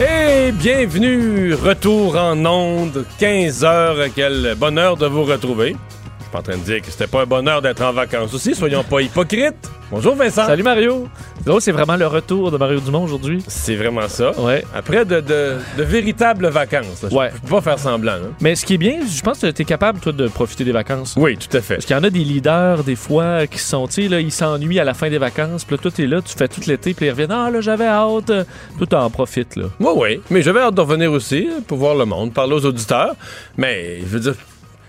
Et bienvenue, retour en onde, 15 heures, quel bonheur de vous retrouver. Je suis pas en train de dire que c'était pas un bonheur d'être en vacances aussi, soyons pas hypocrites. Bonjour Vincent. Salut Mario! Là, c'est vraiment le retour de Mario Dumont aujourd'hui. C'est vraiment ça. Ouais. Après de, de- de véritables vacances. là. Je Ouais. peux pas faire semblant. hein. Mais ce qui est bien, je pense que tu es capable, toi, de profiter des vacances. Oui, tout à fait. Parce qu'il y en a des leaders, des fois, qui sont, tu sais, là, ils s'ennuient à la fin des vacances. Puis là, toi, t'es là, tu fais tout l'été, puis ils reviennent. Ah, là, j'avais hâte. Toi, t'en profites, là. Oui, oui. Mais j'avais hâte de revenir aussi hein, pour voir le monde, parler aux auditeurs. Mais je veux dire.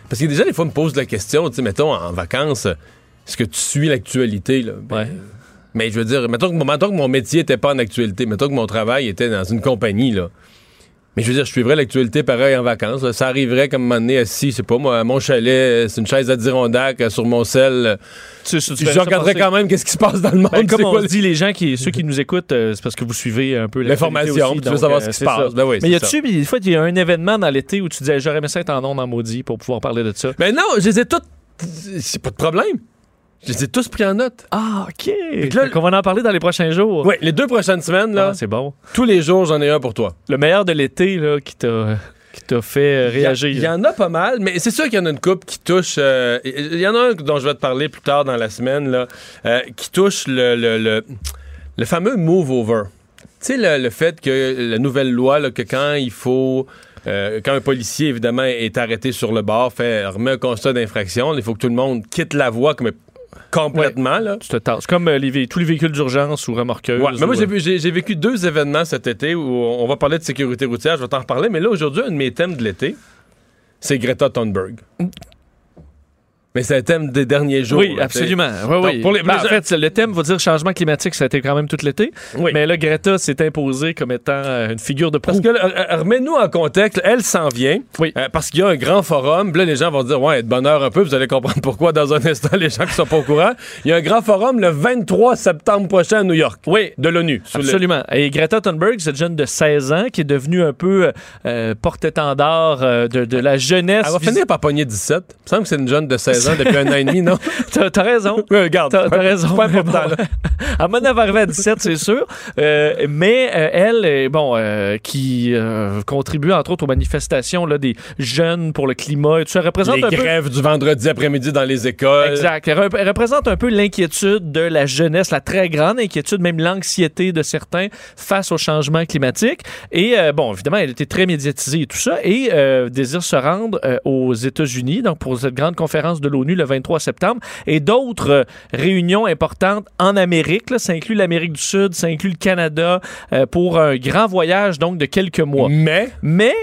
Parce que déjà, des fois, on me pose la question, tu sais, mettons, en vacances, est-ce que tu suis l'actualité, là? Ben, Ouais. Mais je veux dire, mettons que, mon- mettons que mon métier était pas en actualité, mettons que mon travail était dans une compagnie, là. Mais je veux dire, je suivrais l'actualité pareil en vacances. là. Ça arriverait comme m'amener assis, c'est pas moi, à mon chalet, euh, c'est une chaise à Dirondac euh, sur mon sel. euh, Tu, tu, Je regarderais quand même qu'est-ce qui se passe dans le monde. Ben, comme c'est on quoi dit, les gens qui, ceux qui nous écoutent, euh, c'est parce que vous suivez un peu L'information, tu veux savoir euh, ce qui se passe. Ben oui, Mais y a-tu, des fois, il y a un événement dans l'été où tu disais, j'aurais aimé ça être en ondes en maudit pour pouvoir parler de ça? Ben non, je les ai toutes. C'est pas de problème. Je les ai tous pris en note. Ah, OK. là- qu'on va en parler dans les prochains jours. Oui, les deux prochaines semaines, là, Ah, c'est bon. tous les jours, j'en ai un pour toi. Le meilleur de l'été, là, qui t'a, qui t'a fait euh, réagir. Il y, en a pas mal, mais c'est sûr qu'il y en a une coupe qui touche. euh, Il y en a un dont je vais te parler plus tard dans la semaine, là, euh, qui touche le, le, le- le fameux move over. Tu sais, le, le fait que la nouvelle loi, là, que quand il faut. euh, quand un policier, évidemment, est arrêté sur le bord, fait, remet un constat d'infraction, il faut que tout le monde quitte la voie comme complètement. Là. Tu te tasses. Comme euh, les tous les véhicules d'urgence ou remorqueuses. Ouais, mais moi, ou, euh, j'ai vécu deux événements cet été où on va parler de sécurité routière, je vais t'en reparler, mais là, aujourd'hui, un de mes thèmes de l'été, c'est Greta Thunberg. Mais c'est un thème des derniers jours. Oui, là, absolument. Oui, oui. Donc, pour les- Ben, en fait, le thème va dire changement climatique, ça a été quand même tout l'été. Oui. Mais là, Greta s'est imposée comme étant euh, une figure de proue. Parce que, euh, euh, remets-nous en contexte, elle s'en vient. Oui. euh, parce qu'il y a un grand forum. Là, les gens vont dire, ouais, de bonheur un peu. Vous allez comprendre pourquoi dans un instant, les gens qui sont pas au courant. Il y a un grand forum le 23 septembre prochain à New York. Oui. De l'ONU. le- Absolument. Et Greta Thunberg, cette jeune de 16 ans qui est devenue un peu euh, porte-étendard de, de la jeunesse. Elle va finir par pogner 17. Il me semble que c'est une jeune de 16 ans depuis un an et demi, non? T'as t'as raison. Ouais, regarde. T'as t'as raison. Pas bon, à mon avis, arrivée à 17, c'est sûr. Euh, mais euh, elle, euh, bon, euh, qui euh, contribue entre autres aux manifestations là, des jeunes pour le climat et tout ça, représente Les un peu. grèves du vendredi après-midi dans les écoles. Exact. Elle, rep- elle représente un peu l'inquiétude de la jeunesse, la très grande inquiétude, même l'anxiété de certains face au changement climatique. Et euh, bon, évidemment, elle était très médiatisée et tout ça, et euh, désire se rendre euh, aux États-Unis, donc pour cette grande conférence de l'ONU le 23 septembre, et d'autres euh, réunions importantes en Amérique. Là, ça inclut l'Amérique du Sud, ça inclut le Canada, euh, pour un grand voyage donc de quelques mois. Mais Mais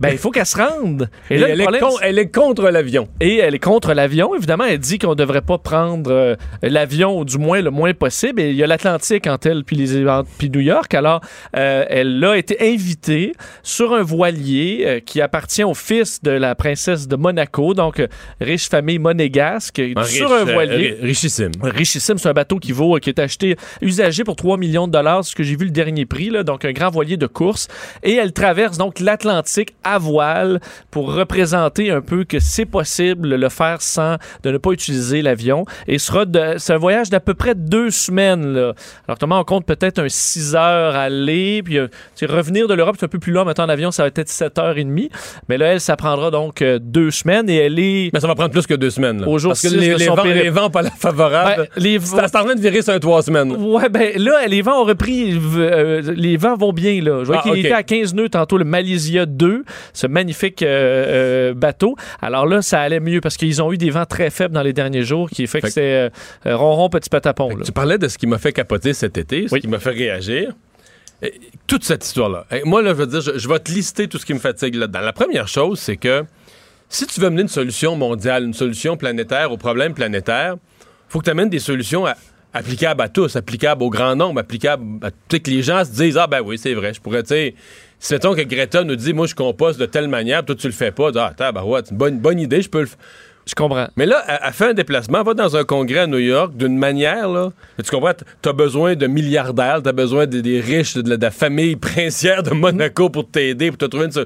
ben, il faut qu'elle se rende. Et là, elle, est problème, con- elle est contre l'avion. et elle est contre l'avion. Évidemment, elle dit qu'on ne devrait pas prendre euh, l'avion, ou du moins le moins possible. Et il y a l'Atlantique entre elle puis, les, puis New York. Alors, euh, elle a été invitée sur un voilier euh, qui appartient au fils de la princesse de Monaco, donc riche famille monégasque, sur un voilier. richissime. Richissime, c'est un bateau qui vaut, qui est acheté usagé pour 3 millions de dollars, ce que j'ai vu le dernier prix, là, donc un grand voilier de course. Et elle traverse donc l'Atlantique à voile pour représenter un peu que c'est possible de le faire sans de ne pas utiliser l'avion. Et sera c'est un voyage d'à peu près deux semaines. Là. Alors, comment on compte peut-être un 6 heures aller, puis euh, revenir de l'Europe, c'est un peu plus long, maintenant en avion, ça va être 7 heures et demie. Mais là, elle, ça prendra donc euh, deux semaines et elle est... Mais ça va prendre plus que deux semaines. là. Au jour Parce que les, vents, les vents pas la favorable. Ben, les en train de virer sur un trois semaines. Ouais, ben là, les vents ont repris. euh, les vents vont bien, là. Je vois Ah, qu'il était à 15 nœuds tantôt, le Malaysia 2, ce magnifique euh, euh, bateau. Alors là, ça allait mieux parce qu'ils ont eu des vents très faibles dans les derniers jours qui fait que Fait que- c'était euh, ronron petit patapon. Tu parlais de ce qui m'a fait capoter cet été, ce Oui. qui m'a fait réagir. Et toute cette histoire-là. Moi, là, je veux dire, je, je vais te lister tout ce qui me fatigue là-dedans. La première chose, c'est que si tu veux mener une solution mondiale, une solution planétaire aux problèmes planétaires, faut que tu amènes des solutions à, applicable à tous, applicable au grand nombre, applicable à tu sais, que les gens se disent ah ben oui c'est vrai, je pourrais tu sais si mettons que Greta nous dit moi je composte de telle manière, toi tu le fais pas, ah tabarouette, c'est une bonne bonne idée, je peux le faire. Je comprends. Mais là, elle, elle fait un déplacement, elle va dans un congrès à New York d'une manière, là. Tu comprends? T'as besoin de milliardaires, t'as besoin des, des riches, de, la- de la famille princière de Monaco pour t'aider, pour te trouver une. Je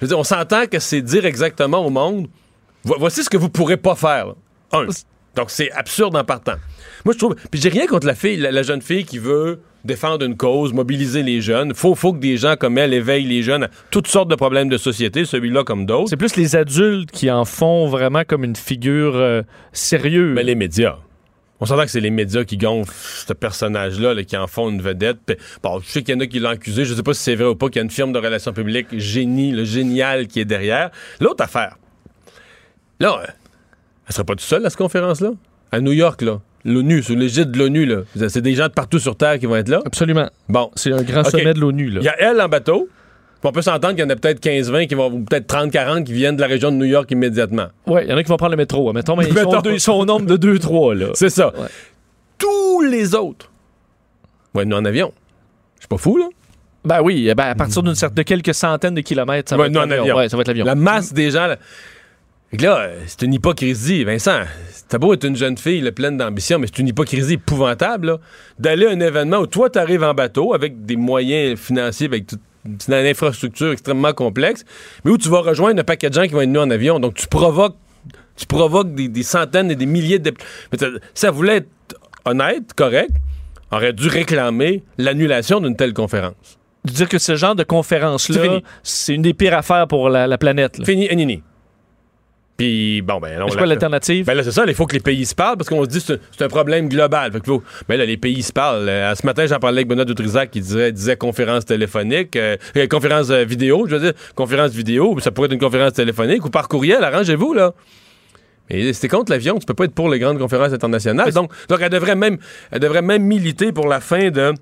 veux dire, on s'entend que c'est dire exactement au monde vo- voici ce que vous pourrez pas faire. là. Un. Donc, c'est absurde en partant. Moi, je trouve. Puis j'ai rien contre la fille, la, la jeune fille qui veut défendre une cause, mobiliser les jeunes. Faut, faut que des gens comme elle éveillent les jeunes à toutes sortes de problèmes de société, celui-là comme d'autres. C'est plus les adultes qui en font vraiment comme une figure euh, sérieuse. Mais les médias. On s'entend que c'est les médias qui gonflent ce personnage-là, là, qui en font une vedette. Puis, bon, je sais qu'il y en a qui l'ont accusé. Je sais pas si c'est vrai ou pas qu'il y a une firme de relations publiques génie, le génial qui est derrière. L'autre affaire. Là, euh, elle serait pas toute seule à cette conférence-là? À New York, là. L'ONU, sous l'égide de l'ONU, là. C'est des gens de partout sur Terre qui vont être là. Absolument. Bon. C'est un grand sommet de l'ONU. là. Il y a elle en bateau. On peut s'entendre qu'il y en a peut-être 15-20 qui vont, ou peut-être 30-40 qui viennent de la région de New York immédiatement. Ouais, il y en a qui vont prendre le métro. hein. Mettons, mais ils, sont deux- ils sont au nombre de 2-3. là. C'est ça. Ouais. Tous les autres vont être en avion. Je suis pas fou, là? Ben oui, eh ben, à partir d'une certaine, de quelques centaines de kilomètres, ça Ouais, va être non, l'avion. avion. Ouais, ça va être l'avion. La masse des gens. Là, Fait que là, euh, c'est une hypocrisie. Vincent, t'as beau être une jeune fille là, pleine d'ambition, mais c'est une hypocrisie épouvantable d'aller à un événement où toi, t'arrives en bateau avec des moyens financiers, avec toute une infrastructure extrêmement complexe, mais où tu vas rejoindre un paquet de gens qui vont être venus en avion. Donc, tu provoques, tu provoques des, des centaines et des milliers de... Mais ça- ça voulait être honnête, correct, aurait dû réclamer l'annulation d'une telle conférence. De dire que ce genre de conférence-là, c'est une des pires affaires pour la, la planète. là. Fini, nini. Puis, bon, ben, non, C'est quoi l'alternative? Ben là, c'est ça, il faut que les pays se parlent parce qu'on se dit que c'est un- c'est problème global. Fait que faut- ben là, les pays se parlent. Euh, ce matin, j'en parlais avec Benoît Dutrisac qui disait, disait conférence téléphonique, euh, euh, conférence euh, vidéo, je veux dire, conférence vidéo, ça pourrait être une conférence téléphonique ou par courriel, arrangez-vous, là. Mais c'était contre l'avion, tu peux pas être pour les grandes conférences internationales. Donc, donc elle, devrait même, elle devrait même militer pour la fin de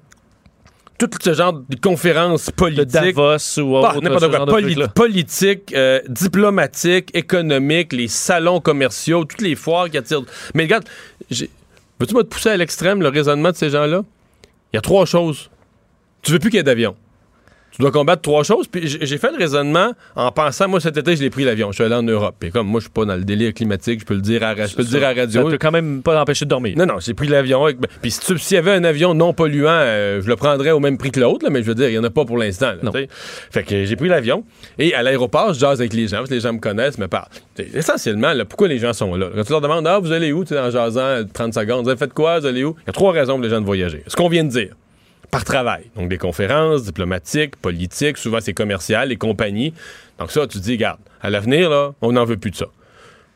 tout ce genre de conférences de politiques. Davos ou Bah, autre, n'importe ce quoi. Poli- politique, euh, diplomatique, économique, les salons commerciaux, toutes les foires qui attirent. Mais regarde, veux-tu me pousser à l'extrême le raisonnement de ces gens-là? Il y a trois choses. Tu veux plus qu'il y ait d'avion. Tu dois combattre trois choses. Puis j'ai fait le raisonnement en pensant, moi cet été, je l'ai pris l'avion. Je suis allé en Europe. Et comme moi, je suis pas dans le délire climatique, je peux le dire à, je peux le dire à la Ça radio. peut quand même pas empêcher de dormir. Non, non, j'ai pris l'avion. avec- Puis si tu- s'il y avait un avion non polluant, euh, je le prendrais au même prix que l'autre, mais je veux dire, il n'y en a pas pour l'instant. Fait que j'ai pris l'avion. Et à l'aéroport, je jase avec les gens, parce que les gens me connaissent, me parlent. T'sais, Essentiellement, là, pourquoi les gens sont là? Quand tu leur demandes, ah, vous allez où, tu en jasant euh, 30 secondes, vous avez fait quoi, vous allez où? Il y a trois raisons pour les gens de voyager. Ce qu'on vient de dire. Par travail. Donc, des conférences diplomatiques, politiques, souvent c'est commercial, les compagnies. Donc, ça, tu te dis, regarde, à l'avenir, là, on n'en veut plus de ça.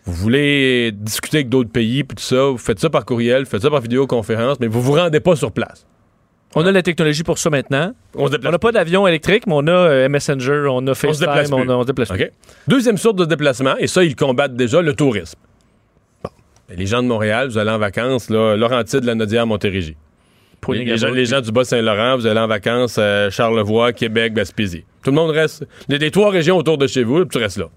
Vous voulez discuter avec d'autres pays, puis tout ça, vous faites ça par courriel, vous faites ça par vidéoconférence, mais vous vous rendez pas sur place. On a la technologie pour ça maintenant. On n'a pas d'avion électrique, mais on a euh, Messenger, on a se déplace FaceTime, on, se déplace. Deuxième sorte de déplacement, et ça, ils combattent déjà, le tourisme. Bon. Ben, Les gens de Montréal, vous allez en vacances, là, Laurentide, la Nodière, Montérégie. Les, les gens, les gens du Bas-Saint-Laurent, vous allez en vacances à Charlevoix, Québec, Gaspésie. Tout le monde reste. Les, les trois régions autour de chez vous, puis tu restes là.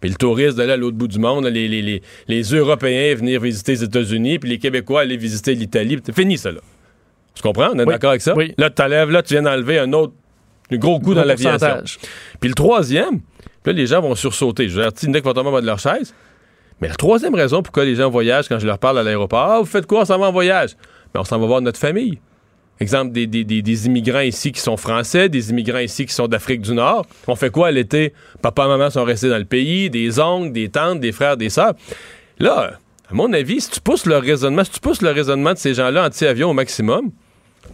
Puis le touriste d'aller à l'autre bout du monde, les, les, les, les Européens venir visiter les États-Unis, puis les Québécois aller visiter l'Italie. puis C'est fini, ça, là. Tu comprends? On est Oui. d'accord avec ça? Oui. Là, tu t'enlèves, là, tu viens d'enlever un autre un gros coup dans l'aviation. Puis le troisième, puis là, les gens vont sursauter. Je veux dire, Nick va tomber de leur chaise. Mais la troisième raison pourquoi les gens voyagent quand je leur parle à l'aéroport, ah, vous faites quoi? S'en va en voyage? Mais on s'en va voir notre famille. Exemple, des, immigrants ici qui sont français, des immigrants ici qui sont d'Afrique du Nord. On fait quoi l'été? Papa et maman sont restés dans le pays, des oncles, des tantes, des frères, des sœurs. Là, à mon avis, si tu pousses le raisonnement, si tu pousses le raisonnement de ces gens-là anti-avion au maximum,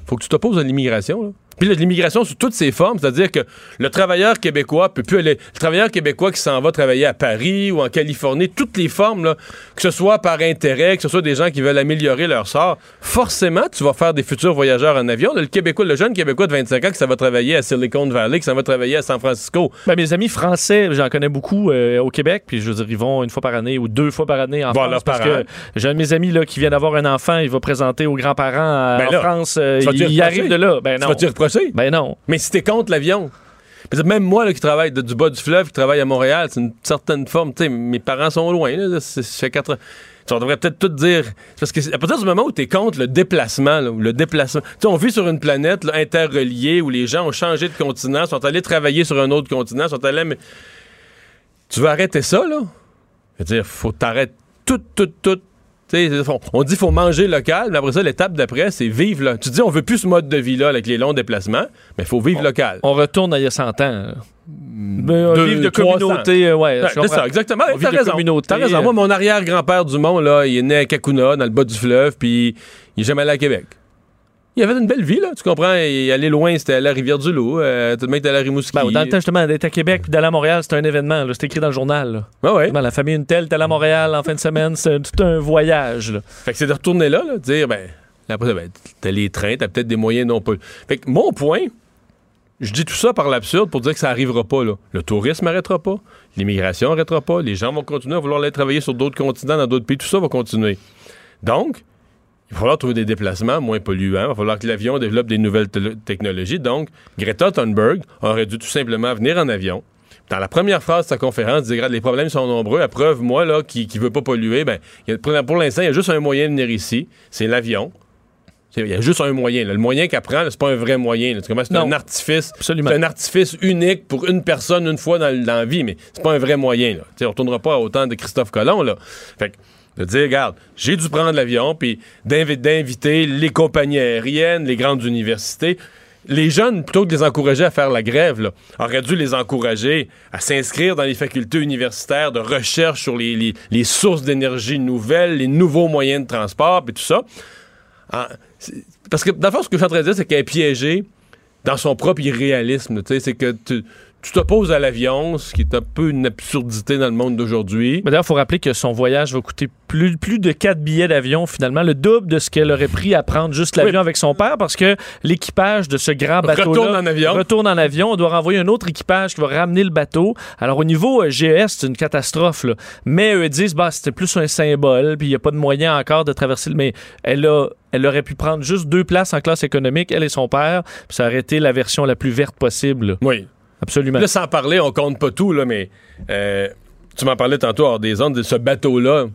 faut que tu t'opposes à l'immigration. Puis l'immigration sous toutes ses formes, c'est-à-dire que le travailleur québécois peut plus aller. Le travailleur québécois qui s'en va travailler à Paris ou en Californie, toutes les formes, là, que ce soit par intérêt, que ce soit des gens qui veulent améliorer leur sort, forcément, tu vas faire des futurs voyageurs en avion. Le Québécois, le jeune Québécois de 25 ans qui s'en va travailler à Silicon Valley, qui s'en va travailler à San Francisco. Ben, mes amis français, j'en connais beaucoup euh, au Québec, puis je veux dire, ils vont une fois par année ou deux fois par année en France. parce parents. que j'ai un de mes amis là, qui vient d'avoir un enfant, il va présenter aux grands-parents euh, Ben en là, France. euh, il arrive de là. Ben Tu. Ben non. Mais si t'es contre l'avion, même moi là, qui travaille de- du bas du fleuve, qui travaille à Montréal, c'est une certaine forme. Tu sais, mes parents sont loin. Là, fait quatre ans. on devrait peut-être tout dire. Parce que à partir du moment où tu es contre le déplacement, là, le déplacement. Tu sais, on vit sur une planète là, interreliée où les gens ont changé de continent, sont allés travailler sur un autre continent, sont allés. mais- Tu veux arrêter ça, là? Je veux dire, faut t'arrêter tout, tout, tout. On- on dit qu'il faut manger local, mais après ça, l'étape d'après, c'est vivre là. Tu dis, on veut plus ce mode de vie-là avec les longs déplacements, mais il faut vivre local. On retourne à il y a 100 ans. là. Ben, Deux, vivre de 300. communauté, euh, ouais. C'est ça, exactement. T'as de raison. T'as raison. euh. Moi, mon arrière-grand-père Dumont, là, il est né à Kakuna, dans le bas du fleuve, puis il est jamais allé à Québec. Il avait une belle vie, là, tu comprends? Il allait loin, c'était à la Rivière-du-Loup, euh, tout le était à la Rimouski. Ben, dans le temps, justement, d'être à Québec puis d'aller à Montréal, c'était un événement. C'était écrit dans le journal. là. Ouais. La famille une telle, t'es à Montréal en fin de semaine. C'est tout un voyage. là. Fait que c'est de retourner là, là, de dire, ben, après ben, t'as les trains, t'as peut-être des moyens non pas. Fait que mon point, je dis tout ça par l'absurde pour dire que ça arrivera pas, là. Le tourisme n'arrêtera pas, l'immigration n'arrêtera pas, les gens vont continuer à vouloir aller travailler sur d'autres continents, dans d'autres pays, tout ça va continuer. Donc, il va falloir trouver des déplacements moins polluants, il va falloir que l'avion développe des nouvelles te- technologies. Donc, Greta Thunberg aurait dû tout simplement venir en avion. Dans la première phrase de sa conférence, il disait, les problèmes sont nombreux. À preuve, moi, là, qui ne veut pas polluer, ben, y a- pour, l'instant, il y a juste un moyen de venir ici, c'est l'avion. Il y a juste un moyen. là. Le moyen qu'elle prend, c'est pas un vrai moyen. C'est un artifice. Absolument. C'est un artifice unique pour une personne une fois dans, dans la vie, mais c'est pas un vrai moyen. Là. On retournera pas au temps de Christophe Colomb. Là. Fait que, de dire, regarde, j'ai dû prendre l'avion, puis d'invi- d'inviter les compagnies aériennes, les grandes universités. Les jeunes, plutôt que de les encourager à faire la grève, là, auraient dû les encourager à s'inscrire dans les facultés universitaires de recherche sur les, sources d'énergie nouvelles, les nouveaux moyens de transport, puis tout ça. Parce que, fond, ce que je suis en dire, c'est qu'elle est piégée dans son propre irréalisme. C'est que tu tu t'opposes à l'avion, ce qui est un peu une absurdité dans le monde d'aujourd'hui. Mais D'ailleurs, il faut rappeler que son voyage va coûter plus, plus de 4 billets d'avion, finalement, le double de ce qu'elle aurait pris à prendre juste l'avion avec son père, parce que l'équipage de ce grand bateau Retourne en avion. retourne en avion. On doit renvoyer un autre équipage qui va ramener le bateau. Alors, au niveau euh, GES, c'est une catastrophe. là. Mais eux disent, bah, c'était plus un symbole, puis il n'y a pas de moyen encore de traverser le. Mais elle a. Elle aurait pu prendre juste deux places en classe économique, elle et son père, puis ça aurait été la version la plus verte possible. Oui. Absolument. Là, sans parler, on compte pas tout, là, mais euh, tu m'en parlais tantôt hors des ondes de ce bateau-là.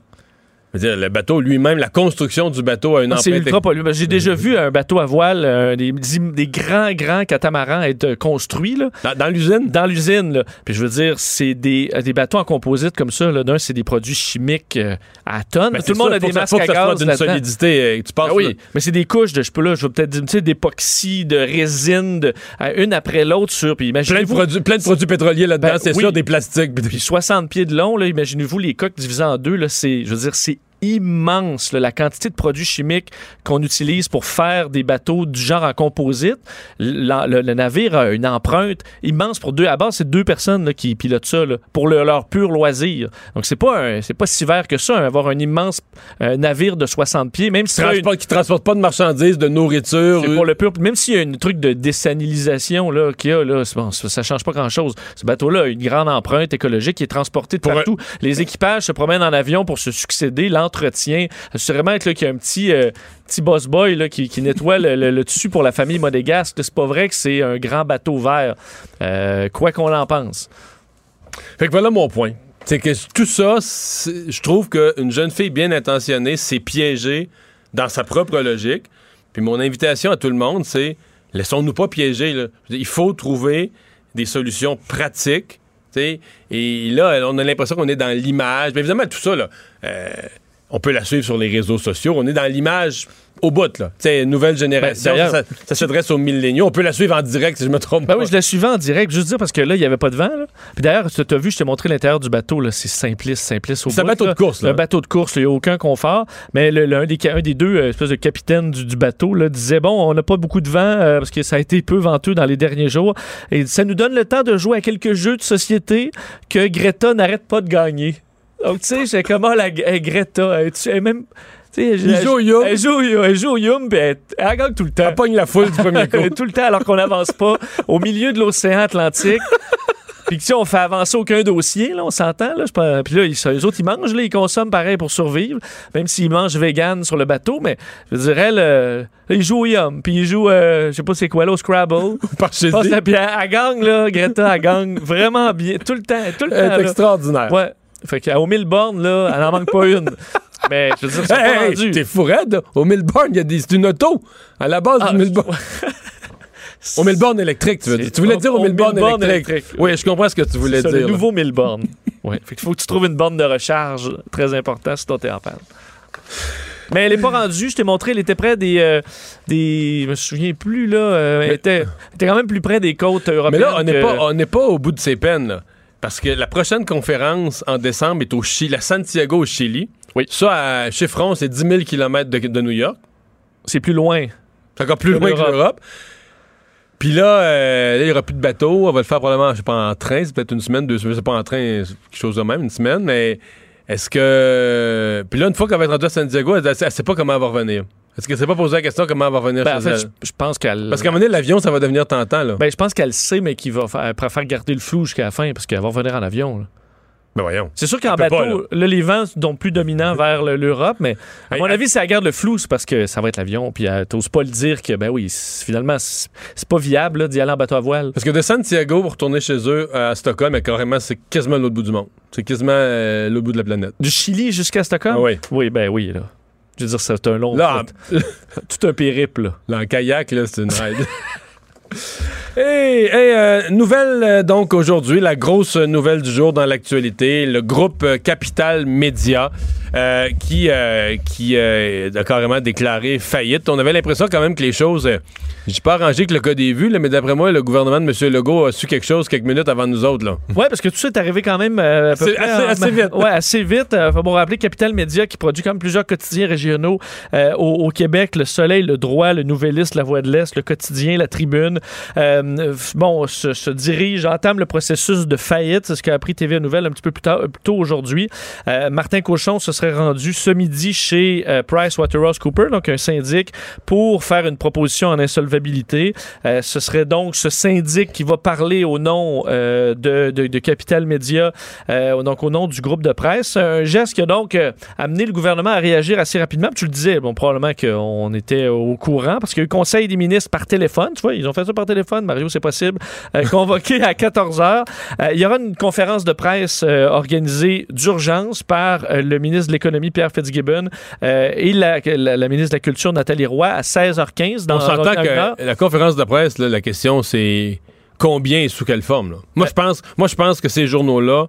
Je veux dire, le bateau lui-même, la construction du bateau a une Ah, C'est ultra polluant. Ben, J'ai déjà vu un bateau à voile, euh, des, des grands, grands catamarans être euh, construits là, Dans, l'usine? dans l'usine. Puis je veux dire, c'est des, euh, des bateaux en composite comme ça. D'un, c'est des produits chimiques euh, à tonnes. Ben, Tout le monde ça, a des masques à gaz d'une solidité. euh, tu passes Ah oui, là- mais c'est des couches de, je peux là, je vais peut-être dire, tu sais, d'époxy, de résine, de, une après l'autre sur. Puis plein, de produits, plein de produits pétroliers là-dedans, Ben, c'est oui. sûr, des plastiques. puis des- puis 60 pieds de long, là, imaginez-vous les coques divisées en deux, là, c'est, je veux dire, c'est immense, là, la quantité de produits chimiques qu'on utilise pour faire des bateaux du genre en composite. Le, le navire a une empreinte immense pour deux. À base, c'est deux personnes là, qui pilotent ça là, pour le- leur pur loisir. Donc, c'est pas, c'est pas si vert que ça, hein, avoir un immense euh, navire de 60 pieds, même si une- Transport- qui transportent pas de marchandises, de nourriture. c'est euh, pour le pur. Même s'il y a un truc de désanilisation là, qu'il y a, là, bon, ça, ça change pas grand-chose. Ce bateau-là a une grande empreinte écologique qui est transporté de Pour un- partout. Les équipages se promènent en avion pour se succéder, là, qu'il y a un petit, euh, petit boss boy là, qui, nettoie le, le- tissu pour la famille monégasque. C'est pas vrai que c'est un grand bateau vert, euh, quoi qu'on en pense. Fait que voilà mon point. C'est que tout ça, je trouve qu'une jeune fille bien intentionnée s'est piégée dans sa propre logique. Puis mon invitation à tout le monde, c'est laissons-nous pas piéger. Il faut trouver des solutions pratiques. Et là, on a l'impression qu'on est dans l'image. Mais évidemment, tout ça, là, euh, on peut la suivre sur les réseaux sociaux. On est dans l'image au bout. Là. Tu sais, nouvelle génération. Ben, d'ailleurs- ça ça s'adresse aux milléniaux. On peut la suivre en direct, si je me trompe Ben pas. oui, je la suivais en direct, juste dire parce que là, il n'y avait pas de vent. là. Puis d'ailleurs, tu as vu, je t'ai montré l'intérieur du bateau, là, c'est simpliste, simpliste au C'est un bateau de course, là. Un bateau de course, il n'y a aucun confort. Mais le, le- un, des, un des deux euh, espèces de capitaines du, du bateau là, disait Bon, on n'a pas beaucoup de vent euh, parce que ça a été peu venteux dans les derniers jours. Et ça nous donne le temps de jouer à quelques jeux de société que Greta n'arrête pas de gagner. Donc, tu sais, j'ai comment la hey, Greta, elle, elle même. elle- joue au yum. Elle joue, elle joue yum, puis elle, elle gagne tout le temps. Elle pogne la foule du premier coup. tout le temps alors qu'on n'avance pas au milieu de l'océan Atlantique. Puis sais, on fait avancer aucun dossier, là, on s'entend. Là, Puis là, ils, les autres, ils mangent, là, ils consomment pareil pour survivre, même s'ils mangent vegan sur le bateau. Mais je dirais, là, ils jouent au Yum, puis ils jouent, euh, je sais pas c'est quoi, là, au Scrabble. La pierre. Elle gagne, là, Greta, elle gagne vraiment bien, tout le temps, tout le temps. Elle est extraordinaire. Ouais. Fait qu'au mille bornes, là, elle n'en manque pas une. Mais je veux dire, Hey, hey, t'es fou raide, là. Au Milburn, il y a des, c'est une auto. À la base Ah, du Milburn. Au Milburn électrique, tu veux dire. Tu voulais dire au, au Milburn, Milburn électrique. Oui, je comprends ce que tu voulais C'est dire. le nouveau Milborn. ouais. Fait qu'il faut que tu trouves une borne de recharge très importante si t'es en panne. Mais elle n'est pas rendue. Je t'ai montré, elle était près des. euh, des je me souviens plus, là. euh, elle, Mais- était, elle était quand même plus près des côtes Mais européennes. là, on n'est que- pas, on n'est pas au bout de ses peines, là. Parce que la prochaine conférence en décembre est au Chili, à Santiago, au Chili. Oui. Ça, à chiffron, c'est 10 000 km de, de New York. C'est plus loin. C'est encore plus loin que l'Europe. Puis là, euh, là, il n'y aura plus de bateau. On va le faire probablement, je sais pas, en train. C'est peut-être une semaine, deux semaines. C'est pas en train, quelque chose de même, une semaine. Mais est-ce que. Puis là, une fois qu'elle va être rendue à Santiago, elle, elle sait pas comment elle va revenir. Est-ce qu'elle s'est pas posé la question comment elle va revenir Ben, en chez fait, elle? je, je pense qu'elle. Parce qu'à un moment donné, l'avion, ça va devenir tentant, là. Ben, je pense qu'elle sait, mais qu'il va faire, préfère garder le flou jusqu'à la fin parce qu'elle va revenir en avion. là. Ben voyons. C'est sûr qu'en bateau, pas, là. les vents sont plus dominants vers le- l'Europe, mais à Hey, mon avis, si elle garde le flou, c'est parce que ça va être l'avion, puis elle t'ose pas le dire que, ben oui, c'est- finalement, c'est c'est pas viable d'y aller en bateau à voile. Parce que de Santiago pour retourner chez eux à Stockholm, carrément, c'est quasiment l'autre bout du monde. C'est quasiment euh, l'autre bout de la planète. Du Chili jusqu'à Stockholm? Ah oui. Oui, ben oui, là. Je veux dire, c'est un long. Là, tout un périple, là. Là, en kayak, là, c'est une ride. Hey, hey, euh, nouvelle euh, donc aujourd'hui, la grosse nouvelle du jour dans l'actualité, le groupe euh, Capital Média euh, qui, qui a carrément déclaré faillite. On avait l'impression quand même que les choses, j'ai pas arrangé que le cas des vues, là, mais d'après moi, le gouvernement de M. Legault a su quelque chose quelques minutes avant nous autres. Là. Ouais, parce que tout ça est arrivé quand même à peu C'est près assez- vite. Ouais, assez vite. Faut bon rappeler Capital Média qui produit quand même plusieurs quotidiens régionaux au, au Québec, Le Soleil, Le Droit, Le Nouvelliste, La Voix de l'Est, Le Quotidien, La Tribune. Euh, bon, se, dirige, entame le processus de faillite. C'est ce qu'a appris TV Nouvelle un petit peu plus plus tôt aujourd'hui. Euh, Martin Cochon se serait rendu ce midi chez euh, PricewaterhouseCoopers, donc un syndic, pour faire une proposition en insolvabilité. Euh, ce serait donc ce syndic qui va parler au nom euh, de, Capital Média, euh, donc au nom du groupe de presse. Un geste qui a donc euh, amené le gouvernement à réagir assez rapidement. Tu le disais, bon, probablement qu'on était au courant parce qu'il y a eu conseil des ministres par téléphone. Tu vois, ils ont fait ça par téléphone. Mario, c'est possible. Euh, convoqué à 14 heures. Euh, il y aura une conférence de presse euh, organisée d'urgence par le ministre de l'Économie, Pierre Fitzgibbon, et la, la- la ministre de la Culture, Nathalie Roy, à 16h15 dans On s'entend que la conférence de presse, là, la question c'est combien et sous quelle forme. là. Moi, je pense, moi, je pense que ces journaux-là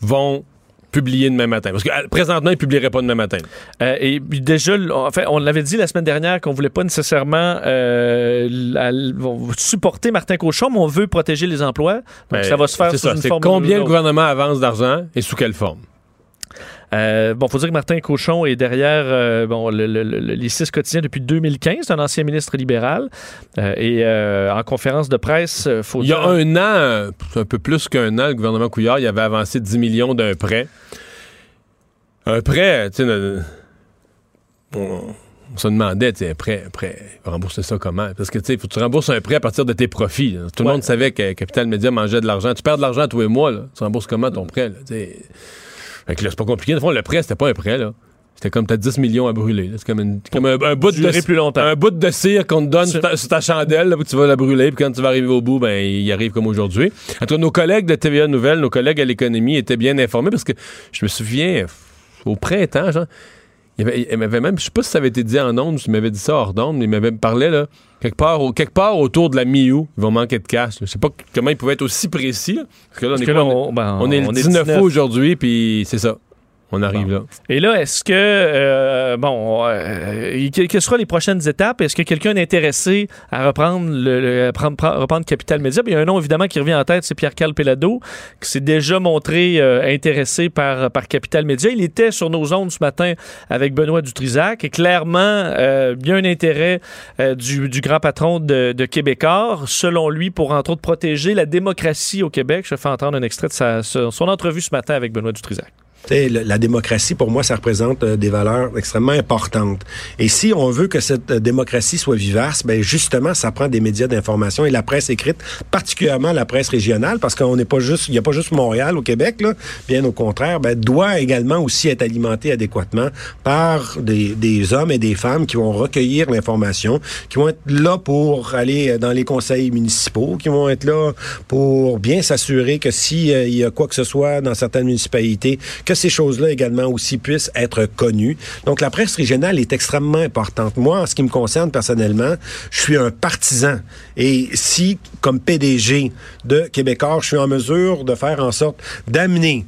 vont publier demain matin? Parce que euh, présentement, ils ne publieraient pas demain matin. Euh, et puis déjà, l- en fait, on l'avait dit la semaine dernière qu'on voulait pas nécessairement euh, la- supporter Martin Cochon, mais on veut protéger les emplois. Donc Ben, ça va se faire sous ça, une forme combien le gouvernement avance d'argent et sous quelle forme? Euh, bon, faut dire que Martin Cochon est derrière euh, bon, le- le- le- les six quotidiens depuis 2015, c'est un ancien ministre libéral. Euh, et euh, en conférence de presse, euh, faut Il y a dire- un an, un peu plus qu'un an, le gouvernement Couillard, il avait avancé 10 millions d'un prêt. Un prêt, tu sais, on, on se demandait, tu sais, un prêt, un prêt, rembourser ça comment? Parce que, tu sais, il faut que tu rembourses un prêt à partir de tes profits. là. Tout le Ouais. monde savait que Capital Média mangeait de l'argent. Tu perds de l'argent tous les mois, là. Tu rembourses comment ton prêt, là? Fait que là, c'est pas compliqué. Le fond, le prêt, c'était pas un prêt, là. C'était comme t'as 10 millions à brûler. C'est comme, une- comme un, un bout de plus longtemps. un bout de cire qu'on te donne sur ta, sur ta chandelle, là, où tu vas la brûler, puis quand tu vas arriver au bout, ben, il arrive comme aujourd'hui. En tout cas, nos collègues de TVA Nouvelles, nos collègues à l'économie étaient bien informés parce que je me souviens, au printemps, genre, il m'avait même, je sais pas si ça avait été dit en ondes, il m'avait dit ça hors d'onde, mais il m'avait parlé, là, quelque part, au- quelque part autour de la mi-août, ils vont manquer de cash. là. Je sais pas comment il pouvait être aussi précis, là, parce que là, on Parce est, que là, on, ben, on est le on 19 août aujourd'hui, puis c'est ça. On arrive là. Et là, est-ce que, euh, bon, euh, que- quelles seront les prochaines étapes? Est-ce que quelqu'un est intéressé à reprendre, le, le- prendre- prendre- reprendre Capital Média? Il y a un nom, évidemment, qui revient en tête, c'est Pierre-Carl Pelado, qui s'est déjà montré euh, intéressé par, par Capital Média. Il était sur nos ondes ce matin avec Benoît Dutrisac et clairement, il y a un intérêt du, du grand patron de, de Québécois, selon lui, pour, entre autres, protéger la démocratie au Québec. Je fais entendre un extrait de sa- son son entrevue ce matin avec Benoît Dutrisac. Le- la démocratie, pour moi, ça représente euh, des valeurs extrêmement importantes. Et si on veut que cette euh, démocratie soit vivace, ben justement, ça prend des médias d'information et la presse écrite, particulièrement la presse régionale, parce qu'on n'est pas juste, il n'y a pas juste Montréal au Québec, là, bien au contraire, ben, doit également aussi être alimentée adéquatement par des, des hommes et des femmes qui vont recueillir l'information, qui vont être là pour aller euh, dans les conseils municipaux, qui vont être là pour bien s'assurer que si euh, y a quoi que ce soit dans certaines municipalités, que ces choses-là également aussi puissent être connues. Donc, la presse régionale est extrêmement importante. Moi, en ce qui me concerne personnellement, je suis un partisan. Et si, comme PDG de Québécois, je suis en mesure de faire en sorte d'amener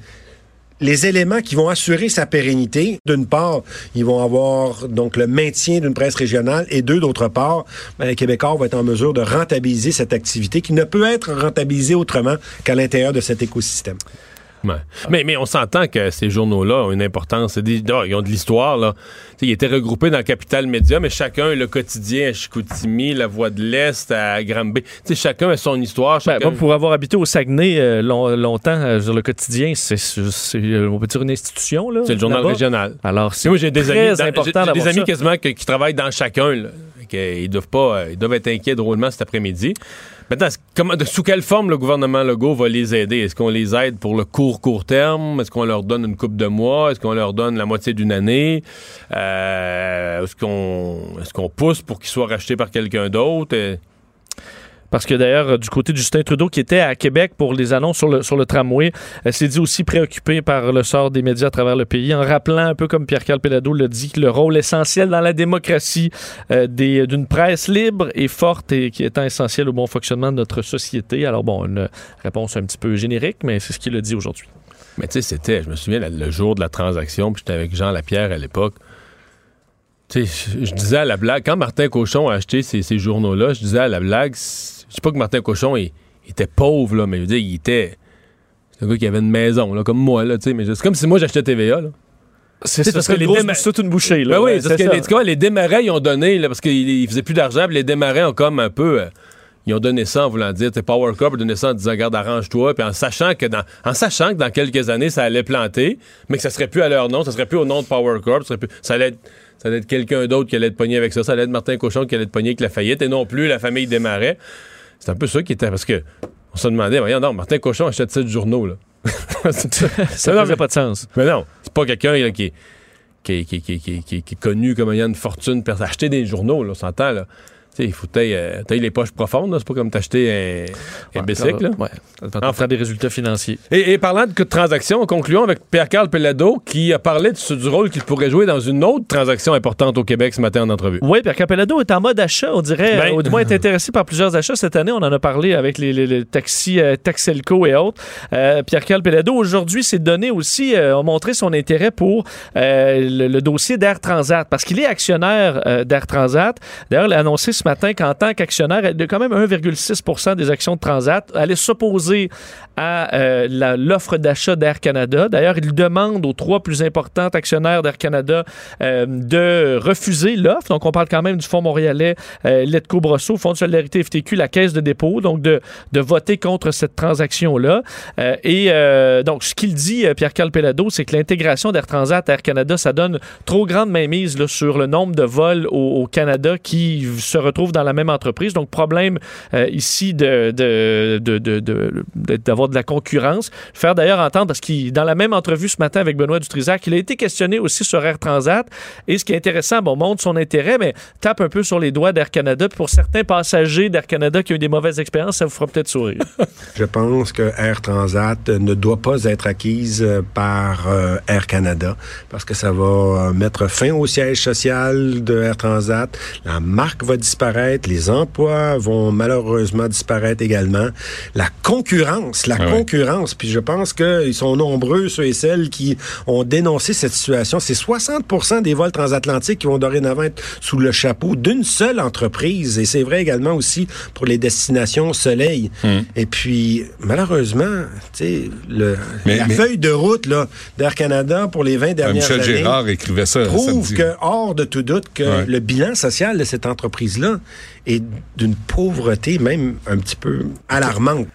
les éléments qui vont assurer sa pérennité, d'une part, ils vont avoir donc le maintien d'une presse régionale et deux, d'autre part, ben, Québécois va être en mesure de rentabiliser cette activité qui ne peut être rentabilisée autrement qu'à l'intérieur de cet écosystème. Ouais. Mais, mais on s'entend que ces journaux-là ont une importance. Des- ils ont de l'histoire. là. Ils étaient regroupés dans le Capital Média, mais chacun, le quotidien à Chicoutimi, la Voix de l'Est, à Granby. Tu sais, chacun a son histoire. Ben, moi, pour avoir habité au Saguenay euh, long- longtemps euh, sur le quotidien, c'est, c'est, euh, on peut dire une institution. Là, c'est le journal là-bas. régional. Alors, c'est moi, j'ai des très amis, important j'ai- des amis quasiment que- qui travaillent dans chacun. Là. Ils doivent pas, euh, ils doivent être inquiets drôlement cet après-midi. Maintenant, sous quelle forme le gouvernement Legault va les aider? Est-ce qu'on les aide pour le court, court terme? Est-ce qu'on leur donne une coupe de mois? Est-ce qu'on leur donne la moitié d'une année? Euh, est-ce qu'on est-ce qu'on pousse pour qu'ils soient rachetés par quelqu'un d'autre? Parce que d'ailleurs, du côté de Justin Trudeau, qui était à Québec pour les annonces sur le, sur le tramway, euh, s'est dit aussi préoccupé par le sort des médias à travers le pays, en rappelant un peu comme Pierre-Carl Pelado l'a dit, le rôle essentiel dans la démocratie euh, d'une presse libre et forte et qui étant essentiel au bon fonctionnement de notre société. Alors bon, une réponse un petit peu générique, mais c'est ce qu'il a dit aujourd'hui. Mais tu sais, c'était, je me souviens, le jour de la transaction, puis j'étais avec Jean Lapierre à l'époque. Tu sais, je, disais à la blague, quand Martin Cochon a acheté ces, ces journaux-là, je disais à la blague, je sais pas que Martin Cochon il, il était pauvre, là, mais je veux dire, il était. C'est un gars qui avait une maison, là, comme moi, là, tu sais, mais c'est comme si moi j'achetais TVA, là. C'est C'est parce que les déma- c'est une bouchée. Là. Ben oui, Ouais, parce que ça. les, tu vois, les démarrais, ils ont donné, là, parce qu'ils ils faisaient plus d'argent, puis les démarrais ont comme un peu. euh, ils ont donné ça en voulant dire, t'es Power Corp, a donné ça en disant, regarde, arrange-toi, puis en sachant que dans, en sachant que dans quelques années, ça allait planter, mais que ça serait plus à leur nom, ça serait plus au nom de Power Corp, ça, serait plus- ça allait être, ça allait être quelqu'un d'autre qui allait être pogné avec ça, ça allait être Martin Cochon qui allait être pogné avec la faillite, et non plus la famille démarrait. C'est un peu ça qui était, parce que on se demandait, voyons, non, Martin Cochon achète ça de journaux, là. Ça mais- pas de sens. mais non, c'est pas quelqu'un qui, est, qui, qui, qui, est- connu comme ayant une fortune. Acheter des journaux, là, on s'entend. Là. Tu il faut que t'ailles, euh, les poches profondes. C'est pas comme t'acheter un, un bicycle. là. Ouais. Ça va faire des résultats financiers. Et, et parlant de transactions, concluons avec Pierre-Carl Pellado qui a parlé de du rôle qu'il pourrait jouer dans une autre transaction importante au Québec ce matin en entrevue. Oui, Pierre Capellado est en mode achat, on dirait. Ben- euh, ou du moins est intéressé par plusieurs achats cette année. On en a parlé avec les, les- les taxis euh, Taxelco et autres. Euh, Pierre Calpelado, aujourd'hui, s'est donné aussi, euh, a montré son intérêt pour euh, le, le dossier d'Air Transat, parce qu'il est actionnaire euh, d'Air Transat. D'ailleurs, il a annoncé ce matin qu'en tant qu'actionnaire, de quand même 1,6 des actions de Transat allait s'opposer à euh, l'offre d'achat d'Air Canada. D'ailleurs, il demande aux trois plus importants actionnaires d'Air Canada euh, de refuser l'offre. Donc, on parle quand même du Fonds montréalais, euh, Letco Brosso, Fonds de solidarité FTQ, la Caisse de dépôt, donc de, de voter contre cette transaction-là. Euh, et donc, ce qu'il dit, Pierre-Carl Pelado, c'est que l'intégration d'Air Transat à Air Canada, ça donne trop grande mainmise sur le nombre de vols au, au Canada qui se retrouvent dans la même entreprise. Donc, problème euh, ici de, de, de, de- de- de- d'avoir de la concurrence. Faire d'ailleurs entendre, parce qu'il, dans la même entrevue ce matin avec Benoît Dutrisac, il a été questionné aussi sur Air Transat. Et ce qui est intéressant, bon, montre son intérêt, mais tape un peu sur les doigts d'Air Canada. Puis pour certains passagers d'Air Canada qui ont eu des mauvaises expériences, ça vous fera peut-être sourire. Je pense que Air Transat ne doit pas être acquise euh, par euh, Air Canada parce que ça va mettre fin au siège social de Air Transat. La marque va disparaître, les emplois vont malheureusement disparaître également. La concurrence, la Ah ouais. concurrence, puis je pense qu'ils sont nombreux ceux et celles qui ont dénoncé cette situation. C'est 60% des vols transatlantiques qui vont dorénavant être sous le chapeau d'une seule entreprise et c'est vrai également aussi pour les destinations soleil. Hmm. Et puis, malheureusement, tu sais, la mais- feuille de route là, d'Air Canada pour les 20 Euh, dernières Michel années Gérard écrivait ça prouve samedi. que, hors de tout doute, que Ouais. le bilan social de cette entreprise-là est d'une pauvreté même un petit peu alarmante.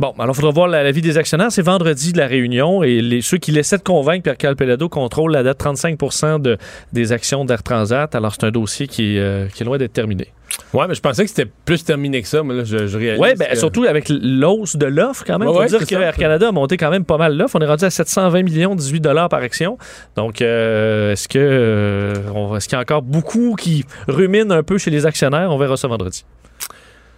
Bon, alors il faudra voir la- l'avis des actionnaires. C'est vendredi de la réunion et les, ceux qui laissaient de convaincre Pierre Calpelado contrôlent la date 35 de, des actions d'Air Transat. Alors c'est un dossier qui, est, euh, qui est loin d'être terminé. Ouais, mais je pensais que c'était plus terminé que ça. Mais là, je, je réalise. Oui, ben, que- surtout avec l'hausse de l'offre quand même. Il Ouais, faut ouais, dire que. Air Canada a monté quand même pas mal l'offre. On est rendu à 720 millions, 18 dollars par action. Donc, euh, est-ce que euh, est-ce qu'il y a encore beaucoup qui ruminent un peu chez les actionnaires? On verra ça vendredi.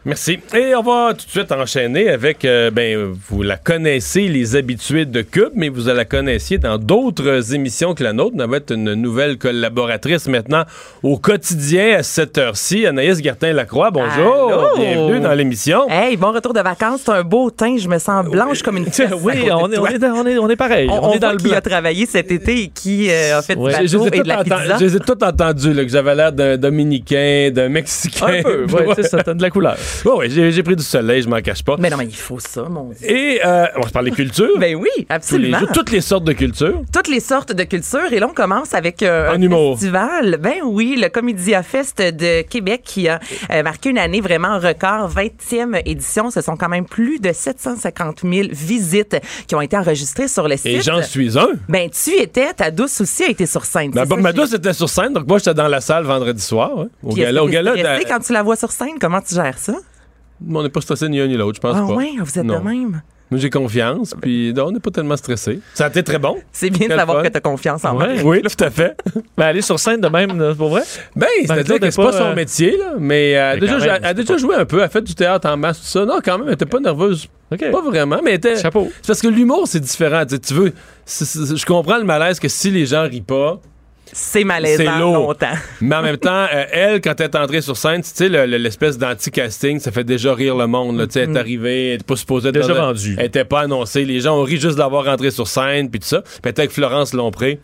Merci. Et on va tout de suite enchaîner avec, euh, ben, vous la connaissez, les habitués de Cube, mais vous la connaissiez dans d'autres émissions que la nôtre. On va être une nouvelle collaboratrice maintenant au quotidien à cette heure-ci. Anaïs Gertin-Lacroix, bonjour. Allô? Bienvenue dans l'émission. Hey, bon retour de vacances. C'est un beau teint. Je me sens blanche comme une fesse. oui, on est, on, est, on, est, on est pareil. On, est dans le qui blanc. a travaillé cet été et qui euh, a fait Ouais. du bateau et de la enten- pizza. je les ai toutes entendues, là, que j'avais l'air d'un Dominicain, d'un Mexicain. Un peu, ouais, c'est ça, t'as de la couleur. Ouais, ouais, j'ai pris du soleil, je m'en cache pas. Mais non, mais il faut ça, mon Dieu. Et euh, on va se parler culture. Ben oui, tous les absolument. toutes les sortes de culture. Toutes les sortes de cultures. Et là, on commence avec euh, un humour. festival. Ben oui, le Comédia Fest de Québec qui a euh, marqué une année vraiment record. 20e édition. Ce sont quand même plus de 750 000 visites qui ont été enregistrées sur le site. Et j'en suis un. Ben, tu étais, ta douce aussi a été sur scène. Ça ma douce était sur scène, donc moi j'étais dans la salle vendredi soir. hein, au Puis gala. Au gala quand tu la vois sur scène? Comment tu gères ça? On n'est pas stressé ni un ni l'autre, je pense Ah pas. ouais, vous êtes Non. de même? Moi j'ai confiance, puis non, on n'est pas tellement stressé. Ça a été très bon. C'est bien de savoir fun. que tu as confiance en moi. Ouais. Oui, tout à fait. Ben, aller sur scène de même, là, pour vrai? Ben, c'est-à-dire que est c'est pas pas, son euh, métier, là, mais euh, Mais déjà, elle même, a c'est déjà pas- joué un peu, elle a fait du théâtre en masse, tout ça. Non, quand même, elle était pas nerveuse. OK. Pas vraiment, mais elle était. Chapeau. C'est parce que l'humour, c'est différent. Tu veux. c'est- c'est- je comprends le malaise que si les gens rient pas, C'est C'est malaisant lourd. longtemps. Mais en même temps, euh, elle, quand elle est entrée sur scène, tu sais, le- le- l'espèce d'anti-casting, ça fait déjà rire le monde. là. Elle est arrivée, elle était pas supposée être Déjà vendue. Elle était pas annoncée. Les gens ont ri juste d'avoir rentré sur scène, puis tout ça. Puis elle était avec Florence Lompré.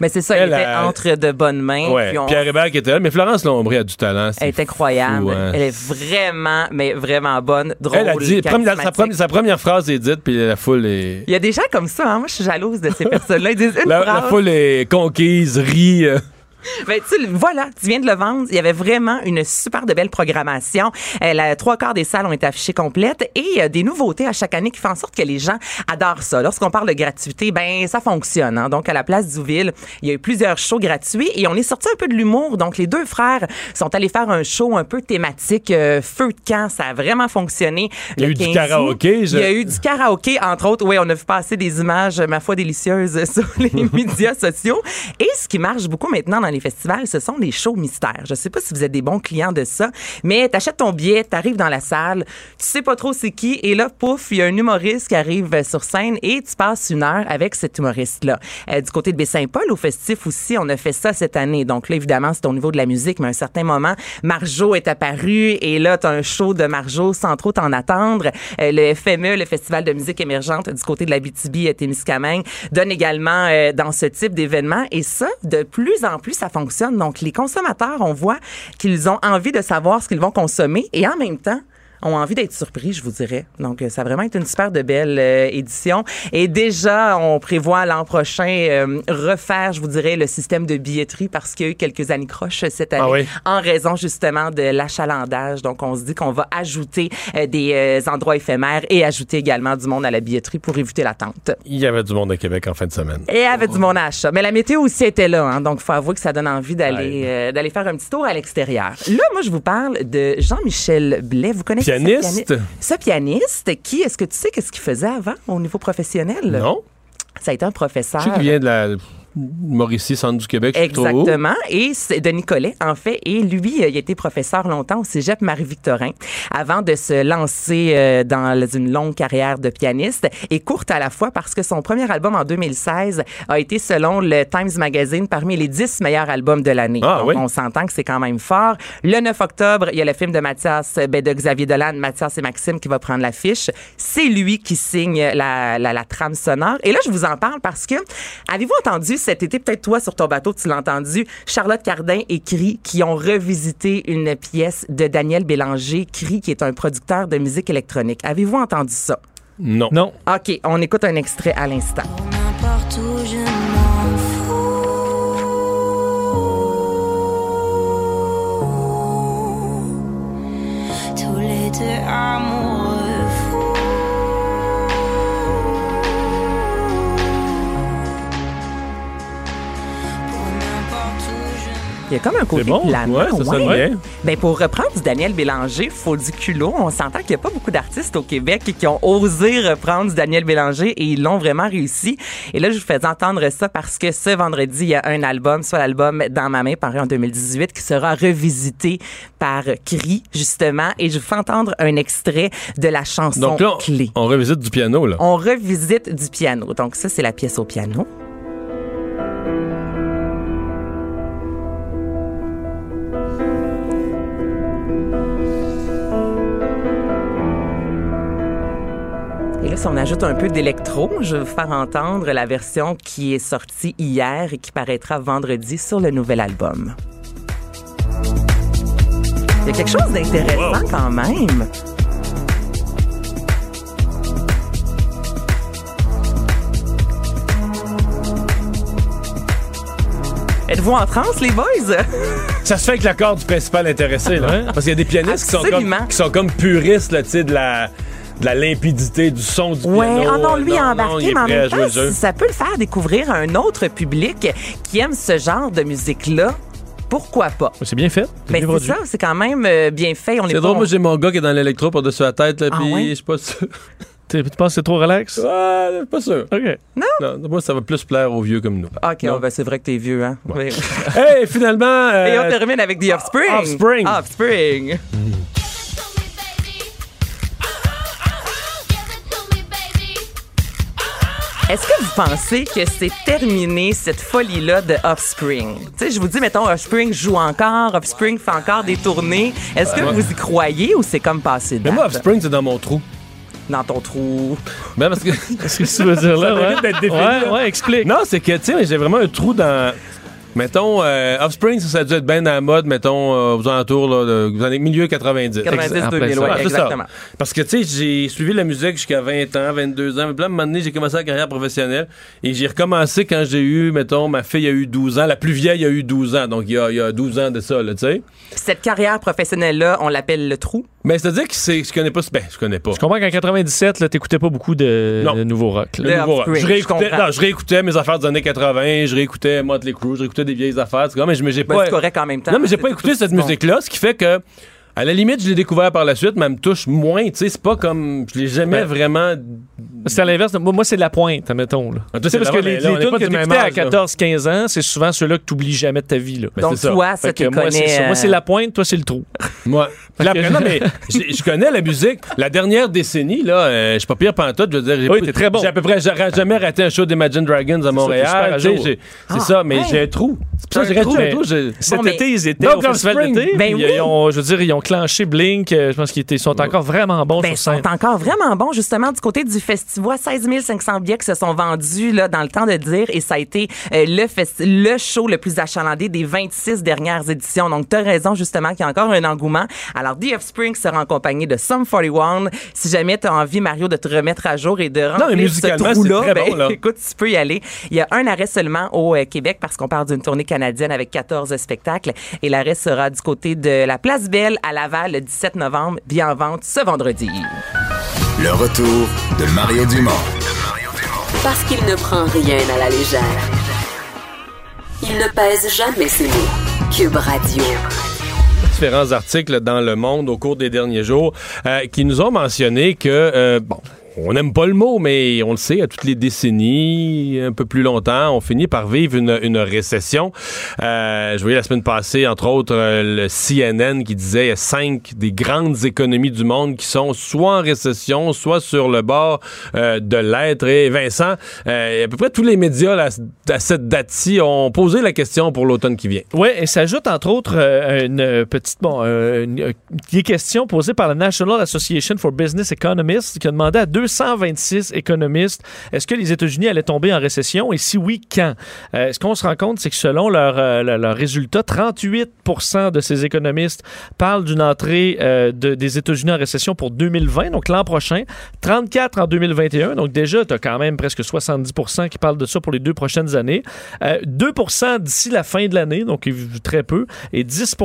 Mais c'est ça, Elle il était entre de bonnes mains. Ouais. puis on- Pierre Hébert qui était là. Mais Florence Lompré a du talent. Elle est incroyable. fou, hein. Elle est vraiment, mais vraiment bonne, drôle, Elle a dit, première- sa, première, sa première phrase est dite, puis la foule est. Il y a des gens comme ça, hein? moi je suis jalouse de ces personnes-là. Ils disent une La, foule est conquise, rit. euh. Ben, tu voilà, tu viens de le vendre. Il y avait vraiment une super de belle programmation. Euh, la trois quarts des salles ont été affichées complètes et euh, des nouveautés à chaque année qui font en sorte que les gens adorent ça. Lorsqu'on parle de gratuité, ben ça fonctionne. hein. Donc à la place Douville, il y a eu plusieurs shows gratuits et on est sorti un peu de l'humour. Donc les deux frères sont allés faire un show un peu thématique euh, feu de camp. Ça a vraiment fonctionné. Il y a eu du 15 août, karaoké, je- Il y a eu du karaoké entre autres. Oui, on a vu passer des images ma foi délicieuses sur les médias sociaux. Et ce qui marche beaucoup maintenant dans les festivals, ce sont les shows mystères. Je sais pas si vous êtes des bons clients de ça, mais t'achètes ton billet, t'arrives dans la salle, tu sais pas trop c'est qui, et là, pouf, il y a un humoriste qui arrive sur scène et tu passes une heure avec cet humoriste-là. Euh, du côté de Baie-Saint-Paul, au festif aussi, on a fait ça cette année. Donc là, évidemment, c'est au niveau de la musique, mais à un certain moment, Marjo est apparu et là, t'as un show de Marjo sans trop t'en attendre. Euh, le FME, le Festival de musique émergente du côté de la BTB, Témiscamingue, donne également euh, dans ce type d'événement. Et ça, de plus en plus, Donc, les consommateurs, on voit qu'ils ont envie de savoir ce qu'ils vont consommer. Et en même temps, ont envie d'être surpris, je vous dirais. Donc, euh, ça a vraiment été une super de belle euh, édition. Et déjà, on prévoit l'an prochain euh, refaire, je vous dirais, le système de billetterie parce qu'il y a eu quelques années croches cette année Ah oui? en raison justement de l'achalandage. Donc, on se dit qu'on va ajouter euh, des euh, endroits éphémères et ajouter également du monde à la billetterie pour éviter l'attente. Il y avait du monde à Québec en fin de semaine. Et il y avait du monde à achat. Mais la météo aussi était là, hein, donc il faut avouer que ça donne envie d'aller Ouais. euh, d'aller faire un petit tour à l'extérieur. Là, moi, je vous parle de Jean-Michel Blais. Vous connaissez ce Pianiste. piani- Ce pianiste qui, est-ce que tu sais qu'est-ce qu'il faisait avant au niveau professionnel? Non? Ça a été un professeur. Je sais qu'il vient de la Mauricie, centre du Québec. Exactement. Et c'est de Nicolet, en fait. Et lui, euh, il a été professeur longtemps au cégep Marie-Victorin avant de se lancer euh, dans une longue carrière de pianiste et courte à la fois parce que son premier album en 2016 a été, selon le Times Magazine, parmi les 10 meilleurs albums de l'année. Ah, Donc, oui. On s'entend que c'est quand même fort. Le 9 octobre, il y a le film de Mathias, ben, de Xavier Dolan, Mathias et Maxime qui va prendre l'affiche. C'est lui qui signe la, la, la trame sonore. Et là, je vous en parle parce que, avez-vous entendu cet été, peut-être toi sur ton bateau, tu l'as entendu, Charlotte Cardin et Cri qui ont revisité une pièce de Daniel Bélanger, Cri qui est un producteur de musique électronique. Avez-vous entendu ça? Non. Non. OK, on écoute un extrait à l'instant. Il y a comme un côté bon. planant. Ouais, ça sonne ouais. bien. Ben, pour reprendre du Daniel Bélanger, faut du culot. On s'entend qu'il n'y a pas beaucoup d'artistes au Québec qui ont osé reprendre du Daniel Bélanger et ils l'ont vraiment réussi. Et là, je vous fais entendre ça parce que ce vendredi, il y a un album, soit l'album Dans ma main, paru en 2018, qui sera revisité par Cri, justement. Et je vous fais entendre un extrait de la chanson Donc là, clé. on revisite du piano, là. On revisite du piano. Donc ça, c'est la pièce au piano. Si on ajoute un peu d'électro, je vais vous faire entendre la version qui est sortie hier et qui paraîtra vendredi sur le nouvel album. Il y a quelque chose d'intéressant quand même. Êtes-vous en transe, les boys? Ça se fait avec l'accord du principal intéressé, là. Ouais. Parce qu'il y a des pianistes qui sont, comme, qui sont comme puristes, là, tu sais, de la, de la limpidité du son du Ouais, piano. ah non, lui Non, embarqué, il est mais en même temps, ça peut le faire découvrir à un autre public qui aime ce genre de musique-là. Pourquoi pas? C'est bien fait. C'est Mais c'est ça, c'est quand même euh, bien fait. C'est pas- drôle, moi j'ai mon gars qui est dans l'électro par-dessus la tête, là, Ah puis ouais? je suis pas sûr. Tu penses que c'est trop relax? Ouais, je suis pas sûr. OK. Non, moi ça va plus plaire aux vieux comme nous. OK, oh, ben, c'est vrai que t'es vieux, hein? Hey, finalement. euh, Et on termine avec The Offspring. Offspring. Offspring. Est-ce que vous pensez que c'est terminé cette folie-là de Offspring? Tu sais, je vous dis, mettons, Offspring joue encore, Offspring fait encore des tournées. Est-ce que Ouais. vous y croyez ou c'est comme passé de Mais moi? Offspring, c'est dans mon trou. Dans ton trou. Ben, parce que. Qu'est-ce que tu veux dire là? Ouais? d'être défini, ouais, ouais, explique. Non, c'est que, tu sais, j'ai vraiment un trou dans. Mettons, euh, Offspring, ça, ça a dû être bien dans la mode, mettons, euh, aux alentours, là, de, vous en êtes milieu 90. 90 en plein 2000, ça. ouais, ça. exactement. Parce que, tu sais, j'ai suivi la musique jusqu'à 20 ans, 22 ans. Mais puis là, à un moment donné, j'ai commencé la carrière professionnelle. Et j'ai recommencé quand j'ai eu, mettons, ma fille a eu 12 ans. La plus vieille a eu 12 ans. Donc, il y a, il y a 12 ans de ça, tu sais. Cette carrière professionnelle-là, on l'appelle le trou? Mais c'est-à-dire que c'est, je connais pas, ben, je connais pas. Je comprends qu'en 97, là, t'écoutais pas beaucoup de, Non. de nouveau rock. là. Le nouveau rock. Je, réécoutais, non, je réécoutais mes affaires des années 80, je réécoutais Motley Crue, je réécoutais des vieilles affaires. tu mais je- mais j'ai pas. c'est correct en même temps. Non, mais j'ai pas écouté cette musique-là, ce qui fait que, à la limite, je l'ai découvert par la suite, mais elle me touche moins, tu sais, c'est pas comme, je l'ai jamais Ben, vraiment. C'est à l'inverse. de- Moi, moi, c'est de la pointe, admettons. Là. Ah, Tu sais, parce la- que les, mais là, les tunes que t'écoutais à âge, là. 14-15 ans, c'est souvent ceux-là que t'oublies jamais de ta vie. Là. Ben, Donc, ça. toi, ça, tu que moi, ça. Moi, c'est euh, la pointe, toi, c'est le trou. Moi. Non, mais je connais la musique. La dernière décennie, là, euh, je suis pas pire pantoute. Je veux dire, j'ai Oui, t'es très bon. J'ai à peu près jamais raté un show d'Imagine Dragons à Montréal. C'est Ah, ça, mais ouais. j'ai un trou. C'est ça j'ai Un raté trou, un mais- trou. j'ai- Cet Bon, mais- été, ils étaient Donc, au festival d'été. Ben ils ont, je veux dire, ils ont clenché Blink. euh, Je pense qu'ils étaient- ils sont encore vraiment bons Ben, sur ils scène. sont encore vraiment bons, justement, du côté du festival. 16 500 billets qui se sont vendus là, dans le temps de dire, et ça a été euh, le, festi- le show le plus achalandé des 26 dernières éditions. Donc, tu as raison, justement, qu'il y a encore un engouement. Alors, The Offspring sera en compagnie de Sum 41. Si jamais tu as envie, Mario, de te remettre à jour et de remplir ce musicalement, trou-là, c'est très ben, bon, là. écoute, tu peux y aller. Il y a un arrêt seulement au euh, Québec parce qu'on part d'une tournée canadienne avec 14 spectacles. Et l'arrêt sera du côté de la Place Belle à Laval le 17 novembre, bien en vente ce vendredi. Le retour de Mario Dumont. Parce qu'il ne prend rien à la légère. Il ne pèse jamais ses mots. Cube Radio. différents articles dans Le Monde au cours des derniers jours euh, qui nous ont mentionné que, euh, bon, on n'aime pas le mot, mais on le sait, à toutes les décennies, un peu plus longtemps, on finit par vivre une, récession. Euh, je voyais la semaine passée, entre autres, euh, le CNN qui disait il y a cinq des grandes économies du monde qui sont soit en récession, soit sur le bord euh, de l'être. Et Vincent, euh, à peu près tous les médias à cette date-ci ont posé la question pour l'automne qui vient. Oui, et s'ajoute entre autres une petite bon, une, des questions posées par la National Association for Business Economists qui a demandé à 226 économistes est-ce que les États-Unis allaient tomber en récession? Et si oui, quand? Euh, Ce qu'on se rend compte, c'est que selon leurs euh, leur- leurs résultats, 38% de ces économistes parlent d'une entrée euh, de- des États-Unis en récession pour 2020, donc l'an prochain, 34 en 2021, donc déjà, tu as quand même presque 70 qui parlent de ça pour les deux prochaines années. Euh, 2% d'ici la fin de l'année, donc très peu, et 10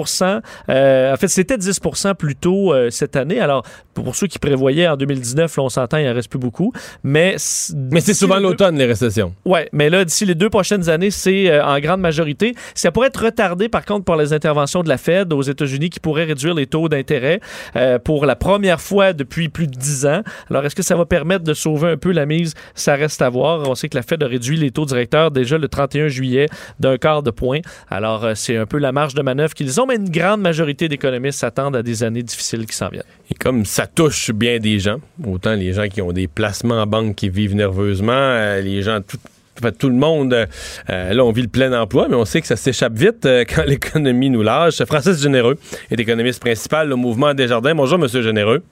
euh, en fait, c'était 10 plus tôt euh, cette année. Alors, pour ceux qui prévoyaient en 2019, là, on s'entend, il en reste plus beaucoup. Mais, Mais c'est souvent l'automne, les récessions. Ouais, mais là, d'ici les deux prochaines années, c'est euh, en grande majorité. Ça pourrait être retardé, par contre, par les interventions de la Fed aux États-Unis qui pourraient réduire les taux d'intérêt euh, pour la première fois depuis plus de dix ans. Alors, est-ce que ça va permettre de sauver un peu la mise? Ça reste à voir. On sait que la Fed a réduit les taux directeurs déjà le 31 juillet d'un quart de point. Alors, euh, c'est un peu la marge de manœuvre qu'ils ont, mais une grande majorité d'économistes s'attendent à des années difficiles qui s'en viennent. Et comme ça touche bien des gens, autant les gens qui ont des placements en banque qui vivent nerveusement, euh, les gens, tout, le monde, euh, là, on vit le plein emploi, mais on sait que ça s'échappe vite euh, quand l'économie nous lâche. Francis Généreux est économiste principal au mouvement Desjardins. Bonjour, Monsieur Généreux.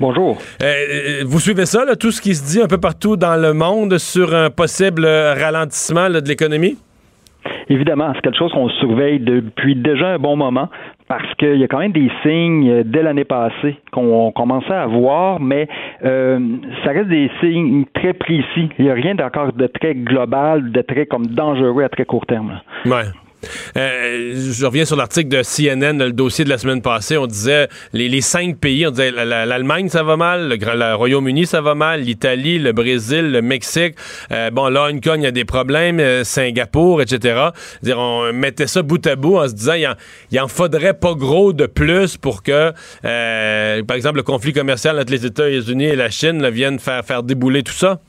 Bonjour. Euh, vous suivez ça, là, tout ce qui se dit un peu partout dans le monde sur un possible ralentissement là, de l'économie? Évidemment, c'est quelque chose qu'on surveille depuis déjà un bon moment parce qu'il y a quand même des signes euh, dès l'année passée qu'on commençait à voir, mais euh, ça reste des signes très précis. Il n'y a rien d'encore de très global, de très comme dangereux à très court terme. Ouais. Euh, je reviens sur l'article de CNN, le dossier de la semaine passée. On disait les, les cinq pays, on disait la- la- l'Allemagne, ça va mal, le, Royaume-Uni, ça va mal, l'Italie, le Brésil, le Mexique. Euh, bon, là, une cogne, il y a des problèmes, euh, Singapour, etc. On mettait ça bout à bout en se disant, il en, en faudrait pas gros de plus pour que, par exemple, le conflit commercial entre les États-Unis et la Chine vienne faire débouler tout ça.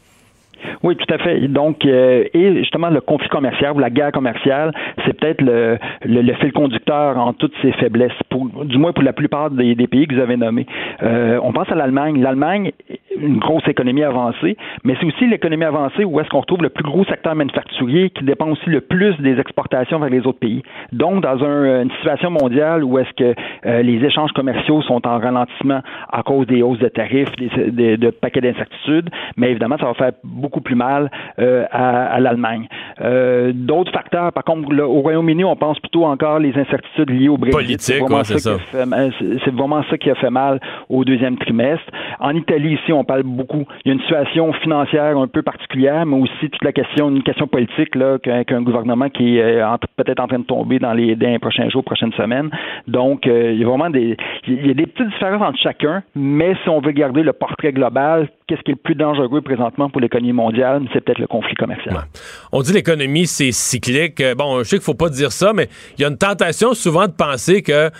Oui, tout à fait. Donc, euh, et justement, le conflit commercial ou la guerre commerciale, c'est peut-être le, le, le fil conducteur en toutes ses faiblesses, pour, du moins pour la plupart des, pays que vous avez nommés. Euh, on pense à l'Allemagne. L'Allemagne, une grosse économie avancée, mais c'est aussi l'économie avancée où est-ce qu'on retrouve le plus gros secteur manufacturier qui dépend aussi le plus des exportations vers les autres pays. Donc, dans un- une situation mondiale où est-ce que euh, les échanges commerciaux sont en ralentissement à cause des hausses de tarifs, des, des- de paquets d'incertitudes, mais évidemment, ça va faire beaucoup plus mal euh, à, à l'Allemagne. Euh, D'autres facteurs, par contre, au Royaume-Uni, on pense plutôt encore les incertitudes liées au Brexit. Politique, C'est vraiment ouais, vraiment ça qui a fait mal au deuxième trimestre. En Italie, ici, on parle beaucoup. Il y a une situation financière un peu particulière, mais aussi toute la question, une question politique, là, qu'un gouvernement qui est euh, peut-être en train de tomber dans les, dans les prochains jours, prochaines semaines. Donc, euh, il y a vraiment des, il y a des petites différences entre chacun, mais si on veut garder le portrait global, qu'est-ce qui est le plus dangereux présentement pour l'économie mondiale, c'est peut-être le conflit commercial. On dit l'économie, c'est cyclique. Euh, Bon, je sais qu'il faut pas dire ça, mais il y a une tentation souvent de penser que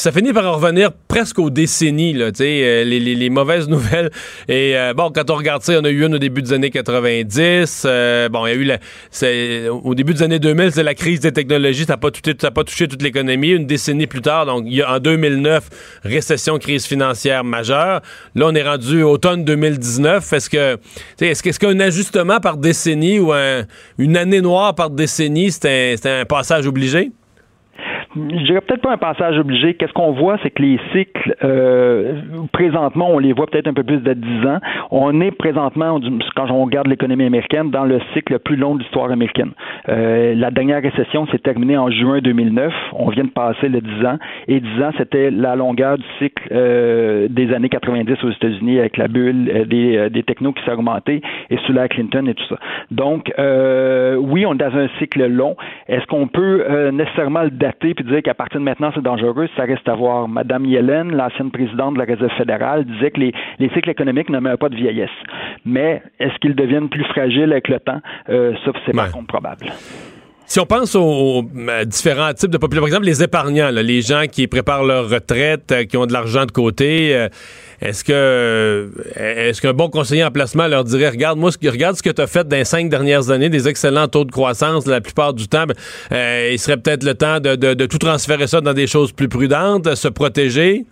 ça finit par en revenir presque aux décennies, là, euh, les, les- mauvaises nouvelles. Et euh, bon, quand on regarde ça, il y en a eu une au début des années 90. euh, bon, il y a eu la, au début des années 2000, c'est la crise des technologies, ça n'a pas, touché- toute l'économie. Une décennie plus tard, donc y a en 2009, récession, crise financière majeure. Là, on est rendu automne 2019. Est-ce que, est-ce qu'un ajustement par décennie ou un- une année noire par décennie, c'est un passage obligé? Je dirais peut-être pas un passage obligé. Qu'est-ce qu'on voit, c'est que les cycles, euh, présentement, on les voit peut-être un peu plus de 10 ans. On est présentement, quand on regarde l'économie américaine, dans le cycle le plus long de l'histoire américaine. Euh, la dernière récession s'est terminée en juin 2009. On vient de passer le 10 ans. Et 10 ans, c'était la longueur du cycle euh, des années 90 aux États-Unis avec la bulle euh, des, euh, des technos qui s'est augmentée et sous la Clinton et tout ça. Donc, euh, oui, on est dans un cycle long. Est-ce qu'on peut nécessairement le dater puis dire qu'à partir de maintenant, c'est dangereux? Ça reste à voir. Madame Yellen, l'ancienne présidente de la Réserve fédérale, disait que les, les cycles économiques ne meurent pas de vieillesse. Mais est-ce qu'ils deviennent plus fragiles avec le temps? Euh, ça, c'est contre probable. Si on pense aux, différents types de populations, par exemple les épargnants, les gens qui préparent leur retraite, euh, qui ont de l'argent de côté, euh, est-ce que euh, est-ce qu'un bon conseiller en placement leur dirait regarde moi regarde ce que tu as fait dans les cinq dernières années, des excellents taux de croissance la plupart du temps, ben, il serait peut-être le temps de, de- de tout transférer ça dans des choses plus prudentes, de se protéger?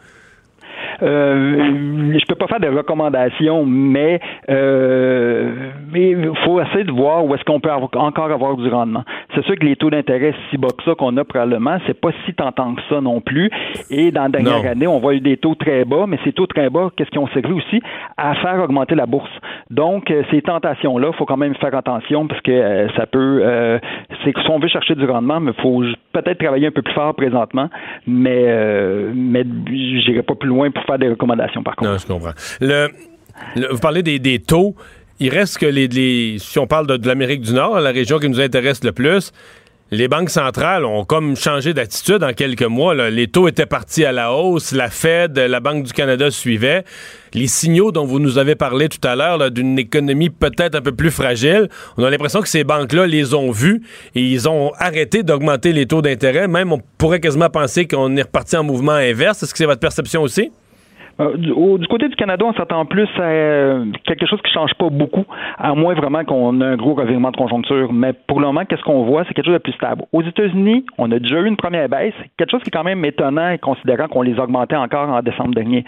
Euh, je peux pas faire de recommandations, mais euh, il faut essayer de voir où est-ce qu'on peut avoir- encore avoir du rendement. C'est sûr que les taux d'intérêt si bas que ça qu'on a probablement, c'est pas si tentant que ça non plus. Et dans la dernière Non. année, on voit eu des taux très bas, mais ces taux très bas, qu'est-ce qu'ils ont servi aussi? À faire augmenter la bourse. Donc euh, ces tentations-là, faut quand même faire attention parce que euh, ça peut, euh, c'est que si on veut chercher du rendement, mais faut peut-être travailler un peu plus fort présentement, mais euh, mais j'irai pas plus loin pour faire des recommandations par contre. Non, je comprends. Vous parlez des, taux. Il reste que les, si on parle de, l'Amérique du Nord, la région qui nous intéresse le plus, les banques centrales ont comme changé d'attitude en quelques mois. Les taux étaient partis à la hausse, la Fed, la Banque du Canada suivait. Les signaux dont vous nous avez parlé tout à l'heure, d'une économie peut-être un peu plus fragile, on a l'impression que ces banques-là les ont vus et ils ont arrêté d'augmenter les taux d'intérêt. Même, on pourrait quasiment penser qu'on est reparti en mouvement inverse. Est-ce que c'est votre perception aussi? Euh, du, au- du côté du Canada, on s'attend plus à euh, quelque chose qui change pas beaucoup, à moins vraiment qu'on ait un gros revirement de conjoncture. Mais pour le moment, qu'est-ce qu'on voit? C'est quelque chose de plus stable. Aux États-Unis, on a déjà eu une première baisse, quelque chose qui est quand même étonnant considérant qu'on les augmentait encore en décembre dernier.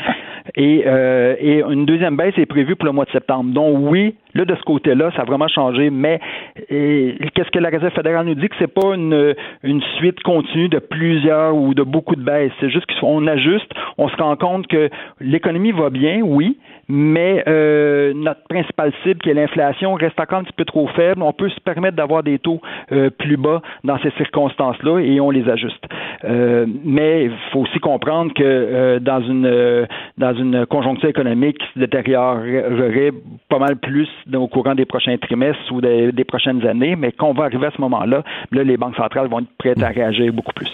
Et, euh, et une deuxième baisse est prévue pour le mois de septembre. Donc oui, là, de ce côté-là, ça a vraiment changé. Mais qu'est-ce que la Réserve fédérale nous dit? Que c'est pas une, une suite continue de plusieurs ou de beaucoup de baisses. C'est juste qu'on ajuste, on se rend compte que l'économie va bien, oui, mais euh, notre principale cible, qui est l'inflation, reste encore un petit peu trop faible. On peut se permettre d'avoir des taux euh, plus bas dans ces circonstances-là et on les ajuste. Euh, mais il faut aussi comprendre que euh, dans une euh, dans une conjoncture économique qui se détériorerait pas mal plus au courant des prochains trimestres ou des, des prochaines années, mais qu'on va arriver à ce moment-là, là, les banques centrales vont être prêtes à réagir beaucoup plus.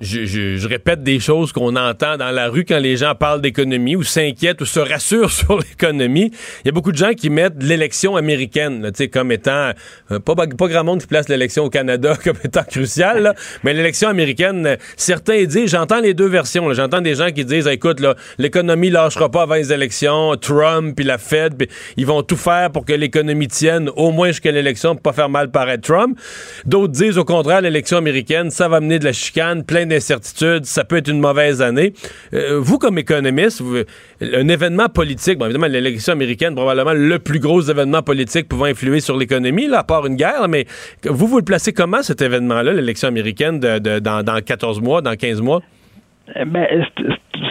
Je, je- je répète des choses qu'on entend dans la rue quand les gens parlent d'économie ou s'inquiètent ou se rassurent sur l'économie. Il y a beaucoup de gens qui mettent l'élection américaine là, comme étant euh, pas, pas grand monde qui place l'élection au Canada comme étant cruciale, mais l'élection américaine, certains disent, j'entends les deux versions. J'entends des gens qui disent, écoute, l'économie lâchera pas avant les élections, Trump puis la Fed, puis ils vont tout faire pour que l'économie tienne au moins jusqu'à l'élection pour pas faire mal paraître Trump. D'autres disent au contraire, l'élection américaine, ça va mener de la chicane, plein d'incertitudes, ça peut être une mauvaise année. Euh, vous, comme économiste, un événement politique, bon, évidemment, l'élection américaine, probablement le plus gros événement politique pouvant influer sur l'économie, à part une guerre, mais vous, vous le placez comment, cet événement-là, l'élection américaine, dans, dans 14 mois, dans 15 mois? Eh Ben,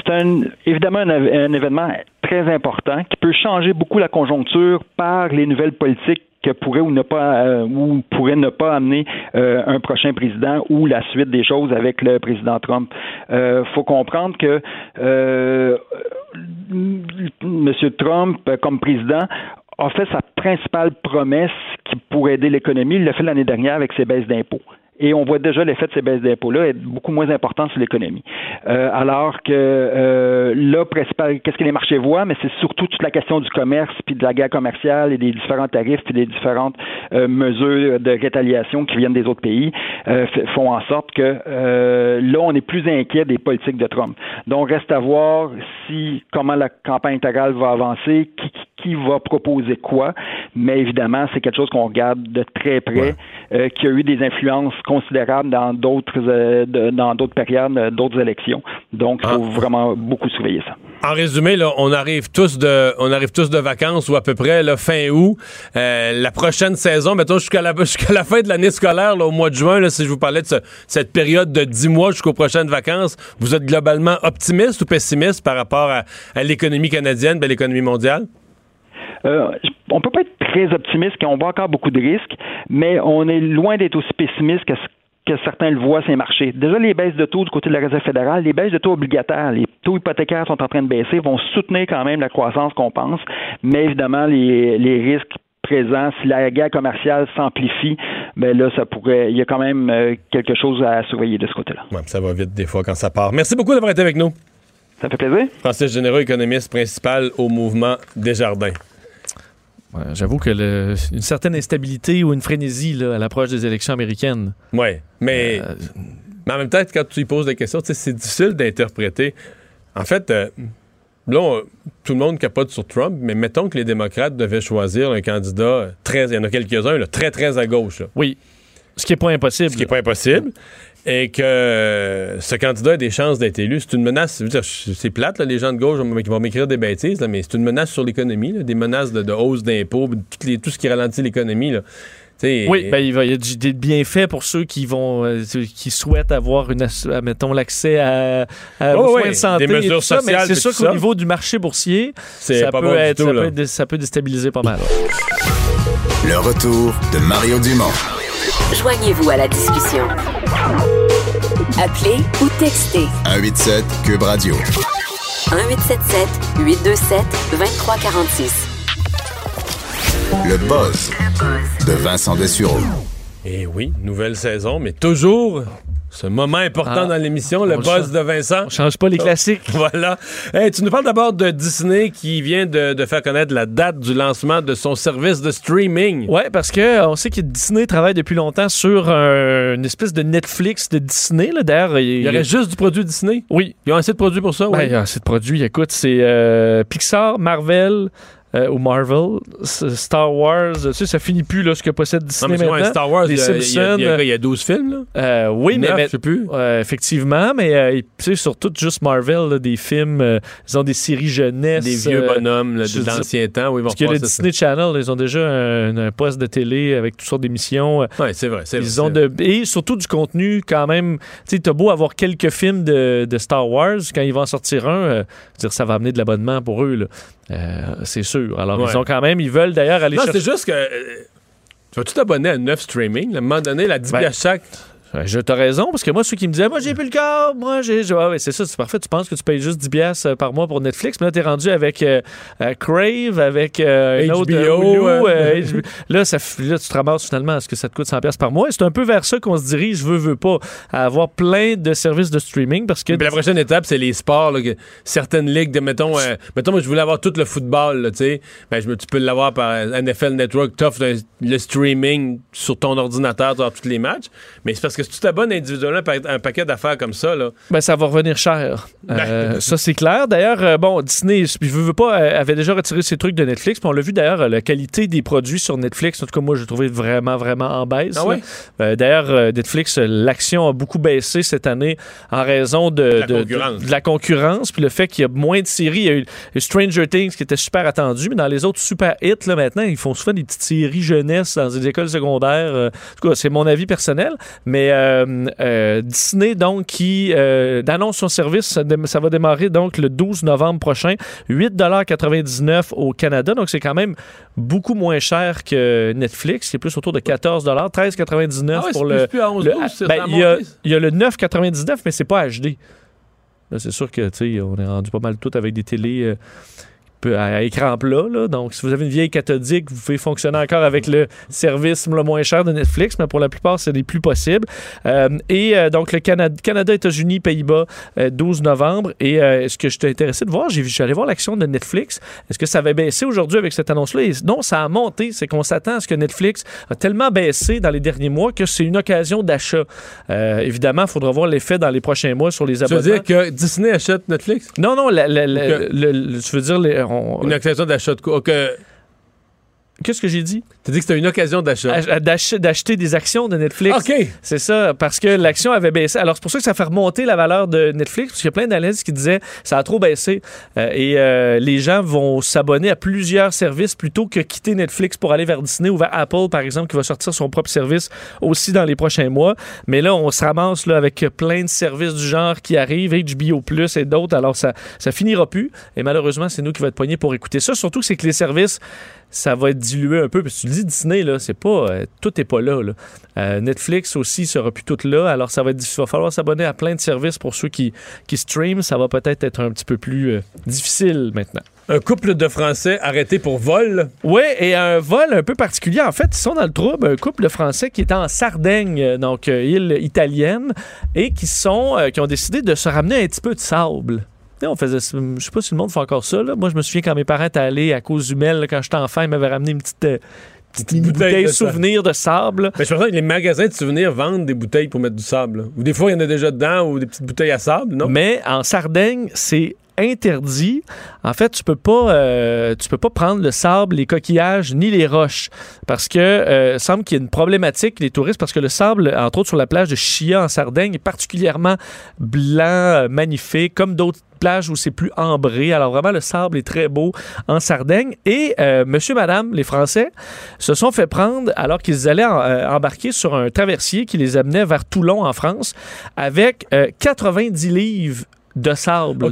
c'est évidemment un événement très important qui peut changer beaucoup la conjoncture par les nouvelles politiques que pourrait ou ne pas euh, ou pourrait ne pas amener euh, un prochain président ou la suite des choses avec le président Trump. Euh, faut comprendre que euh, M. Trump, comme président, a fait sa principale promesse qui pourrait aider l'économie. Il l'a fait l'année dernière avec ses baisses d'impôts. Et on voit déjà l'effet de ces baisses d'impôts-là être beaucoup moins important sur l'économie. Euh, alors que euh, là, principal, qu'est-ce que les marchés voient, mais c'est surtout toute la question du commerce, puis de la guerre commerciale et des différents tarifs, puis des différentes mesures de rétaliation qui viennent des autres pays, euh, font en sorte que euh, là, on est plus inquiet des politiques de Trump. Donc, reste à voir si comment la campagne électorale va avancer, qui, va proposer quoi, mais évidemment, c'est quelque chose qu'on regarde de très près, euh, qui a eu des influences considérables dans d'autres euh, dans d'autres périodes, euh, d'autres élections. Donc, il faut vraiment beaucoup surveiller ça. En résumé, là, on arrive tous de, on arrive tous de vacances ou à peu près là, fin août. Euh, la prochaine saison, mettons jusqu'à la, la fin de l'année scolaire, là, au mois de juin, là, si je vous parlais de ce- cette période de 10 mois jusqu'aux prochaines vacances, vous êtes globalement optimiste ou pessimiste par rapport à, l'économie canadienne, ben, l'économie mondiale? Euh, on peut pas être très optimiste qu'on voit encore beaucoup de risques, mais on est loin d'être aussi pessimiste que que certains le voient ces marchés. Déjà, les baisses de taux du côté de la Réserve fédérale, les baisses de taux obligataires, les taux hypothécaires sont en train de baisser, vont soutenir quand même la croissance qu'on pense, mais évidemment, les, les risques présents, si la guerre commerciale s'amplifie, ben là, ça pourrait, il y a quand même euh, quelque chose à surveiller de ce côté-là. Ouais, ça va vite des fois quand ça part. Merci beaucoup d'avoir été avec nous. Ça fait plaisir. Francis Généreux, économiste principal au mouvement Desjardins. Ouais, J'avoue que le- une certaine instabilité ou une frénésie là, à l'approche des élections américaines. Ouais, mais, Euh, mais en même temps, quand tu lui poses des questions, tu sais, c'est difficile d'interpréter. En fait, euh, là, on- tout le monde capote sur Trump, mais mettons que les démocrates devaient choisir un candidat très, il y en a quelques-uns, très, très à gauche, là, oui, ce qui n'est pas impossible. ce qui n'est pas impossible, et que euh, ce candidat a des chances d'être élu. C'est une menace, c'est plate, là, les gens de gauche vont- qui vont m'écrire des bêtises, là, mais c'est une menace sur l'économie, des menaces de, de hausse d'impôts, tout ce qui ralentit l'économie. Oui, ben, il va- il y a du- des bienfaits pour ceux qui vont, euh, qui souhaitent avoir une, euh, mettons, l'accès à, à Oh, aux soins oui, de santé des et mesures tout ça, mais sociales c'est sûr qu'au niveau du marché boursier, ça pas peut bon être, du tout. ça, là. peut être- ça peut déstabiliser pas mal. Le retour de Mario Dumont. Joignez-vous à la discussion. Appelez ou textez 187 Cube Radio. 1877 827 2346. Le buzz de Vincent Dessureau. Et oui, nouvelle saison, mais toujours ce moment important Ah, dans l'émission, le buzz de Vincent. On change pas les classiques. Voilà. Hey, tu nous parles d'abord de Disney qui vient de, de faire connaître la date du lancement de son service de streaming. Ouais, parce que euh, on sait que Disney travaille depuis longtemps sur un- une espèce de Netflix de Disney. Là. D'ailleurs, il Il y aurait juste du produit Disney? Oui. Ils ont assez de produits pour ça, oui. Ben, il y a assez de produits. Écoute, c'est euh, Pixar, Marvel euh, ou Marvel, S- Star Wars. Tu sais, ça finit plus là, ce que possède Non, Disney mais c'est vrai, maintenant. Star Wars, Les il y, a- il y a- Simpsons. il y a- il y a 12 films, là? Euh, oui, mais, mais- je sais plus. euh, effectivement, mais euh, tu sais, surtout juste Marvel, là, des films, euh, ils ont des séries jeunesse. Des vieux euh, bonhommes là, de l'ancien temps. où ils vont Parce que le ça. Disney Channel, ils ont déjà un, un poste de télé avec toutes sortes d'émissions. euh, Ouais, c'est vrai. c'est vrai, Ils ont et surtout du contenu quand même. Tu sais, beau avoir quelques films de, de Star Wars, quand ils vont en sortir un, euh, dire, ça va amener de l'abonnement pour eux, là. Euh, c'est sûr. Alors, Ouais. ils ont quand même, ils veulent d'ailleurs aller Non, chercher. c'est juste que. euh, tu vas-tu t'abonner à 9 streaming? À un moment donné, la 10 Ben, piastres chaque. Je t'as raison, parce que moi, ceux qui me disaient, moi, j'ai plus le câble, moi, j'ai. Ah ouais, c'est ça, c'est parfait. Tu penses que tu payes juste 10$ piastres, euh, par mois pour Netflix, mais là, t'es rendu avec euh, euh, Crave, avec euh, autre, HBO, Hulu, HBO. là, ça, là, tu te ramasses finalement à ce que ça te coûte 100$ piastres par mois. Et c'est un peu vers ça qu'on se dirige, veux, veux pas, à avoir plein de services de streaming, parce que. Puis la prochaine étape, c'est les sports. là, que certaines ligues, de, mettons, mettons, moi, je voulais avoir tout le football, tu sais. Ben, je tu peux l'avoir par NFL Network. T'offres le, le streaming sur ton ordinateur, tu avoir tous les matchs. Mais c'est parce que si tu t'abonnes individuellement par un paquet d'affaires comme ça, là, Ben, ça va revenir cher. Euh, Ben. ça, c'est clair. D'ailleurs, euh, bon, Disney, je veux, pas, euh, avait déjà retiré ses trucs de Netflix. On l'a vu d'ailleurs, euh, la qualité des produits sur Netflix, en tout cas, moi, j'ai trouvé vraiment, vraiment en baisse. Ah ouais? Euh, d'ailleurs, euh, Netflix, euh, l'action a beaucoup baissé cette année en raison de, la de- concurrence. de- de la concurrence. Puis le fait qu'il y a moins de séries. Il y a eu Stranger Things qui était super attendu, mais dans les autres super hits, là, maintenant, ils font souvent des petites séries jeunesse dans des écoles secondaires. Euh, en tout cas, c'est mon avis personnel. Mais euh, euh, Disney, donc, qui euh, annonce son service, ça, va démarrer donc le 12 novembre prochain. 8,99 au Canada. Donc, c'est quand même beaucoup moins cher que Netflix. C'est plus autour de 14 13,99 Ah ouais, pour le. plus- plus à 11, le- 12, ça ben, il, y a, y a le 9,99, mais c'est pas HD. Là, c'est sûr que, tu sais, on est rendu pas mal tout avec des télés euh, peu- à, à écran plat. Là. Donc, si vous avez une vieille cathodique, vous pouvez fonctionner encore avec le service le moins cher de Netflix, mais pour la plupart, ce n'est plus possible. Euh, et euh, donc, le Canada, Canada États-Unis, Pays-Bas, euh, 12 novembre. Et euh, est-ce que je t'ai intéressé de voir? J'ai allé voir l'action de Netflix. Est-ce que ça avait baissé aujourd'hui avec cette annonce-là? Non, ça a monté. C'est qu'on s'attend à ce que Netflix a tellement baissé dans les derniers mois que c'est une occasion d'achat. Euh, évidemment, il faudra voir l'effet dans les prochains mois sur les tu veux abonnements. dire que Disney achète Netflix? Non, non, la- la- la- Ok. le- veux dire, les- on- Une occasion d'achat de quoi? Que... qu'est-ce que j'ai dit? Tu dit que c'était une occasion d'achat. Ach- d'ach- D'acheter des actions de Netflix. OK. C'est ça, parce que l'action avait baissé. Alors, c'est pour ça que ça fait remonter la valeur de Netflix, parce qu'il y a plein d'analystes qui disaient ça a trop baissé. Euh, et euh, les gens vont s'abonner à plusieurs services plutôt que quitter Netflix pour aller vers Disney ou vers Apple, par exemple, qui va sortir son propre service aussi dans les prochains mois. Mais là, on se ramasse là, avec plein de services du genre qui arrivent, HBO Plus et d'autres. Alors, ça, ça finira plus. Et malheureusement, c'est nous qui va être poignés pour écouter ça. Surtout que c'est que les services ça va être dilué un peu. Parce que tu le dis, Disney, là, c'est pas, euh, tout n'est pas là. là. Euh, Netflix aussi sera plus tout là. Alors, ça va, être, il va falloir s'abonner à plein de services pour ceux qui, qui streament. Ça va peut-être être un petit peu plus euh, difficile maintenant. Un couple de Français arrêtés pour vol? Oui, et un vol un peu particulier. En fait, ils sont dans le trouble. Un couple de Français qui est en Sardaigne, donc île italienne, et qui sont euh, qui ont décidé de se ramener un petit peu de sable. On faisait, je sais pas si le monde fait encore ça. là. Moi, je me souviens quand mes parents étaient allés à cause du Mel, quand j'étais enfant, ils m'avaient ramené une petite, euh, petite Une mini bouteille bouteille de souvenir de sable. Mais je pense que les magasins de souvenirs vendent des bouteilles pour mettre du sable. là. Ou des fois, il y en a déjà dedans, ou des petites bouteilles à sable, non? Mais en Sardaigne, c'est interdit. En fait, tu peux pas, euh, tu peux pas prendre le sable, les coquillages ni les roches parce que euh, semble qu'il y a une problématique les touristes parce que le sable, entre autres sur la plage de Chia en Sardaigne, est particulièrement blanc, euh, magnifique, comme d'autres plages où c'est plus ambré. Alors vraiment, le sable est très beau en Sardaigne. Et euh, monsieur, madame, les Français se sont fait prendre alors qu'ils allaient en- embarquer sur un traversier qui les amenait vers Toulon en France avec euh, 90 livres de sable.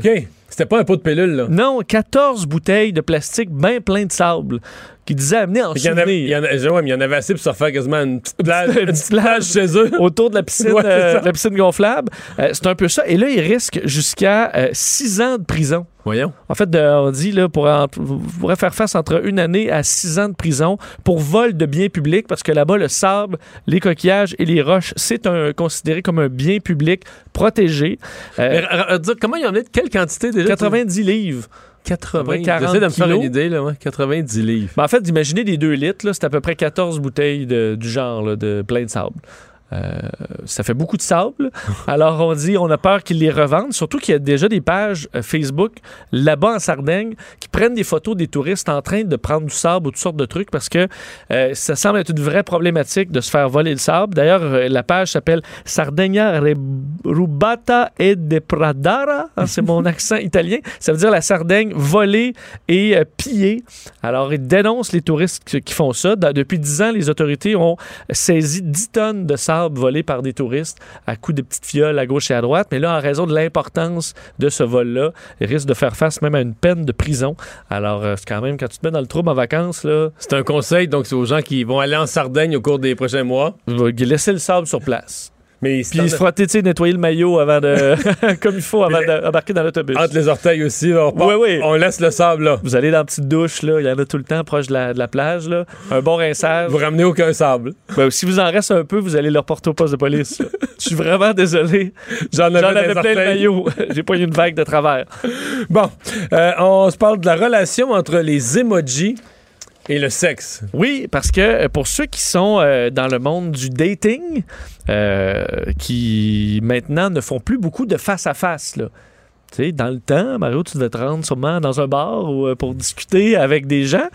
C'était pas un pot de pilule, là. Non, 14 bouteilles de plastique bien plein de sable qui disait amener en Il y, en avait, il, y souvenir. en a- il y en avait assez pour se refaire quasiment une petite plage, Une une petite petite plage chez eux. autour de la piscine, Ouais, euh, la piscine gonflable. Euh, c'est un peu ça. Et là, il risque jusqu'à 6 ans de prison. Voyons. En fait, on dit, là, pour, en- pourrez faire face entre une année à six ans de prison pour vol de biens publics, parce que là-bas, le sable, les coquillages et les roches, c'est un, considéré comme un bien public protégé. Euh, Mais, comment ils ont amené de quelle quantité déjà? 90 livres. 80. 40 J'essaie de me faire une idée, là, ouais. 90 livres. Ben, en fait, d'imaginer des 2 litres, c'est à peu près 14 bouteilles de- du genre, là, de plein de sable. Euh, ça fait beaucoup de sable. Alors, on dit, on a peur qu'ils les revendent. Surtout qu'il y a déjà des pages euh, Facebook là-bas en Sardaigne qui prennent des photos des touristes en train de prendre du sable ou toutes sortes de trucs parce que euh, ça semble être une vraie problématique de se faire voler le sable. D'ailleurs, la page s'appelle Sardegna Rubata e Depradara. Hein, c'est mon accent italien. Ça veut dire la Sardaigne volée et euh, pillée. Alors, ils dénoncent les touristes qui, qui font ça. Dans- depuis 10 ans, les autorités ont saisi 10 tonnes de sable volé par des touristes à coups de petites fioles à gauche et à droite. Mais là, en raison de l'importance de ce vol-là, ils risquent de faire face même à une peine de prison. Alors, euh, c'est quand même, quand tu te mets dans le trouble en vacances, là, C'est un conseil, donc c'est aux gens qui vont aller en Sardaigne au cours des prochains mois. va laisser le sable sur place. Mais Puis se frotter, tu sais, nettoyer le maillot avant de, comme il faut avant d'embarquer dans l'autobus. entre les orteils aussi, on, part- Ouais, ouais. on laisse le sable là. Vous allez dans la petite douche, là, il y en a tout le temps proche de la, de la plage, là. Un bon rinçage. Vous ramenez aucun sable. Ben, si vous en reste un peu, vous allez le reporter au poste de police. là. Je suis vraiment désolé. J'en avais, avais plein le maillot. J'ai pas eu une vague de travers. Bon, euh, on se parle de la relation entre les emojis et le sexe. Oui, parce que euh, pour ceux qui sont euh, dans le monde du dating, euh, qui maintenant ne font plus beaucoup de face-à-face, là. Tu sais, dans le temps, Mario, tu devais te rendre sûrement dans un bar ou, euh, pour discuter avec des gens.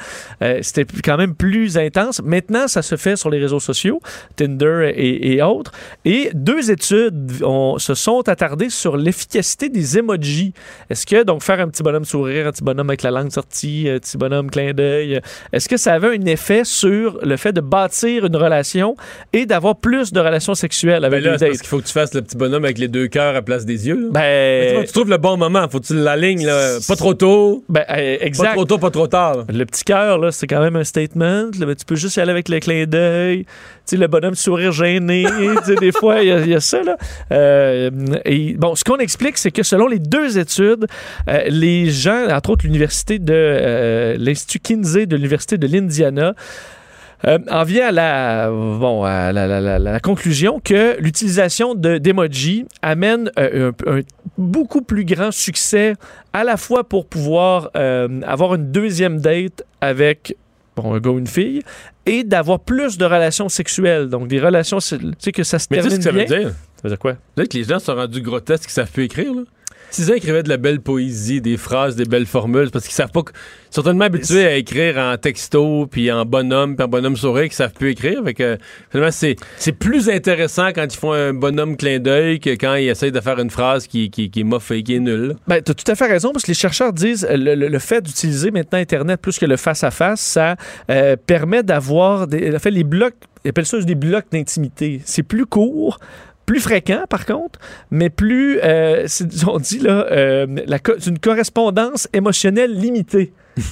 Euh, C'était quand même plus intense. Maintenant, ça se fait sur les réseaux sociaux, Tinder et, et autres. Et deux études se sont attardées sur l'efficacité des emojis. Est-ce que, donc, faire un petit bonhomme sourire, un petit bonhomme avec la langue sortie, un petit bonhomme clin d'œil, est-ce que ça avait un effet sur le fait de bâtir une relation et d'avoir plus de relations sexuelles Ben avec là, les c'est parce dates? qu'il faut que tu fasses le petit bonhomme avec les deux cœurs à place des yeux. Ben, tu trouves le bon moment, faut que tu l'alignes là, pas trop tôt, ben, pas exact. trop tôt, pas trop tard. là. Le petit cœur, là, c'est quand même un statement. là. Tu peux juste y aller avec le clin d'œil. Tu sais, le bonhomme sourire gêné. des fois, il y, a- il y a ça, là. Euh, et bon, ce qu'on explique, c'est que selon les deux études, euh, les gens, entre autres l'université de euh, l'Institut Kinsey de l'Université de l'Indiana, euh, en vient à la, bon, à la, la- la- la conclusion que l'utilisation de- d'emoji amène euh, un, un beaucoup plus grand succès à la fois pour pouvoir euh, avoir une deuxième date avec bon, un gars ou une fille et d'avoir plus de relations sexuelles. Donc des relations, tu sais, que ça se Mais tu sais ce que ça veut bien. dire? Ça veut dire quoi? Là, que les gens sont rendus grotesques, qu'ils savent plus écrire. Là. S'ils écrivaient de la belle poésie, des phrases, des belles formules, parce qu'ils savent pas. Ils sont tellement habitués à écrire en texto, puis en bonhomme, puis en bonhomme sourire, qu'ils savent plus écrire. Que, finalement, c'est, c'est plus intéressant quand ils font un bonhomme clin d'œil que quand ils essayent de faire une phrase qui, qui, est moffée, qui est nulle. Ben, tu as tout à fait raison, parce que les chercheurs disent euh, le, le- le fait d'utiliser maintenant Internet plus que le face-à-face, ça euh, permet d'avoir des. En fait, les blocs, ils appellent ça des blocs d'intimité. C'est plus court. Plus fréquent, par contre, mais plus, euh, on dit là, euh, la co- c'est une correspondance émotionnelle limitée.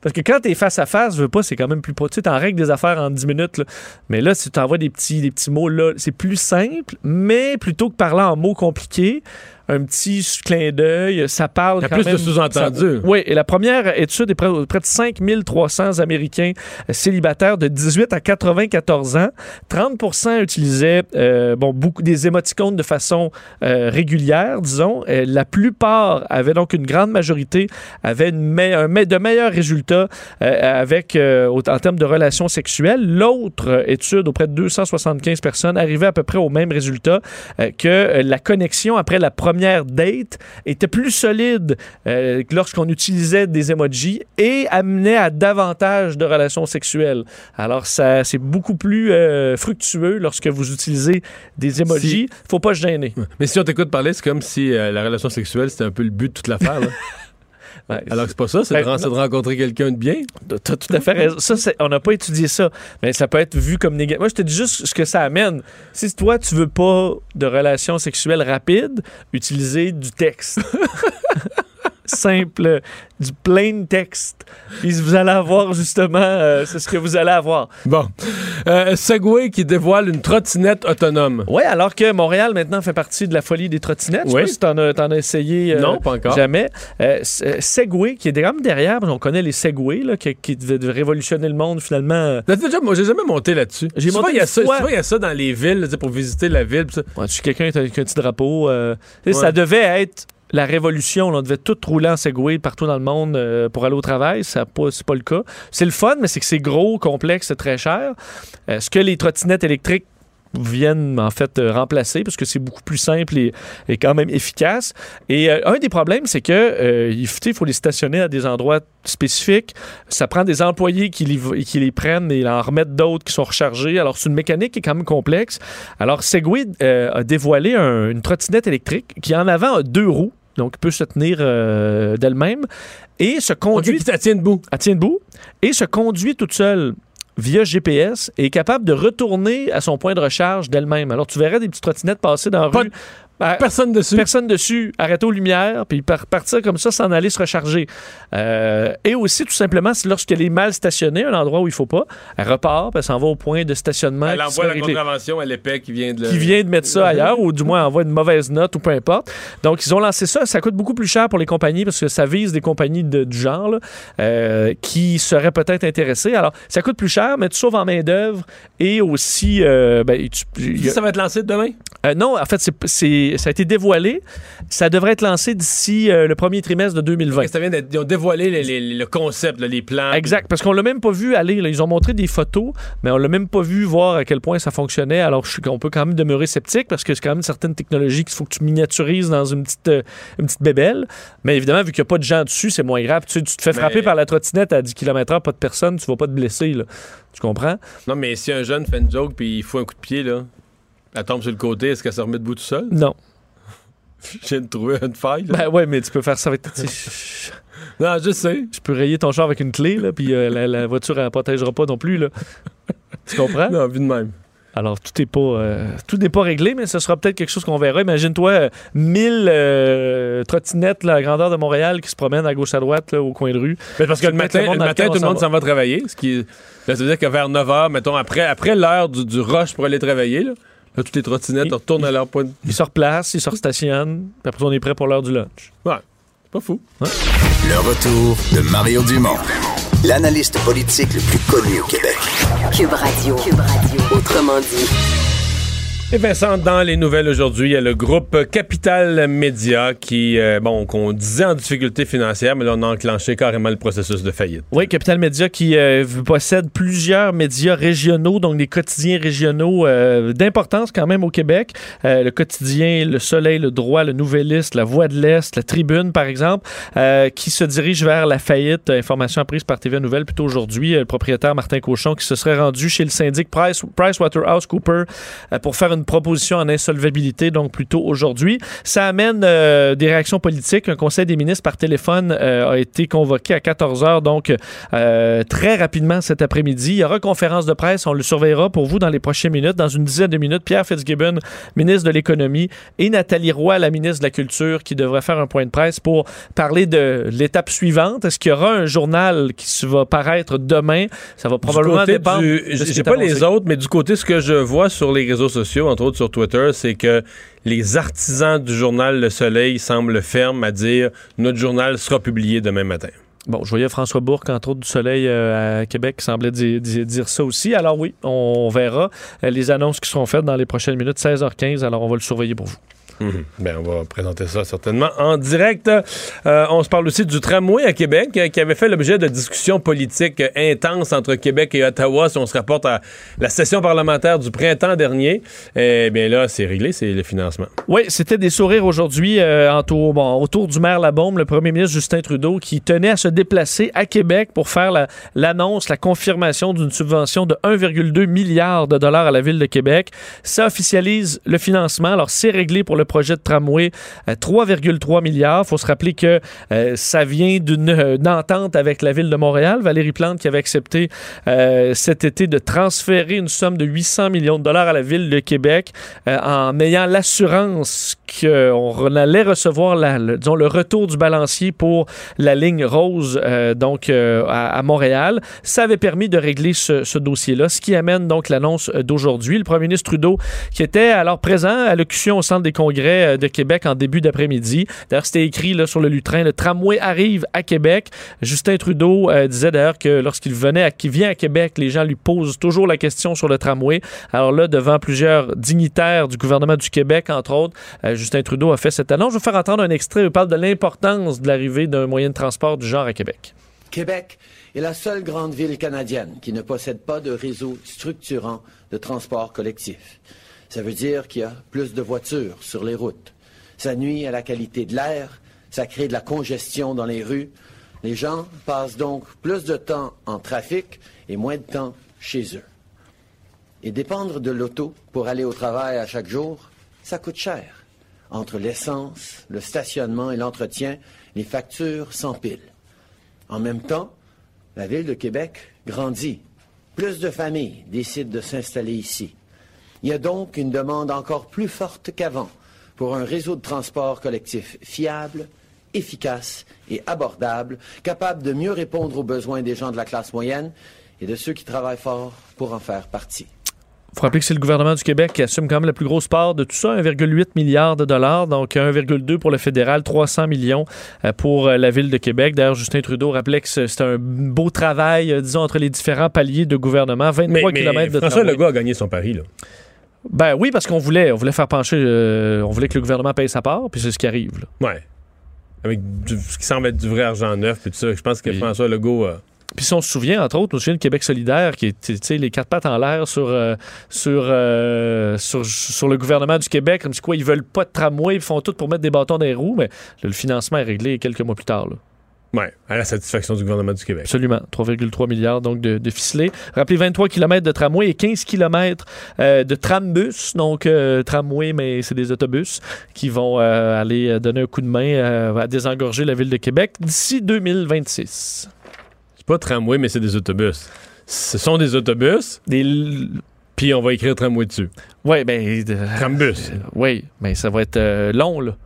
Parce que quand t'es face à face, je veux pas, c'est quand même plus pas. Tu sais, t'en règles des affaires en 10 minutes. là. Mais là, si tu t'envoies des petits, des petits mots là, c'est plus simple, mais plutôt que parler en mots compliqués, un petit clin d'œil, ça parle. Il y a quand plus de sous-entendus. Oui, et la première étude est près, près de 5300 Américains célibataires de 18 à 94 ans. 30% utilisaient euh, bon, beaucoup des émoticônes de façon euh, régulière, disons. Euh, la plupart avaient donc une grande majorité avaient une me- un me- de meilleurs résultats euh, avec en termes de relations sexuelles. L'autre étude auprès de 275 personnes arrivait à peu près au même résultat que la connexion après la première date était plus solide euh, que lorsqu'on utilisait des emojis et amenait à davantage de relations sexuelles. Alors ça c'est beaucoup plus euh, fructueux lorsque vous utilisez des emojis. Faut pas se gêner. Mais si on t'écoute parler, c'est comme si euh, la relation sexuelle, c'était un peu le but de toute l'affaire. Ouais, Alors que c'est pas ça, c'est de, Ben, de rencontrer quelqu'un de bien. T'as tout à fait raison. Ça, on n'a pas étudié ça, mais ça peut être vu comme négatif. Moi, je te dis juste ce que ça amène. Si toi, tu veux pas de relations sexuelles rapides, utiliser du texte. simple, du plain text. Puis vous allez avoir justement, euh, c'est ce que vous allez avoir. Bon. Euh, Segway qui dévoile une trottinette autonome. Oui, alors que Montréal maintenant fait partie de la folie des trottinettes. Je sais Oui. pas si t'en as, t'en as essayé. euh, Non, pas encore. Jamais. Segway, qui est quand même derrière, qu'on connaît les Segway, là, qui, qui devait révolutionner le monde finalement. déjà- moi, j'ai jamais monté là-dessus. J'ai monté il y a ça, il y a ça dans les villes, pour visiter la ville. pis ça. Ouais, tu quelqu'un un avec un petit drapeau. Ouais. Ça devait être la révolution. On devait tout rouler en Segway partout dans le monde euh, pour aller au travail. Ça pas- C'est pas le cas. C'est le fun, mais c'est que c'est gros, complexe, très cher. Euh, ce que les trottinettes électriques viennent en fait euh, remplacer parce que c'est beaucoup plus simple et, quand même efficace. Et un des problèmes, c'est que il faut les stationner à des endroits spécifiques. Ça prend des employés qui les, prennent et en remettent d'autres qui sont rechargés. Alors c'est une mécanique qui est quand même complexe. Alors Segway a dévoilé un- une trottinette électrique qui en avant a deux roues. Donc, peut se tenir euh, d'elle-même et se conduit qui t'a tient debout. elle tient debout et se conduit toute seule via GPS et est capable de retourner à son point de recharge d'elle-même. Alors, tu verrais des petites trottinettes passer dans la Pas rue. Ben, Personne dessus. Personne dessus, arrêter aux lumières, puis par- partir comme ça, s'en aller se recharger. Euh, et aussi, tout simplement, si lorsqu'elle est mal stationnée, un endroit où il faut pas, elle repart, puis elle s'en va au point de stationnement Elle envoie la contravention à l'épée qui vient de le- qui vient de mettre ça ailleurs ou du moins envoie une mauvaise note ou peu importe. Donc, ils ont lancé ça. Ça coûte beaucoup plus cher pour les compagnies parce que ça vise des compagnies de- du genre là, euh, qui seraient peut-être intéressées. Alors, ça coûte plus cher, mais tu sauves en main-d'œuvre et aussi. euh, ben, tu- a- Ça va être lancé demain? non, en fait, c'est, ça a été dévoilé. Ça devrait être lancé d'ici euh, le premier trimestre de 2020. Ça vient d'être- ils ont dévoilé les- les- le concept, là, les plans. Exact, parce qu'on l'a même pas vu aller. là. Ils ont montré des photos, mais on l'a même pas vu voir à quel point ça fonctionnait. Alors, je qu'on peut quand même demeurer sceptique parce que c'est quand même certaines technologies qu'il faut que tu miniaturises dans une petite, euh, une petite bébelle. Mais évidemment, vu qu'il n'y a pas de gens dessus, c'est moins grave. Tu, sais, tu te fais Mais- frapper par la trottinette à 10 km/h, pas de personne, tu vas pas te blesser. Là. Tu comprends? Non, mais si un jeune fait une joke puis il faut un coup de pied, là, elle tombe sur le côté, est-ce qu'elle se remet debout tout seul? Non. Je viens de trouver une faille. là. Ben ouais, mais tu peux faire ça avec. non, je sais. Je peux rayer ton char avec une clé, là, puis euh, la, la voiture, elle ne protégera pas non plus. Là. Tu comprends? Non, vu de même. Alors, tout n'est pas, euh, tout n'est pas réglé, mais ce sera peut-être quelque chose qu'on verra. Imagine-toi euh, 1000 euh, trottinettes à grandeur de Montréal qui se promènent à gauche à droite là, au coin de rue. Mais parce que le matin, le le tout le on monde s'en va travailler. Ce qui, là, ça veut dire que vers 9 h, mettons, après, après l'heure du, du rush pour aller travailler, là, là, toutes les trottinettes retournent à leur point. de- Ils se replacent, ils se restationnent, puis après, on est prêt pour l'heure du lunch. Ouais, pas fou. Le retour de Mario Dumont, l'analyste politique le plus connu au Québec. Cube Radio. Cube Radio. Autrement dit. Et Vincent, dans les nouvelles aujourd'hui, il y a le groupe Capital Média qui, euh, bon, qu'on disait en difficulté financière, mais là, on a enclenché carrément le processus de faillite. Oui, Capital Média qui euh, possède plusieurs médias régionaux, donc des quotidiens régionaux euh, d'importance quand même au Québec. Le quotidien Le Soleil, Le Droit, Le Nouvelliste, La Voix de l'Est, La Tribune, par exemple, qui se dirige vers la faillite. Information apprise par TVA Nouvelle plutôt aujourd'hui. Le propriétaire Martin Cochon qui se serait rendu chez le syndic Price, PricewaterhouseCoopers euh, pour faire une proposition en insolvabilité, donc plutôt aujourd'hui. Ça amène euh, des réactions politiques. Un conseil des ministres par téléphone euh, a été convoqué à 14 heures, donc euh, très rapidement cet après-midi. Il y aura conférence de presse. On le surveillera pour vous dans les prochaines minutes. Dans une dizaine de minutes, Pierre Fitzgibbon, ministre de l'Économie, et Nathalie Roy, la ministre de la Culture, qui devrait faire un point de presse pour parler de l'étape suivante. Est-ce qu'il y aura un journal qui va paraître demain? Ça va probablement Du côté dépendre. du- J'ai pas les autres, mais du côté, ce que je vois sur les réseaux sociaux, entre autres sur Twitter, c'est que les artisans du journal Le Soleil semblent fermes à dire notre journal sera publié demain matin. Bon, je voyais François Bourque, entre autres du Soleil euh, à Québec, qui semblait di- di- dire ça aussi. Alors oui, on verra euh, les annonces qui seront faites dans les prochaines minutes, 16h15. Alors on va le surveiller pour vous. Mhm. Ben, on va présenter ça certainement en direct. Euh, on se parle aussi du tramway à Québec euh, qui avait fait l'objet de discussions politiques euh, intenses entre Québec et Ottawa si on se rapporte à la session parlementaire du printemps dernier. Eh bien là, c'est réglé, c'est le financement. Oui, c'était des sourires aujourd'hui euh, entour- bon, autour du maire Labaume, le premier ministre Justin Trudeau, qui tenait à se déplacer à Québec pour faire la- l'annonce, la, confirmation d'une subvention de 1,2 milliard de dollars à la ville de Québec. Ça officialise le financement. Alors, c'est réglé pour le projet de tramway, euh, 3,3 milliards. faut se rappeler que euh, ça vient d'une euh, entente avec la ville de Montréal. Valérie Plante qui avait accepté euh, cet été de transférer une somme de 800 millions de dollars à la ville de Québec euh, en ayant l'assurance qu'on allait recevoir le, retour du balancier pour la ligne rose euh, donc euh, à, Montréal. Ça avait permis de régler ce, dossier-là, ce qui amène donc l'annonce euh, d'aujourd'hui. Le premier ministre Trudeau qui était alors présent à l'occasion au Centre des congrès euh, de Québec en début d'après-midi. D'ailleurs, c'était écrit sur le lutrin, le tramway arrive à Québec. Justin Trudeau euh, disait d'ailleurs que lorsqu'il venait, qu'il vient à Québec, les gens lui posent toujours la question sur le tramway. Alors là, devant plusieurs dignitaires du gouvernement du Québec, entre autres, euh, Justin Trudeau a fait cette annonce. Je vais faire entendre un extrait il parle de l'importance de l'arrivée d'un moyen de transport du genre à Québec. Québec est la seule grande ville canadienne qui ne possède pas de réseau structurant de transport collectif. Ça veut dire qu'il y a plus de voitures sur les routes. Ça nuit à la qualité de l'air, ça crée de la congestion dans les rues. Les gens passent donc plus de temps en trafic et moins de temps chez eux. Et dépendre de l'auto pour aller au travail à chaque jour, ça coûte cher. Entre l'essence, le stationnement et l'entretien, les factures s'empilent. En même temps, la ville de Québec grandit. Plus de familles décident de s'installer ici. Il y a donc une demande encore plus forte qu'avant pour un réseau de transport collectif fiable, efficace et abordable, capable de mieux répondre aux besoins des gens de la classe moyenne et de ceux qui travaillent fort pour en faire partie. faut rappeler que c'est le gouvernement du Québec qui assume quand même la plus grosse part de tout ça, 1,8 milliard de dollars, donc 1,2 pour le fédéral, 300 millions euh, pour euh, la ville de Québec. D'ailleurs, Justin Trudeau rappelait que c'est un beau travail, euh, disons, entre les différents paliers de gouvernement, 23 Mais, mais km de François tramway. Legault a gagné son pari, là. Ben oui, parce qu'on voulait, on voulait faire pencher, euh, on voulait que le gouvernement paye sa part, puis c'est ce qui arrive. là. Ouais. Avec du- ce qui semble être du vrai argent neuf, puis tout ça. Je pense que François Legault... euh, Puis si on se souvient, entre autres, on se souvient de Québec solidaire, qui sais, les quatre pattes en l'air sur, euh, sur, euh, sur, sur le gouvernement du Québec, comme si quoi, ils veulent pas de tramway, ils font tout pour mettre des bâtons dans les roues, mais le financement est réglé quelques mois plus tard. là. Ouais, à la satisfaction du gouvernement du Québec. Absolument. 3,3 milliards donc de, de ficelés. Rappelez 23 km de tramway et 15 km euh, de trambus. Donc, euh, tramway, mais c'est des autobus qui vont euh, aller donner un coup de main à désengorger la ville de Québec d'ici 2026. C'est pas tramway, mais c'est des autobus. Ce sont des autobus, Des... l- puis on va écrire tramway dessus. Ouais, ben... Trambus. Oui, mais ça va être long, là.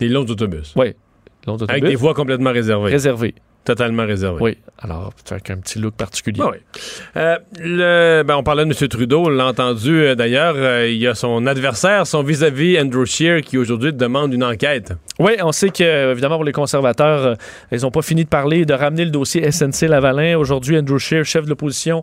Des longs autobus. Oui. Avec des voies complètement réservées. Réservé. Totalement réservées. Oui. Alors, avec un petit look particulier. Ah oui. Euh, le- ben, on parlait de M. Trudeau, on l'a entendu euh, d'ailleurs. euh, il y a son adversaire, son vis-à-vis, Andrew Scheer, qui aujourd'hui demande une enquête. Oui, on sait que, évidemment, pour les conservateurs, ils n'ont pas fini de parler, de ramener le dossier SNC-Lavalin. Aujourd'hui, Andrew Scheer, chef de l'opposition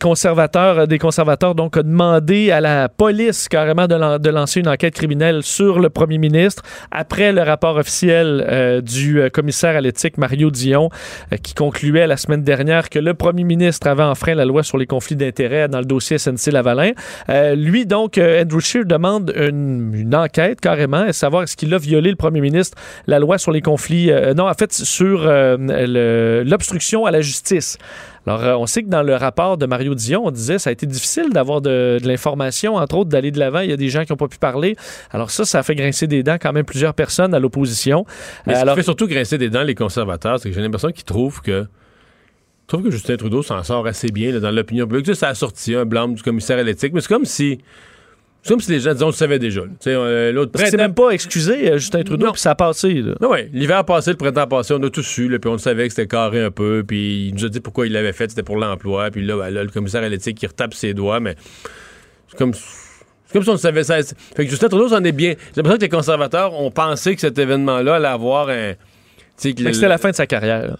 conservateur, des conservateurs, donc, a demandé à la police carrément de, lan- de lancer une enquête criminelle sur le premier ministre après le rapport officiel du commissaire à l'éthique, Mario Dion, euh, qui concluait la semaine dernière que le premier ministre avait enfreint la loi sur les conflits d'intérêts dans le dossier SNC-Lavalin. Euh, lui, donc, euh, Andrew Scheer demande une, enquête carrément, à savoir est-ce qu'il a violé le premier ministre la loi sur les conflits, non, en fait, sur l'obstruction à la justice. Alors, euh, on sait que dans le rapport de Mario Dion, on disait ça a été difficile d'avoir de, de l'information, entre autres, d'aller de l'avant. Il y a des gens qui n'ont pas pu parler. Alors ça, ça a fait grincer des dents quand même plusieurs personnes à l'opposition. Mais ce alors, qui fait surtout grincer des dents les conservateurs, c'est que j'ai l'impression qu'ils trouvent que. Je trouve que Justin Trudeau s'en sort assez bien là, dans l'opinion publique. Tu sais, Ça a sorti un blâme du commissaire à l'éthique, mais c'est comme si. C'est comme si les gens disaient, on le savait déjà. euh, L'autre c'est même pas excusé, euh, Justin Trudeau, puis ça a passé. ouais. L'hiver passé, le printemps passé, on a tous su, puis on le savait que c'était carré un peu, puis il nous a dit pourquoi il l'avait fait, c'était pour l'emploi, puis là, ben, là, le commissaire à l'éthique qui retape ses doigts, mais c'est comme, c'est comme si on le savait ça. Fait que Justin Trudeau, c'en est bien. J'ai l'impression que les conservateurs ont pensé que cet événement-là allait avoir un. C'était la fin de sa carrière.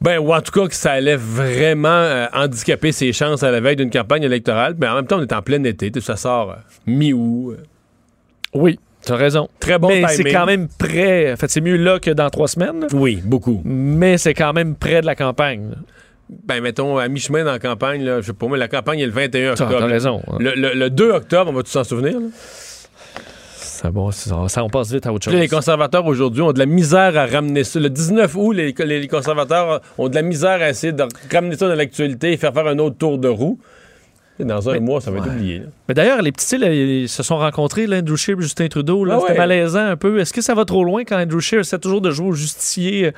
Ben, ou en tout cas, que ça allait vraiment euh, handicaper ses chances à la veille d'une campagne électorale. Mais en même temps, on est en plein été. Ça sort euh, mi-août. euh. Oui, tu as raison. Très bon Mais c'est quand même près. En fait, c'est mieux là que dans trois semaines. Oui, beaucoup. mais c'est quand même près de la campagne. Ben, mettons, à mi-chemin dans la campagne, là, je sais pas, mais la campagne est le 21 T'as octobre. t'as raison. hein. Le, le- le 2 octobre, on va tous s'en souvenir. là? C'est bon, c'est- ça, on passe vite à autre chose. là, les conservateurs aujourd'hui ont de la misère à ramener ça. Le 19 août, les, les- les conservateurs ont de la misère à essayer de ramener ça dans l'actualité et faire faire un autre tour de roue. Dans un Mais- mois, ça va être ouais. oublié. là. Mais d'ailleurs, les petits, là, ils se sont rencontrés, là, Andrew Scheer et Justin Trudeau. Là, Ah C'était ouais. malaisant un peu. Est-ce que ça va trop loin quand Andrew Scheer essaie toujours de jouer au justicier euh,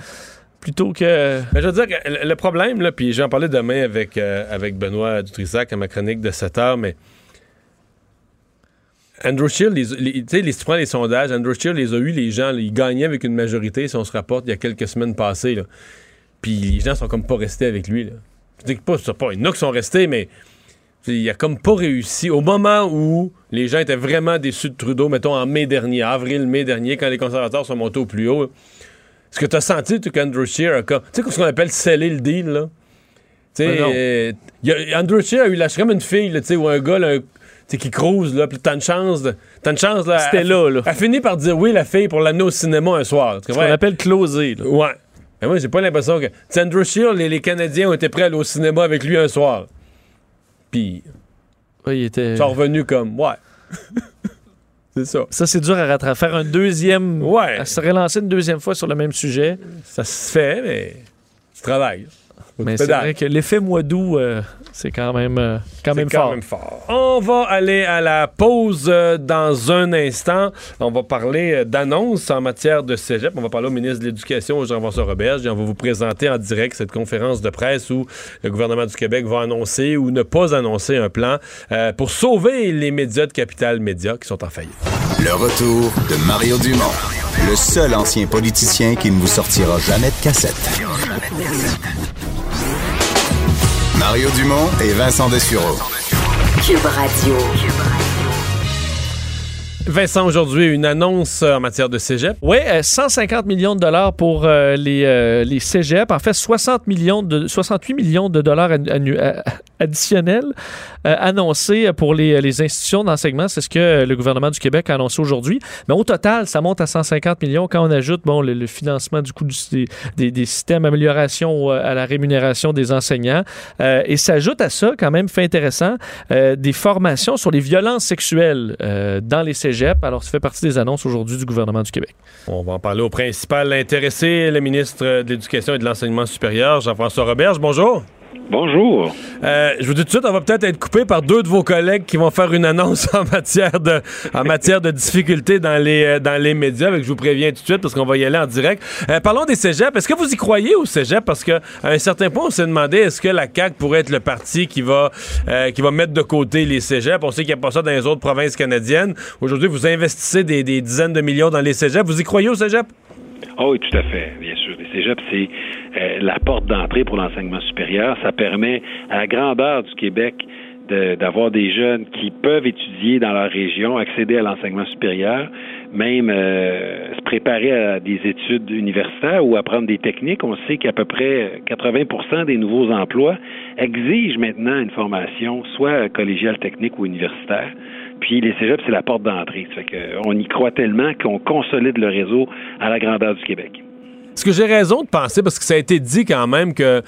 plutôt que. Mais je veux dire, que le- le problème, là, puis j'en parlais demain avec, euh, avec Benoît Dutrissac à ma chronique de 7 heures, mais Andrew Scheer, les, les- tu sais, les- si tu prends les sondages, Andrew Scheer les a eu, les gens, là, ils gagnaient avec une majorité, si on se rapporte, il y a quelques semaines passées. Là. Puis les gens sont comme pas restés avec lui. Là. Je dis que pas, pas, il y en a qui sont restés, mais il a comme pas réussi. Au moment où les gens étaient vraiment déçus de Trudeau, mettons en mai dernier, avril, mai dernier, quand les conservateurs sont montés au plus haut, est-ce que tu as senti qu'Andrew Scheer a comme. Tu sais, ce qu'on appelle sceller le deal, là? Tu sais, non. euh, Andrew Scheer a eu lâché comme une fille, là, tu sais, ou un gars, là, un- sais, qui cruise, là, puis t'as une chance, de- t'as une chance, là. C'était elle- là, là. Elle finit par dire oui, la fille, pour l'amener au cinéma un soir. Tu Ce qu'on appelle closer. là. Ouais. Mais moi, j'ai pas l'impression que. Andrew Scheer, les, les Canadiens ont été prêts à aller au cinéma avec lui un soir. Puis, Ouais, il était... ils sont revenus comme, ouais. C'est ça. Ça, c'est dur à rattraper. Faire un deuxième. Ouais. À se relancer une deuxième fois sur le même sujet. Ça se fait, mais tu travailles. Mais c'est vrai que l'effet mois d'août, euh, c'est quand même, euh, quand même quand fort. même fort. On va aller à la pause euh, dans un instant. On va parler euh, d'annonces en matière de cégep. On va parler au ministre de l'Éducation, Jean-François Roberge, et on va vous présenter en direct cette conférence de presse où le gouvernement du Québec va annoncer ou ne pas annoncer un plan euh, pour sauver les médias de Capital Média qui sont en faillite. Le retour de Mario Dumont, le seul ancien politicien qui ne vous sortira jamais de cassette. Mario Dumont et Vincent Dessureau. Cube Radio. Vincent, aujourd'hui, une annonce euh, en matière de cégep. Oui, 150 millions de dollars pour euh, les, euh. En fait, 60 millions de, 68 millions de dollars euh, additionnels euh, annoncés pour les, institutions d'enseignement. C'est ce que le gouvernement du Québec a annoncé aujourd'hui. Mais au total, ça monte à 150 millions quand on ajoute bon, le, financement du coût des, systèmes d'amélioration euh, à la rémunération des enseignants. Euh, et s'ajoute à ça, quand même fait intéressant, euh, des formations sur les violences sexuelles euh, dans les cégeps. Alors, ça fait partie des annonces aujourd'hui du gouvernement du Québec. On va en parler au principal intéressé, le ministre de l'Éducation et de l'Enseignement supérieur, Jean-François Roberge. Bonjour. Bonjour. Euh, je vous dis tout de suite, on va peut-être être coupé par deux de vos collègues qui vont faire une annonce en matière de, en matière de difficultés dans les, euh, dans les médias. Je vous préviens tout de suite parce qu'on va y aller en direct. Euh, parlons des cégeps. Est-ce que vous y croyez au cégep? Parce qu'à un certain point, on s'est demandé est-ce que la CAQ pourrait être le parti qui va, qui va mettre de côté les cégeps? On sait qu'il n'y a pas ça dans les autres provinces canadiennes. Aujourd'hui, vous investissez des, des dizaines de millions dans les cégeps. Vous y croyez au cégep? Oh oui, tout à fait, bien sûr. Les c'est euh, la porte d'entrée pour l'enseignement supérieur. Ça permet à la grandeur du Québec d'avoir des jeunes qui peuvent étudier dans leur région, accéder à l'enseignement supérieur, même euh, se préparer à des études universitaires ou apprendre des techniques. On sait qu'à peu près 80% des nouveaux emplois exigent maintenant une formation, soit collégiale technique ou universitaire. Puis les cégeps, c'est la porte d'entrée. Ça fait que on y croit tellement qu'on consolide le réseau à la grandeur du Québec. Est-ce que j'ai raison de penser, parce que ça a été dit quand même que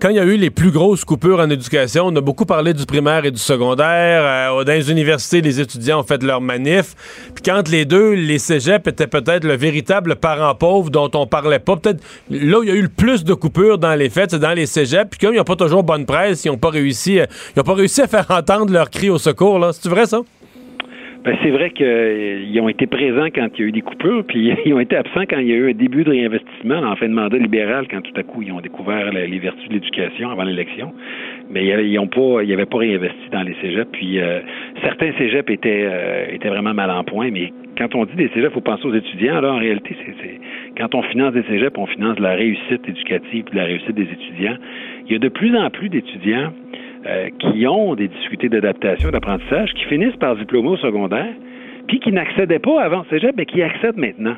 quand il y a eu les plus grosses coupures en éducation, on a beaucoup parlé du primaire et du secondaire. euh, dans les universités, les étudiants ont fait leur manif. Puis quand les deux, les cégeps étaient peut-être le véritable parent pauvre dont on parlait pas. Peut-être là où il y a eu le plus de coupures dans les fêtes, c'est dans les cégeps. Puis comme ils n'ont pas toujours bonne presse, ils n'ont pas réussi, ont pas réussi à faire entendre leur cri au secours. C'est vrai ça? Ben, c'est vrai qu'ils ont été présents quand il y a eu des coupures, puis ils ont été absents quand il y a eu un début de réinvestissement en fin de mandat libéral, quand tout à coup ils ont découvert les vertus de l'éducation avant l'élection. Mais ils avaient- ils ont pas, ils n'avaient pas réinvesti dans les cégeps. Puis euh, certains cégeps étaient, euh, étaient vraiment mal en point. Mais quand on dit des cégeps, il faut penser aux étudiants. Là, en réalité, c'est, quand on finance des cégeps, on finance la réussite éducative, la réussite des étudiants. Il y a de plus en plus d'étudiants euh, qui ont des difficultés d'adaptation, d'apprentissage, qui finissent par diplômer au secondaire, puis qui n'accédaient pas avant au cégep, mais qui accèdent maintenant.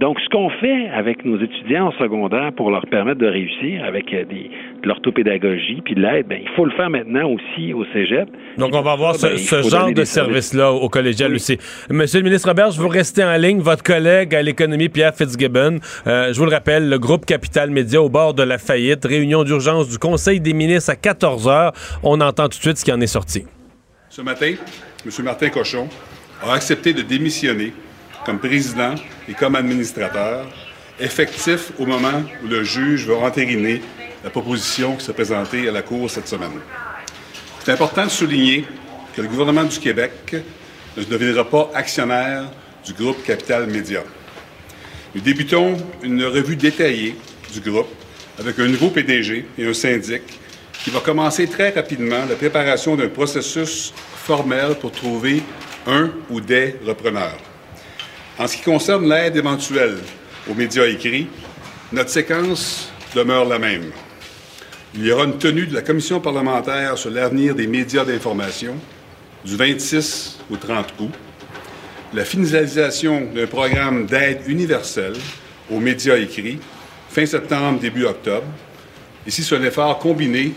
Donc, ce qu'on fait avec nos étudiants au secondaire pour leur permettre de réussir avec euh, des, de l'orthopédagogie puis de l'aide, ben, il faut le faire maintenant aussi au cégep. Donc, on va avoir ce, Ben, ce genre de service-là au collégial aussi. Monsieur le ministre Robert, vous restez en ligne. Votre collègue à l'économie, Pierre Fitzgibbon, euh, je vous le rappelle, le groupe Capital Média au bord de la faillite, réunion d'urgence du Conseil des ministres à 14 heures. On entend tout de suite ce qui en est sorti. Ce matin, M. Martin Cochon a accepté de démissionner comme président et comme administrateur, effectif au moment où le juge va entériner la proposition qui s'est présentée à la Cour cette semaine. C'est important de souligner que le gouvernement du Québec ne deviendra pas actionnaire du groupe Capital Média. Nous débutons une revue détaillée du groupe avec un nouveau PDG et un syndic qui va commencer très rapidement la préparation d'un processus formel pour trouver un ou des repreneurs. En ce qui concerne l'aide éventuelle aux médias écrits, notre séquence demeure la même. Il y aura une tenue de la commission parlementaire sur l'avenir des médias d'information du 26 au 30 août, la finalisation d'un programme d'aide universelle aux médias écrits fin septembre, début octobre. Ici, c'est un effort combiné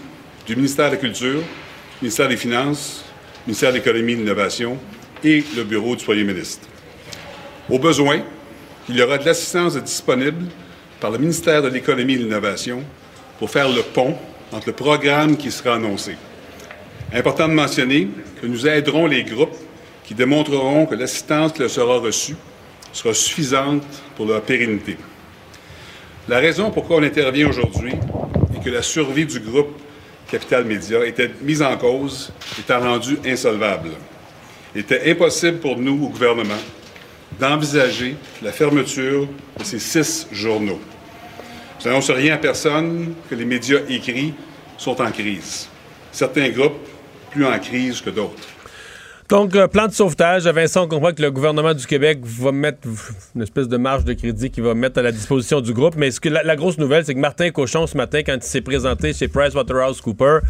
du ministère de la Culture, du ministère des Finances, du ministère de l'Économie et de l'Innovation et le Bureau du Premier ministre. Au besoin, il y aura de l'assistance disponible par le ministère de l'Économie et de l'Innovation pour faire le pont entre le programme qui sera annoncé. Important de mentionner que nous aiderons les groupes qui démontreront que l'assistance qui leur sera reçue sera suffisante pour leur pérennité. La raison pourquoi on intervient aujourd'hui est que la survie du groupe Capital Média était mise en cause, étant rendue insolvable. Il était impossible pour nous, au gouvernement, d'envisager la fermeture de ces six journaux. Je n'annonce rien à personne que les médias écrits sont en crise. Certains groupes plus en crise que d'autres. Donc, euh, plan de sauvetage. Vincent, on comprend que le gouvernement du Québec va mettre une espèce de marge de crédit qu'il va mettre à la disposition du groupe. Mais ce que la, la grosse nouvelle, c'est que Martin Cochon, ce matin, quand il s'est présenté chez PricewaterhouseCoopers,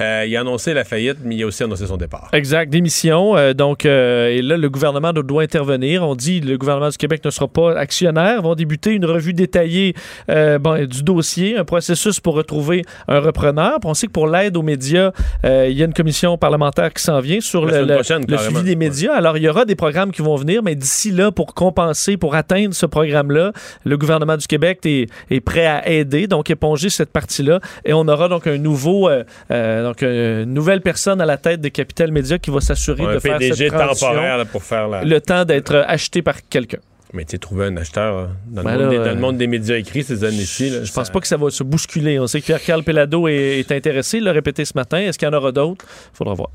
euh, il a annoncé la faillite, mais il a aussi annoncé son départ. Exact, démission. Euh, donc, euh, et là, le gouvernement doit, intervenir. On dit que le gouvernement du Québec ne sera pas actionnaire. vont débuter une revue détaillée bon, du dossier, un processus pour retrouver un repreneur. Puis on sait que pour l'aide aux médias, il y a une commission parlementaire qui s'en vient sur La le, semaine le- prochaine, le suivi des médias. Alors, il y aura des programmes qui vont venir, mais d'ici là, pour compenser, pour atteindre ce programme-là, le gouvernement du Québec est, est prêt à aider, donc éponger cette partie-là. Et on aura donc un nouveau, euh, euh, donc une nouvelle personne à la tête de Capital Média qui va s'assurer de faire PDG cette transition, temporaire là, pour faire la. le temps d'être euh, acheté par quelqu'un. Mais tu trouver un acheteur là, dans, Ben le monde là, des, dans euh, le monde des médias écrits ces années-ci. Je pense ça- pas que ça va se bousculer. On sait que Pierre-Carl Pelado est, est intéressé, il l'a répété ce matin. Est-ce qu'il y en aura d'autres? Faudra voir.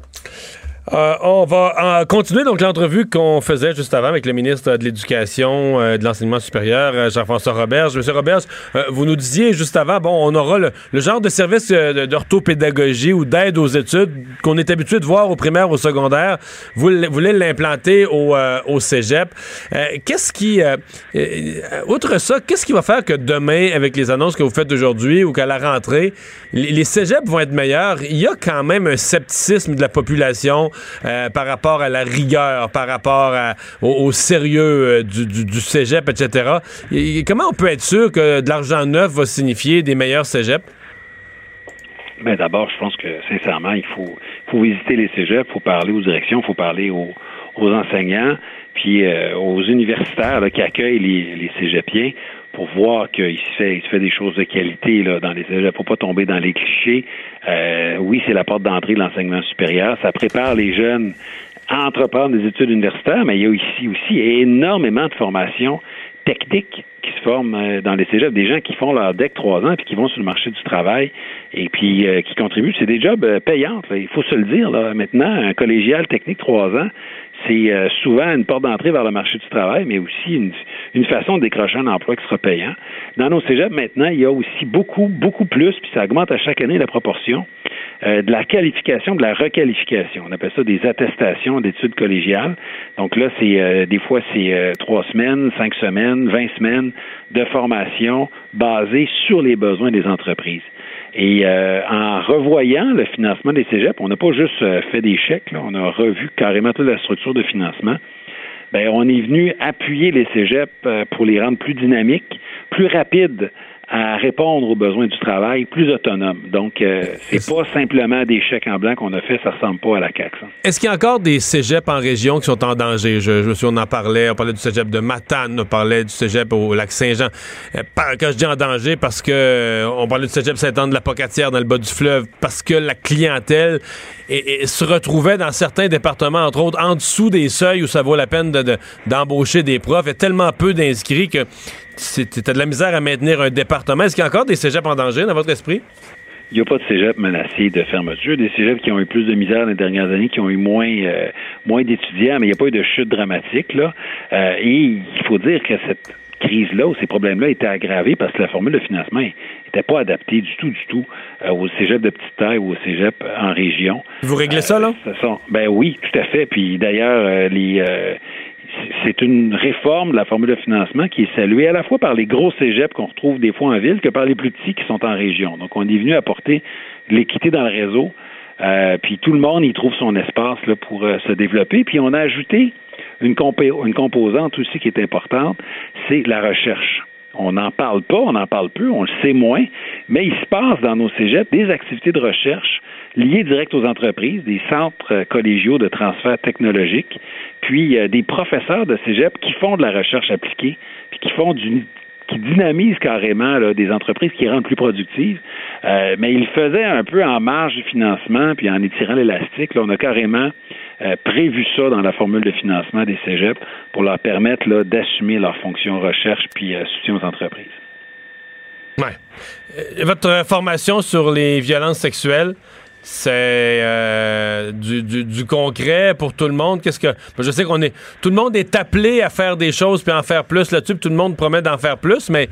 Euh, on va euh, continuer donc l'entrevue qu'on faisait juste avant avec le ministre de l'Éducation, euh, de l'Enseignement supérieur, euh, Jean-François Roberge. Monsieur Roberge, vous nous disiez juste avant, bon, on aura le, genre de service d'orthopédagogie ou d'aide aux études qu'on est habitué de voir au primaire, au secondaire. Vous voulez l'implanter au, au cégep. Qu'est-ce qui, outre ça, qu'est-ce qui va faire que demain, avec les annonces que vous faites aujourd'hui ou qu'à la rentrée, les, les cégeps vont être meilleurs? Il y a quand même un scepticisme de la population euh, par rapport à la rigueur, par rapport au, sérieux euh, du, cégep, etc. Et- et comment on peut être sûr que de l'argent neuf va signifier des meilleurs cégeps? Ben d'abord, je pense que sincèrement, il faut, visiter les cégeps, il faut parler aux directions, il faut parler aux, enseignants, puis euh, aux universitaires qui accueillent les, les cégepiens pour voir qu'il se fait, il se fait des choses de qualité dans les cégeps. faut pas tomber dans les clichés. Euh, oui, c'est la porte d'entrée de l'enseignement supérieur. Ça prépare les jeunes à entreprendre des études universitaires, mais il y a ici aussi énormément de formations techniques qui se forment euh, dans les cégeps, des gens qui font leur DEC trois ans puis qui vont sur le marché du travail et puis euh, qui contribuent. C'est des jobs euh, payants, il faut se le dire. Maintenant, un collégial technique trois ans, c'est euh, souvent une porte d'entrée vers le marché du travail, mais aussi une, une façon de décrocher un emploi qui sera payant. Dans nos cégeps, maintenant, il y a aussi beaucoup, beaucoup plus, puis ça augmente à chaque année la proportion, euh, de la qualification, de la requalification. On appelle ça des attestations d'études collégiales. Donc là, c'est euh, des fois c'est euh, trois semaines, cinq semaines, vingt semaines de formation basée sur les besoins des entreprises. Et euh, en revoyant le financement des cégeps, on n'a pas juste euh, fait des chèques, on a revu carrément toute la structure de financement. Ben, on est venu appuyer les cégeps euh, pour les rendre plus dynamiques, plus rapides à répondre aux besoins du travail, plus autonomes. Donc, euh, c'est pas simplement des chèques en blanc qu'on a fait, ça ressemble pas à la CAQ. Est-ce qu'il y a encore des cégeps en région qui sont en danger? Je, je me souviens, on en parlait, on parlait du cégep de Matane, on parlait du cégep au lac Saint-Jean. Euh, quand je dis en danger, parce que euh, on parlait du cégep Saint-Anne de la Pocatière dans le bas du fleuve, parce que la clientèle est- est- se retrouvait dans certains départements, entre autres, en dessous des seuils où ça vaut la peine de- de- d'embaucher des profs. Il y a tellement peu d'inscrits que t'as de la misère à maintenir un département. Est-ce qu'il y a encore des cégeps en danger dans votre esprit? Il n'y a pas de cégep menacé de fermeture. Des cégeps qui ont eu plus de misère dans les dernières années, qui ont eu moins, euh, moins d'étudiants, mais il n'y a pas eu de chute dramatique. Là. Euh, et il faut dire que cette crise-là ou ces problèmes-là étaient aggravés parce que la formule de financement n'était pas adaptée du tout, du tout euh, aux cégeps de petite taille ou aux cégeps en région. Vous réglez ça, là? Ce sont, ben oui, tout à fait. Puis d'ailleurs, euh, les euh, c'est une réforme de la formule de financement qui est saluée à la fois par les gros cégeps qu'on retrouve des fois en ville que par les plus petits qui sont en région. Donc, on est venu apporter l'équité dans le réseau. Euh, puis tout le monde y trouve son espace pour euh, se développer. Puis on a ajouté une composante aussi qui est importante, c'est la recherche. On n'en parle pas, on en parle peu, on le sait moins, mais il se passe dans nos cégeps des activités de recherche liées direct aux entreprises, des centres euh, collégiaux de transfert technologique, puis euh, des professeurs de cégep qui font de la recherche appliquée, puis qui font du qui dynamisent carrément des entreprises qui rendent plus productives. Euh, mais ils le faisaient un peu en marge du financement, puis en étirant l'élastique. On a carrément prévu ça dans la formule de financement des cégeps pour leur permettre d'assumer leur fonction recherche puis soutien aux entreprises. Votre formation sur les violences sexuelles, c'est euh, du, du- du concret pour tout le monde. Qu'est-ce que je sais qu'on est tout le monde est appelé à faire des choses puis en faire plus là-dessus. Tout le monde promet d'en faire plus, mais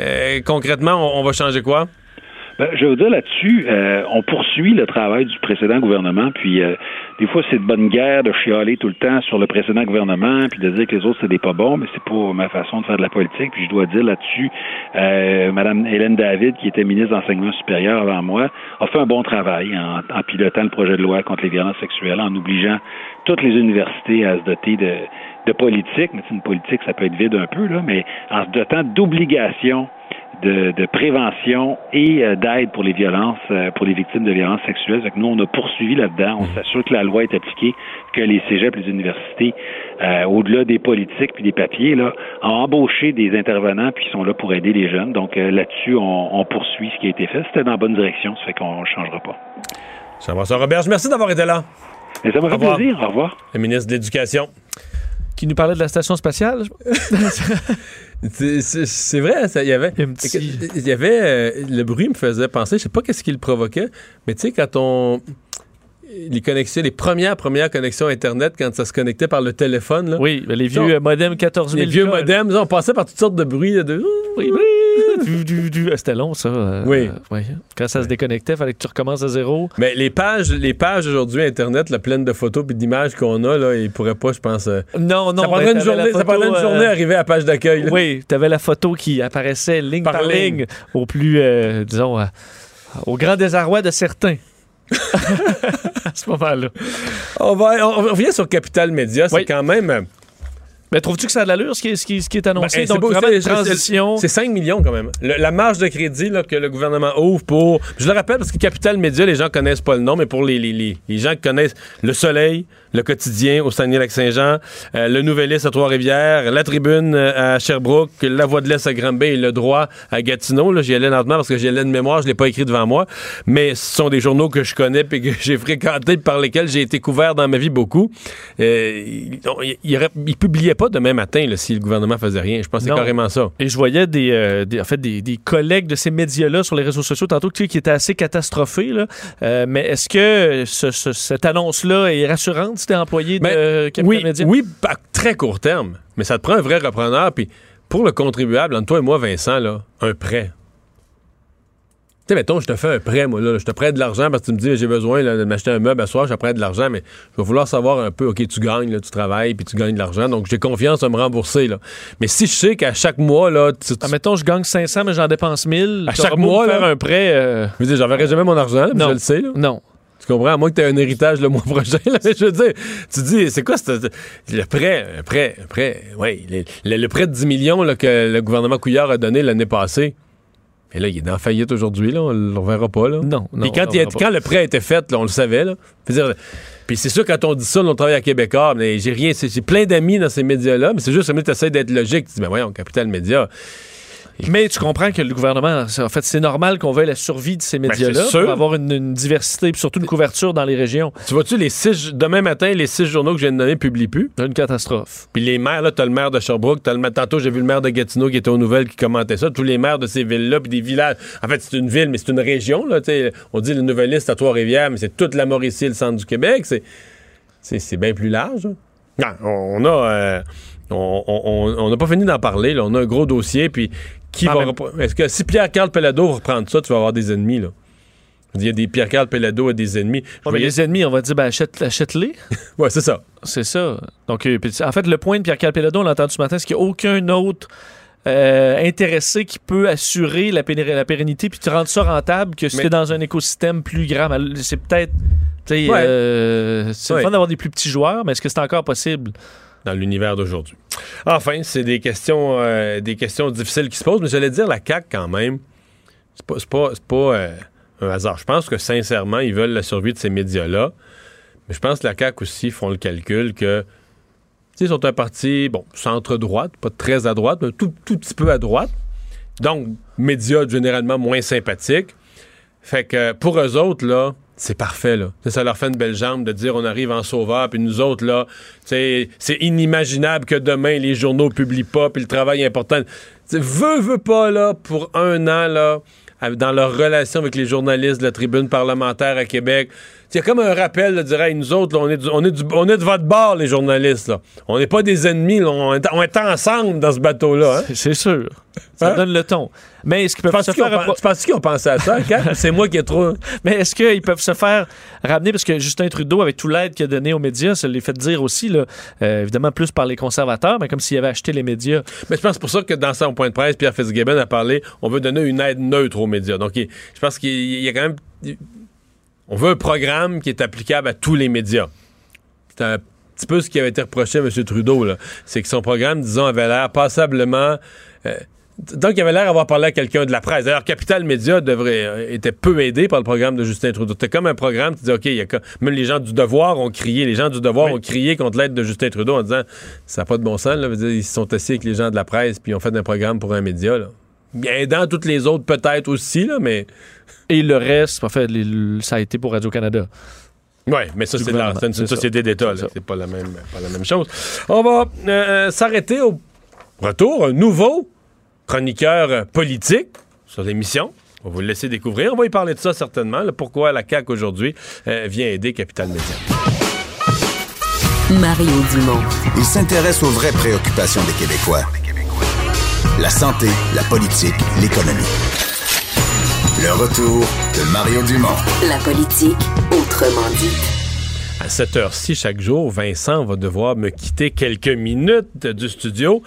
euh, concrètement, on, on va changer quoi? Ben, je vous dire là-dessus, euh, on poursuit le travail du précédent gouvernement, puis euh, des fois c'est de bonne guerre de chialer tout le temps sur le précédent gouvernement, puis de dire que les autres c'est des pas bons, mais c'est pas ma façon de faire de la politique. Puis je dois dire là-dessus, euh, Madame Hélène David, qui était ministre d'enseignement supérieur avant moi, a fait un bon travail en, pilotant le projet de loi contre les violences sexuelles, en obligeant toutes les universités à se doter de, de politique, mais une politique, ça peut être vide un peu, là, mais en se dotant d'obligations de, de prévention et euh, d'aide pour les violences, euh, pour les victimes de violences sexuelles. Que nous, on a poursuivi là-dedans. On s'assure que la loi est appliquée, que les cégeps, les universités, euh, au-delà des politiques puis des papiers, là, ont embauché des intervenants puis ils sont là pour aider les jeunes. Donc là-dessus, on, on poursuit ce qui a été fait. C'était dans la bonne direction, ça fait qu'on ne changera pas. Jean-François Roberge, merci d'avoir été là. Et ça m'a fait plaisir. Au revoir. Le ministre de l'Éducation. Qui nous parlait de la station spatiale. C'est- vrai, il y avait. Il y avait. euh, le bruit me faisait penser, je sais pas qu'est-ce qui le provoquait, mais tu sais, quand on. Les connexions, les premières, premières connexions Internet, quand ça se connectait par le téléphone. Là, Oui, les vieux modems 14 000. Les vieux modems, on passait par toutes sortes de bruits. de... Oui, oui. C'était long, ça. euh, Oui. euh, ouais. Quand ça se déconnectait, il fallait que tu recommences à zéro. Mais les pages, les pages aujourd'hui Internet, là, pleines de photos et d'images qu'on a, là, ils pourraient pas, je pense. euh, Non, non. ça prendrait ben, une la journée, ça prendrait une euh, journée à arriver à la page d'accueil. Oui, tu avais la photo qui apparaissait ligne par, Par ligne. ligne, au plus, euh, disons, euh, au grand désarroi de certains. à ce moment-là. On, va, on revient sur Capital Média, c'est Oui. quand même. Mais trouves-tu que ça a de l'allure, ce qui est, ce qui est- ce qui est annoncé? Ben, c'est Donc, beau, vraiment c'est- une transition. C'est 5 millions quand même. Le- la marge de crédit là, que le gouvernement ouvre pour. Je le rappelle parce que Capital Média, les gens connaissent pas le nom, mais pour les, les, les, les gens qui connaissent Le Soleil, Le Quotidien au Saguenay-Lac-Saint-Jean, euh, Le Nouvelliste à Trois-Rivières, La Tribune euh, à Sherbrooke, La Voix de l'Est à Granby et Le Droit à Gatineau. Là, j'y allais lentement parce que j'y allais de mémoire, je l'ai pas écrit devant moi. Mais ce sont des journaux que je connais et que j'ai fréquentés par lesquels j'ai été couvert dans ma vie beaucoup. Euh, ils, ils publiaient pas demain matin là, si le gouvernement faisait rien. Je pense que c'est carrément ça. Et je voyais des, euh, des- en fait, des, des collègues de ces médias-là sur les réseaux sociaux tantôt tu sais, qui étaient assez catastrophés. Là. Euh, mais est-ce que ce- ce- cette annonce-là est rassurante si t'es employé de Capital oui, oui, à très court terme. Mais ça te prend un vrai repreneur. Puis pour le contribuable, entre toi et moi, Vincent, là, un prêt. Tu sais, mettons, je te fais un prêt, moi, là. Je te prête de l'argent parce que tu me dis, j'ai besoin là, de m'acheter un meuble à soir, je te prête de l'argent, mais je vais vouloir savoir un peu, OK, tu gagnes, là, tu travailles, puis tu gagnes de l'argent, donc j'ai confiance à me rembourser, là. Mais si je sais qu'à chaque mois, là, tu, tu- Ah, mettons, je gagne 500, mais j'en dépense 1000. À chaque mois, faire là? un prêt. euh, je veux dire, j'enverrai jamais mon argent, là, Non. je le sais, là. Non. Tu comprends? À moins que tu aies un héritage le mois prochain. Là, mais je veux dire, tu dis, c'est quoi ce- le prêt? Un prêt, un prêt, oui. Le, le- le prêt de 10 millions là, que le gouvernement Couillard a donné l'année passée. Et là, il est dans la faillite aujourd'hui, là. On le reverra pas, là. Non, non. Puis quand, il a- quand le prêt a été fait, là, on le savait, là. Puis c'est sûr, quand on dit ça, on travaille à Québécois, mais j'ai rien, j'ai plein d'amis dans ces médias-là, mais c'est juste que tu essaies d'être logique. Tu dis, ben voyons, Capital Média. Mais tu comprends que le gouvernement, en fait, c'est normal qu'on veuille la survie de ces médias-là Ben, sûr. pour avoir une, une diversité et surtout une couverture dans les régions. Tu vois-tu, les six, demain matin, les six journaux que je viens de nommer publient plus? C'est une catastrophe. Puis les maires, là, t'as le maire de Sherbrooke, t'as le maire, tantôt j'ai vu le maire de Gatineau qui était aux nouvelles qui commentait ça, tous les maires de ces villes-là, puis des villages. En fait, c'est une ville, mais c'est une région, là. On dit le Nouvelliste à Trois-Rivières, mais c'est toute la Mauricie et le centre du Québec. C'est, c'est, bien plus large. hein. Non, on a, euh, on on- on- on n'a pas fini d'en parler, là. On a un gros dossier, puis qui Ah, va. mais- repre- Est-ce que si Pierre-Carl Pellado va reprendre ça, tu vas avoir des ennemis, là? Il y a des Pierre-Carl Pellado a des ennemis. Je Ouais, mais les ennemis, on va dire, ben, achète, achète-les. Ouais, c'est ça. C'est ça. Donc, euh, en fait, le point de Pierre Calpelado, on l'a entendu ce matin, c'est qu'il n'y a aucun autre euh, intéressé qui peut assurer la, péné- la pérennité puis te rendre ça rentable que si Mais- t'es dans un écosystème plus grand. C'est peut-être. Ouais. euh, c'est Ouais. le fun d'avoir des plus petits joueurs, mais est-ce que c'est encore possible? Dans l'univers d'aujourd'hui. Enfin, c'est des questions, euh, des questions difficiles qui se posent, mais j'allais dire la CAQ quand même, c'est pas, pas, pas euh, un hasard. Je pense que sincèrement, ils veulent la survie de ces médias-là, mais je pense que la CAQ aussi font le calcul que ils sont un parti, bon, centre-droite, pas très à droite, mais tout, tout petit peu à droite. Donc, médias généralement moins sympathiques. Fait que pour eux autres, là, c'est parfait, là. Ça, leur fait une belle jambe de dire on arrive en sauveur, puis nous autres, là, c'est inimaginable que demain les journaux publient pas, puis le travail est important. T'sais, veux, veux pas, là, pour un an, là, dans leur relation avec les journalistes de la tribune parlementaire à Québec. Il y a comme un rappel de dire hey, nous autres, là, on, est du- on, est du- on est de votre bord, les journalistes. Là. On n'est pas des ennemis, là. on, est, on est ensemble dans ce bateau-là. hein. C'est- C'est sûr. Ça Hein? donne le ton. Mais est-ce qu'ils peuvent se faire pen- tu penses qu'ils ont pensé à ça? C'est moi qui ai trop. Mais est-ce qu'ils peuvent se faire ramener, parce que Justin Trudeau, avec tout l'aide qu'il a donné aux médias, ça les fait dire aussi, là, euh, évidemment plus par les conservateurs, mais comme s'il avait acheté les médias. Mais je pense pour ça que dans son point de presse, Pierre Fitzgibbon a parlé, on veut donner une aide neutre aux médias. Donc, il- je pense qu'il y a quand même. On veut un programme qui est applicable à tous les médias. C'est un petit peu ce qui avait été reproché à M. Trudeau. C'est que son programme, disons, avait l'air passablement. euh, donc, il avait l'air d'avoir parlé à quelqu'un de la presse. D'ailleurs, Capital Média devrait, euh, était peu aidé par le programme de Justin Trudeau. C'était comme un programme, tu dis, OK, il y a même les gens du devoir ont crié, les gens du devoir ont crié contre l'aide de Justin Trudeau en disant, ça n'a pas de bon sens, là. Ils se sont assis avec les gens de la presse, puis ils ont fait un programme pour un média, là. Bien aidant toutes les autres, peut-être aussi, là, mais. Et le reste, en fait, les- ça a été pour Radio-Canada. Oui, mais ça, c'est une, c'est ça. société d'État. C'est pas la, même, pas la même chose. On va euh, euh, s'arrêter au retour. Un nouveau chroniqueur politique sur l'émission. On va vous le laisser découvrir. On va y parler de ça certainement. là, pourquoi la CAQ aujourd'hui euh, vient aider Capital Média. Mario Dumont. Il s'intéresse aux vraies préoccupations des Québécois. La santé, la politique, l'économie. Le retour de Mario Dumont. La politique, autrement dit. À cette heure-ci, chaque jour, Vincent va devoir me quitter quelques minutes du studio.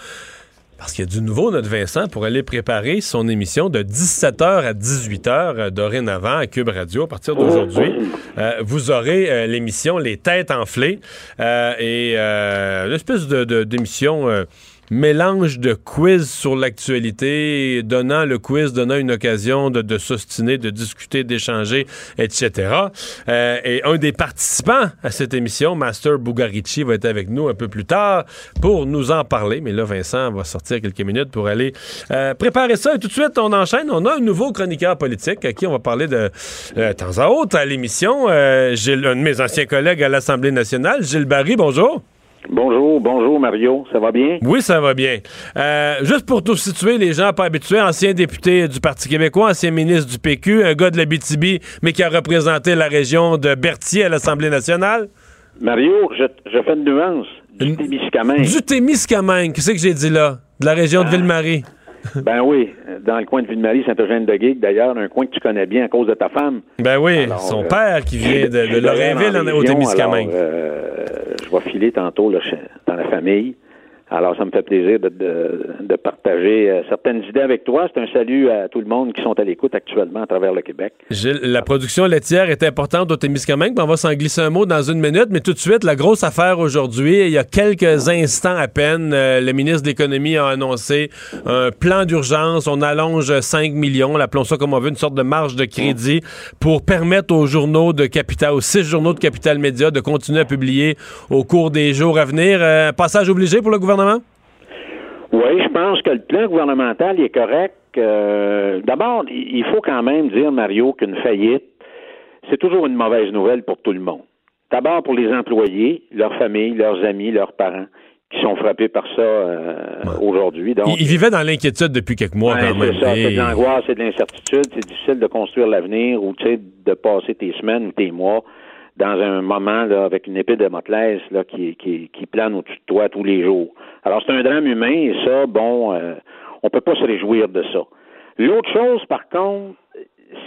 Parce qu'il y a du nouveau, notre Vincent, pour aller préparer son émission de 17h à 18h euh, dorénavant à Cube Radio. À partir d'aujourd'hui, euh, vous aurez euh, l'émission Les Têtes enflées euh, et euh, une espèce de- de- d'émission mélange de quiz sur l'actualité, donnant le quiz, donnant une occasion de, de s'ostiner, de discuter, d'échanger, etc. Euh, et un des participants à cette émission, Master Bugarici, va être avec nous un peu plus tard pour nous en parler. Mais là, Vincent va sortir quelques minutes pour aller euh, préparer ça. Et tout de suite, on enchaîne. On a un nouveau chroniqueur politique à qui on va parler de euh, temps à autre à l'émission. Gilles, un de mes anciens collègues à l'Assemblée nationale, Gilles Barry, bonjour. Bonjour, bonjour Mario, ça va bien? Oui, ça va bien. Euh, juste pour tout situer, les gens pas habitués, ancien député du Parti québécois, ancien ministre du PQ, un gars de la BTB, mais qui a représenté la région de Berthier à l'Assemblée nationale. Mario, je, je fais une nuance. Du Témiscamingue. Du Témiscamingue, qu'est-ce que j'ai dit là? De la région de Ville-Marie. Ben oui, dans le coin de Ville-Marie, Saint-Eugène-de-Guigue, d'ailleurs, un coin que tu connais bien à cause de ta femme. Ben oui, Alors, son euh, père qui vient de, de en au Témiscamingue. euh, je vais filer tantôt là, dans la famille. Alors, ça me fait plaisir de, partager euh, certaines idées avec toi. C'est un salut à tout le monde qui sont à l'écoute actuellement à travers le Québec. Gilles, la production laitière est importante au Témiscamingue, on va s'en glisser un mot dans une minute, mais tout de suite, la grosse affaire aujourd'hui, il y a quelques instants à peine, euh, le ministre de l'Économie a annoncé un plan d'urgence, on allonge 5 millions, appelons ça comme on veut, une sorte de marge de crédit pour permettre aux journaux de Capital, aux six journaux de Capital Média de continuer à publier au cours des jours à venir. Euh, passage obligé pour le gouvernement? Oui, je pense que le plan gouvernemental est correct. Euh, D'abord, il faut quand même dire, Mario, qu'une faillite, c'est toujours une mauvaise nouvelle pour tout le monde. D'abord pour les employés, leurs familles, leurs amis, leurs parents qui sont frappés par ça euh, aujourd'hui. Donc, Il, vivait dans l'inquiétude depuis quelques mois quand même. C'est Et- de l'angoisse, c'est de l'incertitude, c'est difficile de construire l'avenir ou de passer tes semaines ou tes mois dans un moment là, avec une épée de Damoclès là, qui, qui, qui plane au-dessus de toi tous les jours. Alors c'est un drame humain et ça, bon, euh, on peut pas se réjouir de ça. L'autre chose, par contre,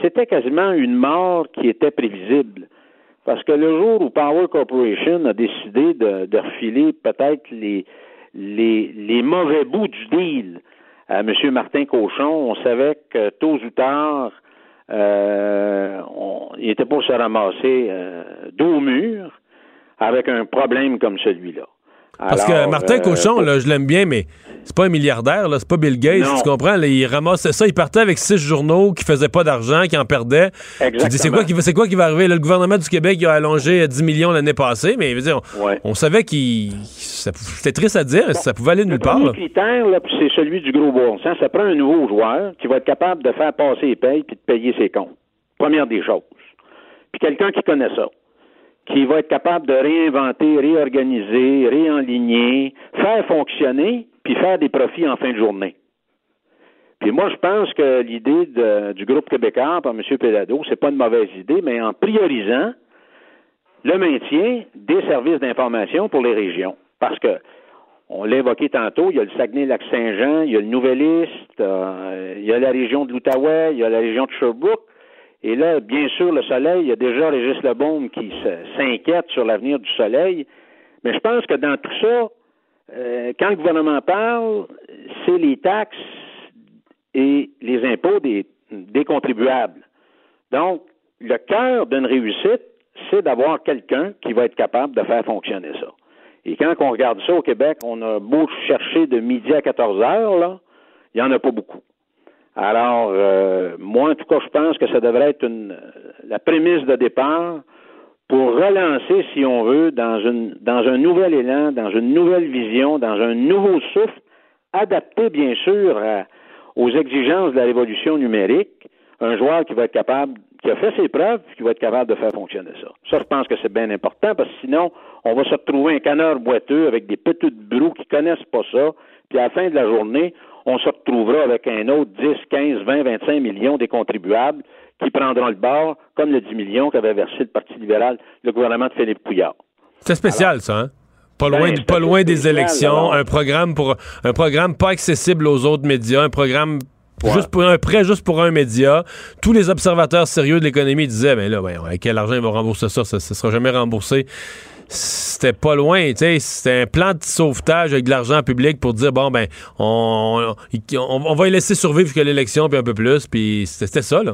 c'était quasiment une mort qui était prévisible. Parce que le jour où Power Corporation a décidé de, de refiler peut-être les, les, les mauvais bouts du deal à M. Martin Cochon, on savait que tôt ou tard, euh, on- il était pour se ramasser euh, dos au avec un problème comme celui-là. Parce Alors, que Martin euh, Cochon, là, je l'aime bien, mais c'est pas un milliardaire, là, c'est pas Bill Gates, Non. tu comprends? là, il ramassait ça, il partait avec six journaux qui faisaient pas d'argent, qui en perdaient. Tu dis, c'est quoi, qui c'est quoi qui va arriver? Là, le gouvernement du Québec il a allongé 10 millions l'année passée, mais dire, on, Ouais. on savait qu'il. C'était triste à dire, ça pouvait aller nulle Le part. là. critère, c'est celui du gros bon sens. Ça prend un nouveau joueur qui va être capable de faire passer les payes puis de payer ses comptes. Première des choses. Puis quelqu'un qui connaît ça, qui va être capable de réinventer, réorganiser, réenligner, faire fonctionner, puis faire des profits en fin de journée. Puis moi, je pense que l'idée du groupe québécois par M. Pellado, c'est pas une mauvaise idée, mais en priorisant le maintien des services d'information pour les régions. Parce que, on l'a évoqué tantôt, il y a le Saguenay-Lac-Saint-Jean, il y a le Nouvelliste, euh, il y a la région de l'Outaouais, il y a la région de Sherbrooke. Et là, bien sûr, le soleil, il y a déjà Régis Lebaume qui s'inquiète sur l'avenir du soleil. Mais je pense que dans tout ça, euh, quand le gouvernement parle, c'est les taxes et les impôts des, des contribuables. Donc, le cœur d'une réussite, c'est d'avoir quelqu'un qui va être capable de faire fonctionner ça. Et quand on regarde ça au Québec, on a beau chercher de midi à 14 heures, là, il n'y en a pas beaucoup. Alors, euh, moi, en tout cas, je pense que ça devrait être la prémisse de départ pour relancer, si on veut, dans, une, dans un nouvel élan, dans une nouvelle vision, dans un nouveau souffle, adapté, bien sûr, aux exigences de la révolution numérique, un joueur qui va être capable, qui a fait ses preuves, qui va être capable de faire fonctionner ça. Ça, je pense que c'est bien important, parce que sinon, on va se retrouver un canard boiteux avec des petites brous qui connaissent pas ça, puis à la fin de la journée, on se retrouvera avec un autre 10, 15, 20, 25 millions des contribuables qui prendront le bord, comme le 10 millions qu'avait versé le Parti libéral, le gouvernement de Philippe Couillard. C'est spécial, ça, hein? Pas Ben, loin, pas loin des élections, un programme pour un programme pas accessible aux autres médias, un programme juste pour un prêt juste pour un média. Tous les observateurs sérieux de l'économie disaient ben là, ben, avec quel argent ils vont rembourser ça, ça, ça sera jamais remboursé. C'était pas loin, tu c'était un plan de sauvetage avec de l'argent public pour dire bon ben on, on, va y laisser survivre jusqu'à l'élection puis un peu plus, puis c'était ça là.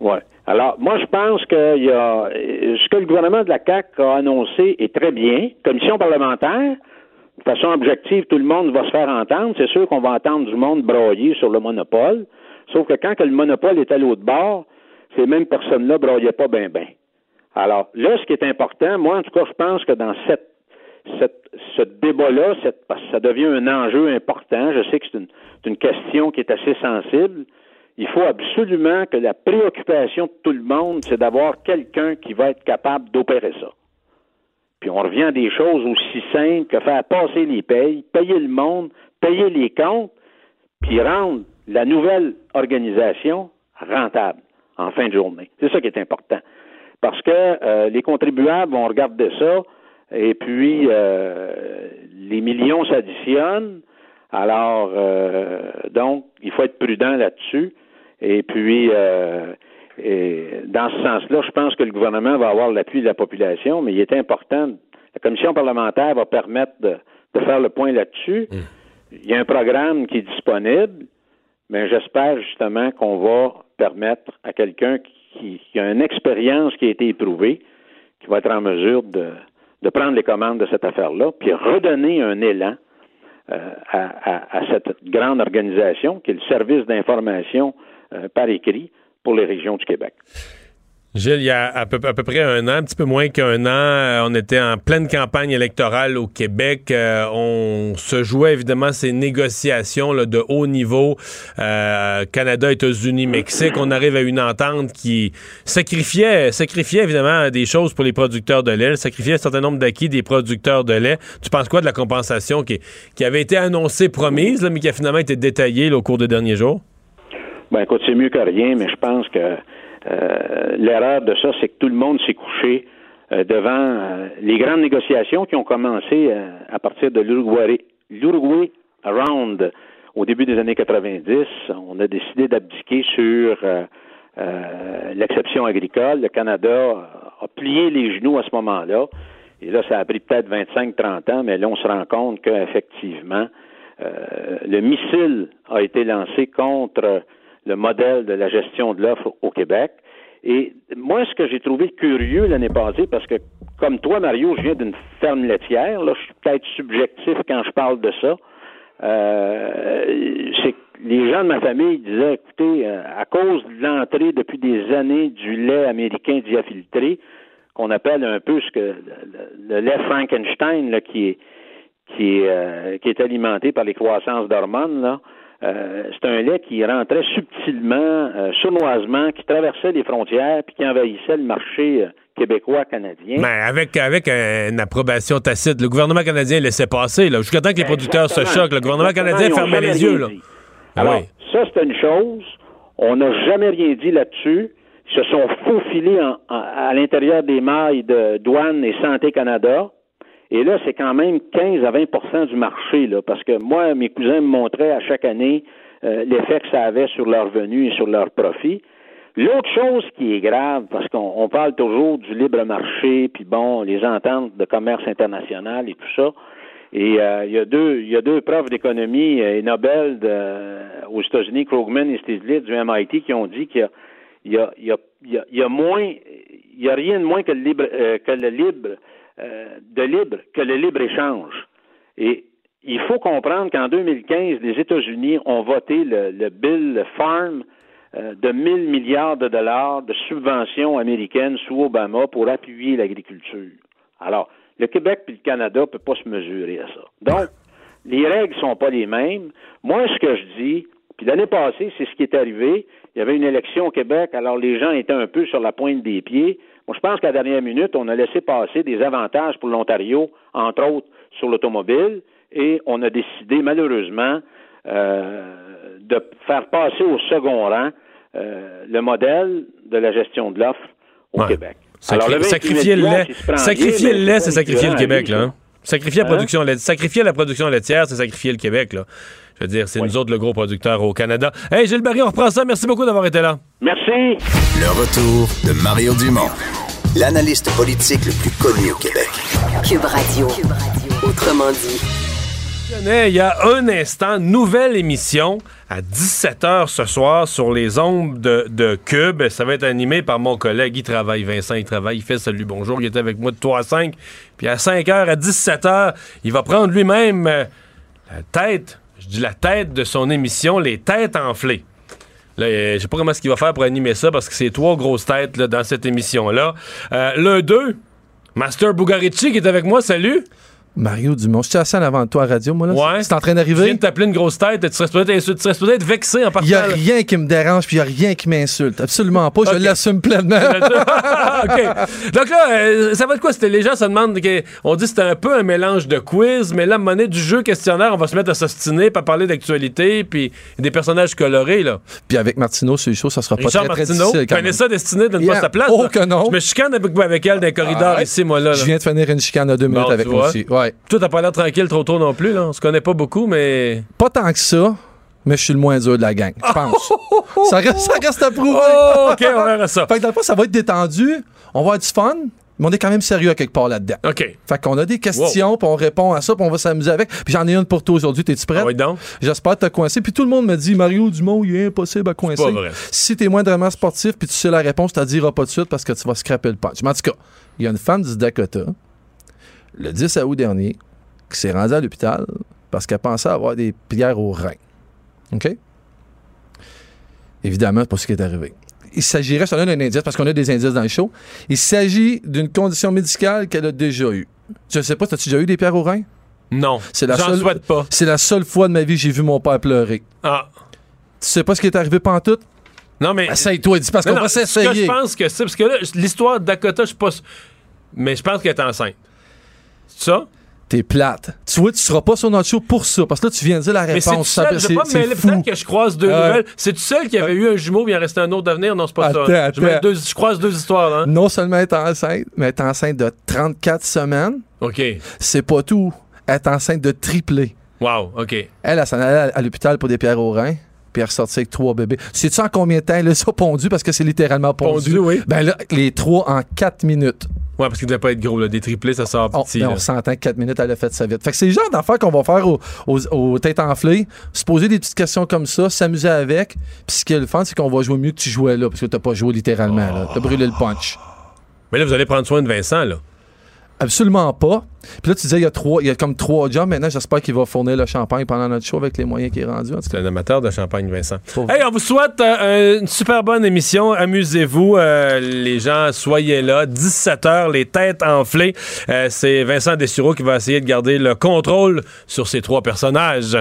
Ouais. Alors, moi, je pense que y a, ce que le gouvernement de la CAQ a annoncé est très bien. Commission parlementaire, de façon objective, tout le monde va se faire entendre. C'est sûr qu'on va entendre du monde broyer sur le monopole. Sauf que quand que le monopole est à l'autre bord, ces mêmes personnes-là broyaient pas bien, bien. Alors, là, ce qui est important, moi, en tout cas, je pense que dans ce débat-là, parce que ça devient un enjeu important, je sais que c'est une, une question qui est assez sensible, il faut absolument que la préoccupation de tout le monde, c'est d'avoir quelqu'un qui va être capable d'opérer ça. Puis on revient à des choses aussi simples que faire passer les payes, payer le monde, payer les comptes, puis rendre la nouvelle organisation rentable en fin de journée. C'est ça qui est important. Parce que euh, les contribuables vont regarder ça, et puis euh, les millions s'additionnent. Alors, euh, donc, il faut être prudent là-dessus. Et puis, euh, et dans ce sens-là, je pense que le gouvernement va avoir l'appui de la population, mais il est important, la commission parlementaire va permettre de, de faire le point là-dessus. Il y a un programme qui est disponible, mais j'espère justement qu'on va permettre à quelqu'un qui, qui a une expérience qui a été éprouvée, qui va être en mesure de, de prendre les commandes de cette affaire-là, puis redonner un élan euh, à, à- à cette grande organisation qui est le service d'information euh, par écrit pour les régions du Québec. Gilles, il y a à peu, à peu près un an, un petit peu moins qu'un an, euh, on était en pleine campagne électorale au Québec. Euh, on se jouait évidemment ces négociations là, de haut niveau, euh, Canada, États-Unis, Mexique. On arrive à une entente qui sacrifiait, sacrifiait évidemment des choses pour les producteurs de lait, sacrifiait un certain nombre d'acquis des producteurs de lait. Tu penses quoi de la compensation qui, qui avait été annoncée, promise, là, mais qui a finalement été détaillée là, au cours des derniers jours? Ben écoute, c'est mieux que rien, mais je pense que l'erreur de ça, c'est que tout le monde s'est couché euh, devant euh, les grandes négociations qui ont commencé euh, à partir de l'Uruguay, Round au début des années 90. On a décidé d'abdiquer sur euh, euh, l'exception agricole. Le Canada a plié les genoux à ce moment-là. Et là, ça a pris peut-être 25-30 ans, mais là, on se rend compte qu'effectivement, euh, le missile a été lancé contre le modèle de la gestion de l'offre au Québec. Et moi, ce que j'ai trouvé curieux l'année passée, parce que comme toi, Mario, je viens d'une ferme laitière, là, je suis peut-être subjectif quand je parle de ça. Euh, c'est les gens de ma famille disaient, écoutez, euh, à cause de l'entrée depuis des années du lait américain diafiltré, qu'on appelle un peu ce que le lait Frankenstein, là, qui est qui est, euh, qui est alimenté par les croissances d'hormones, là, euh, c'est un lait qui rentrait subtilement, euh, sournoisement, qui traversait les frontières puis qui envahissait le marché euh, québécois-canadien. Ben, avec, avec une approbation tacite. Le gouvernement canadien laissait passer, là, jusqu'à temps que les producteurs se choquent. Le gouvernement Exactement, canadien fermait les yeux, là. Ah oui. ça, c'est une chose. On n'a jamais rien dit là-dessus. Ils se sont faufilés en- en- à l'intérieur des mailles de douane et Santé Canada. Et là, c'est quand même 15 à 20% du marché, là, parce que moi, mes cousins me montraient à chaque année euh, l'effet que ça avait sur leurs revenus et sur leurs profits. L'autre chose qui est grave, parce qu'on on parle toujours du libre marché, puis bon, les ententes de commerce international et tout ça. Et euh, il y a deux, il y a deux profs d'économie euh, et Nobel de- aux États-Unis, Krugman et Stiglitz du MIT, qui ont dit qu'il y a, il y a, il y a, il y a moins, il y a rien de moins que le libre, euh, que le libre, euh, de libre que le libre échange. Et il faut comprendre qu'en 2015, les États-Unis ont voté le, le bill Farm euh, de 1000 milliards de dollars de subventions américaines sous Obama pour appuyer l'agriculture. Alors, le Québec et le Canada ne peuvent pas se mesurer à ça. Donc, les règles ne sont pas les mêmes. Moi, ce que je dis, puis l'année passée, c'est ce qui est arrivé. Il y avait une élection au Québec, alors les gens étaient un peu sur la pointe des pieds. Moi, je pense qu'à la dernière minute, on a laissé passer des avantages pour l'Ontario, entre autres sur l'automobile, et on a décidé, malheureusement, euh, de faire passer au second rang euh, le modèle de la gestion de l'offre au Ouais. Québec. Sacri- Alors, le 28 sacrifier le 000 lait, sacrifier le lait, c'est sacrifier le Québec, là. hein. Sacrifier la Hein? production laitière, sacrifier la production laitière, c'est sacrifier le Québec, là. Je veux dire, c'est nous autres le gros producteur au Canada. Hey, Gilles Barry, on reprend ça. Merci beaucoup d'avoir été là. Merci. Le retour de Mario Dumont, l'analyste politique le plus connu au Québec. Cube Radio. Autrement dit. Il y a un instant, nouvelle émission à 17h ce soir sur les ondes de, de Cube. Ça va être animé par mon collègue. Il travaille, Vincent, il travaille, il fait salut, bonjour. Il était avec moi de 3 à 5. Puis à 5h, à 17h, il va prendre lui-même euh, la tête, je dis la tête de son émission, Les Têtes enflées. Là, euh, je sais pas comment est-ce qu'il va faire pour animer ça parce que c'est trois grosses têtes dans cette émission-là. Euh, le 2, Master Bugarici qui est avec moi. Salut! Mario Dumont, je suis assis en avant de toi à radio, moi, là. Ouais. C'est en train Je viens d'arriver. de t'appeler une grosse tête. Tu serais supposé être, insul- tu serais supposé être vexé en Il partant. n'y a rien qui me dérange, puis il n'y a rien qui m'insulte. Absolument pas. Je l'assume pleinement. OK. Donc là, euh, ça va être quoi? C'était, les gens se demandent, on dit que c'était un peu un mélange de quiz, mais là, à donné, du jeu questionnaire, on va se mettre à s'ostiner, pas parler d'actualité, puis des personnages colorés, là. puis avec Martineau sur les shows, ça sera pas Richard très, très Martineau, difficile. quand même. Vanessa Destinée donne Yeah. pas sa place. Oh là. que non. Je me chicane avec, avec elle dans les corridors Ah, ici, moi, là. là. Je viens de finir une chicane à deux minutes avec tu moi aussi. Ouais. Toi, t'as pas l'air tranquille trop tôt non plus, là. On se connaît pas beaucoup, mais. Pas tant que ça, mais je suis le moins dur de la gang, je pense. ça, reste, ça reste à prouver. Oh, OK, on verra ça. Fait que dans le fond, ça va être détendu. On va avoir du fun, mais on est quand même sérieux à quelque part là-dedans. OK. Fait qu'on a des questions, puis on répond à ça, puis on va s'amuser avec. Puis j'en ai une pour toi aujourd'hui. T'es-tu prêt? Ah oui, donc. J'espère te coincer. Puis tout le monde me dit, Mario Dumont, il est impossible à coincer. pas vrai. Si t'es moindrement sportif, puis tu sais la réponse, tu diras pas de suite parce que tu vas scraper le punch. Mais en tout cas, il y a une femme du Dakota, le 10 août dernier, qui s'est rendue à l'hôpital parce qu'elle pensait avoir des pierres au rein. OK? Évidemment, c'est pas ce qui est arrivé. il s'agirait, ça donne un indice, parce qu'on a des indices dans le show, il s'agit d'une condition médicale qu'elle a déjà eue. Je sais pas, as-tu déjà eu des pierres au rein? Non. C'est la J'en seule- souhaite pas. C'est la seule fois de ma vie que j'ai vu mon père pleurer. Ah. Tu sais pas ce qui est arrivé pantoute? Non, mais. Essaye-toi, dis, parce qu'on va Ce que je s'essayer. pense que c'est. Parce que là, l'histoire de Dakota, je suis pas. Mais je pense qu'elle est enceinte. Ça? T'es plate. Tu vois, tu seras pas sur notre show pour ça, parce que là, tu viens de dire la Mais c'est réponse. seul, pas, mais c'est peut-être fou. que je croise deux Ah. nouvelles. C'est tu seul qui avait eu un jumeau, puis il en restait un autre d'avenir? Non, c'est pas Attends, ça. Je, deux- je croise deux histoires, là. hein. Non seulement elle est enceinte, mais elle est enceinte de 34 semaines. OK. C'est pas tout. Elle est enceinte de triplé. Wow, OK. Elle, elle s'en allait à l'hôpital pour des pierres au rein, puis elle est ressortie avec trois bébés. Sais-tu en combien de temps elle a ça pondu? Parce que c'est littéralement pondu. Pondu, oui. Ben là, les trois en quatre minutes. Ouais, parce qu'il devait pas être gros, là. Des triplés, ça sort On, petit. on s'entend que 4 minutes, elle a fait ça vite. Fait que c'est le genre d'affaires qu'on va faire aux, aux- aux têtes enflées, se poser des petites questions comme ça, s'amuser avec. Puis ce qui est le fun, c'est qu'on va jouer mieux que tu jouais là, parce que t'as pas joué littéralement. là. T'as brûlé le punch. Mais là, vous allez prendre soin de Vincent, là. Absolument pas. Puis là, tu disais, il y a trois, il y a comme trois jobs. Maintenant, j'espère qu'il va fournir le champagne pendant notre show avec les moyens qu'il est rendu. En tout C'est un amateur de champagne, Vincent. Pauvre. Hey, on vous souhaite euh, une super bonne émission. Amusez-vous. euh, les gens, soyez là. 17h, les têtes enflées. Euh, c'est Vincent Dessureau qui va essayer de garder le contrôle sur ces trois personnages.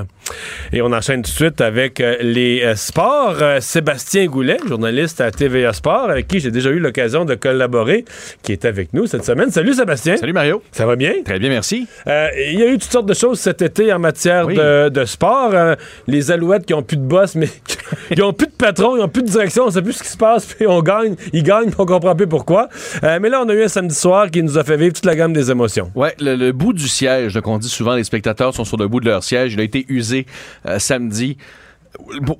Et on enchaîne tout de suite avec euh, les euh, sports. Euh, Sébastien Goulet, journaliste à TVA Sport, avec qui j'ai déjà eu l'occasion de collaborer, qui est avec nous cette semaine. Salut Sébastien. Salut Mario. Ça va bien? Très bien, merci. Euh, Il y a eu toutes sortes de choses cet été en matière Oui. de, de sport. Euh, les Alouettes qui ont plus de boss, mais qui ont plus de patron, ils ont plus de direction, on sait plus ce qui se passe, puis on gagne, ils gagnent, puis on comprend plus pourquoi. Euh, mais là, on a eu un samedi soir qui nous a fait vivre toute la gamme des émotions. Ouais, le, le bout du siège, donc on dit souvent les spectateurs sont sur le bout de leur siège, il a été usé euh, samedi.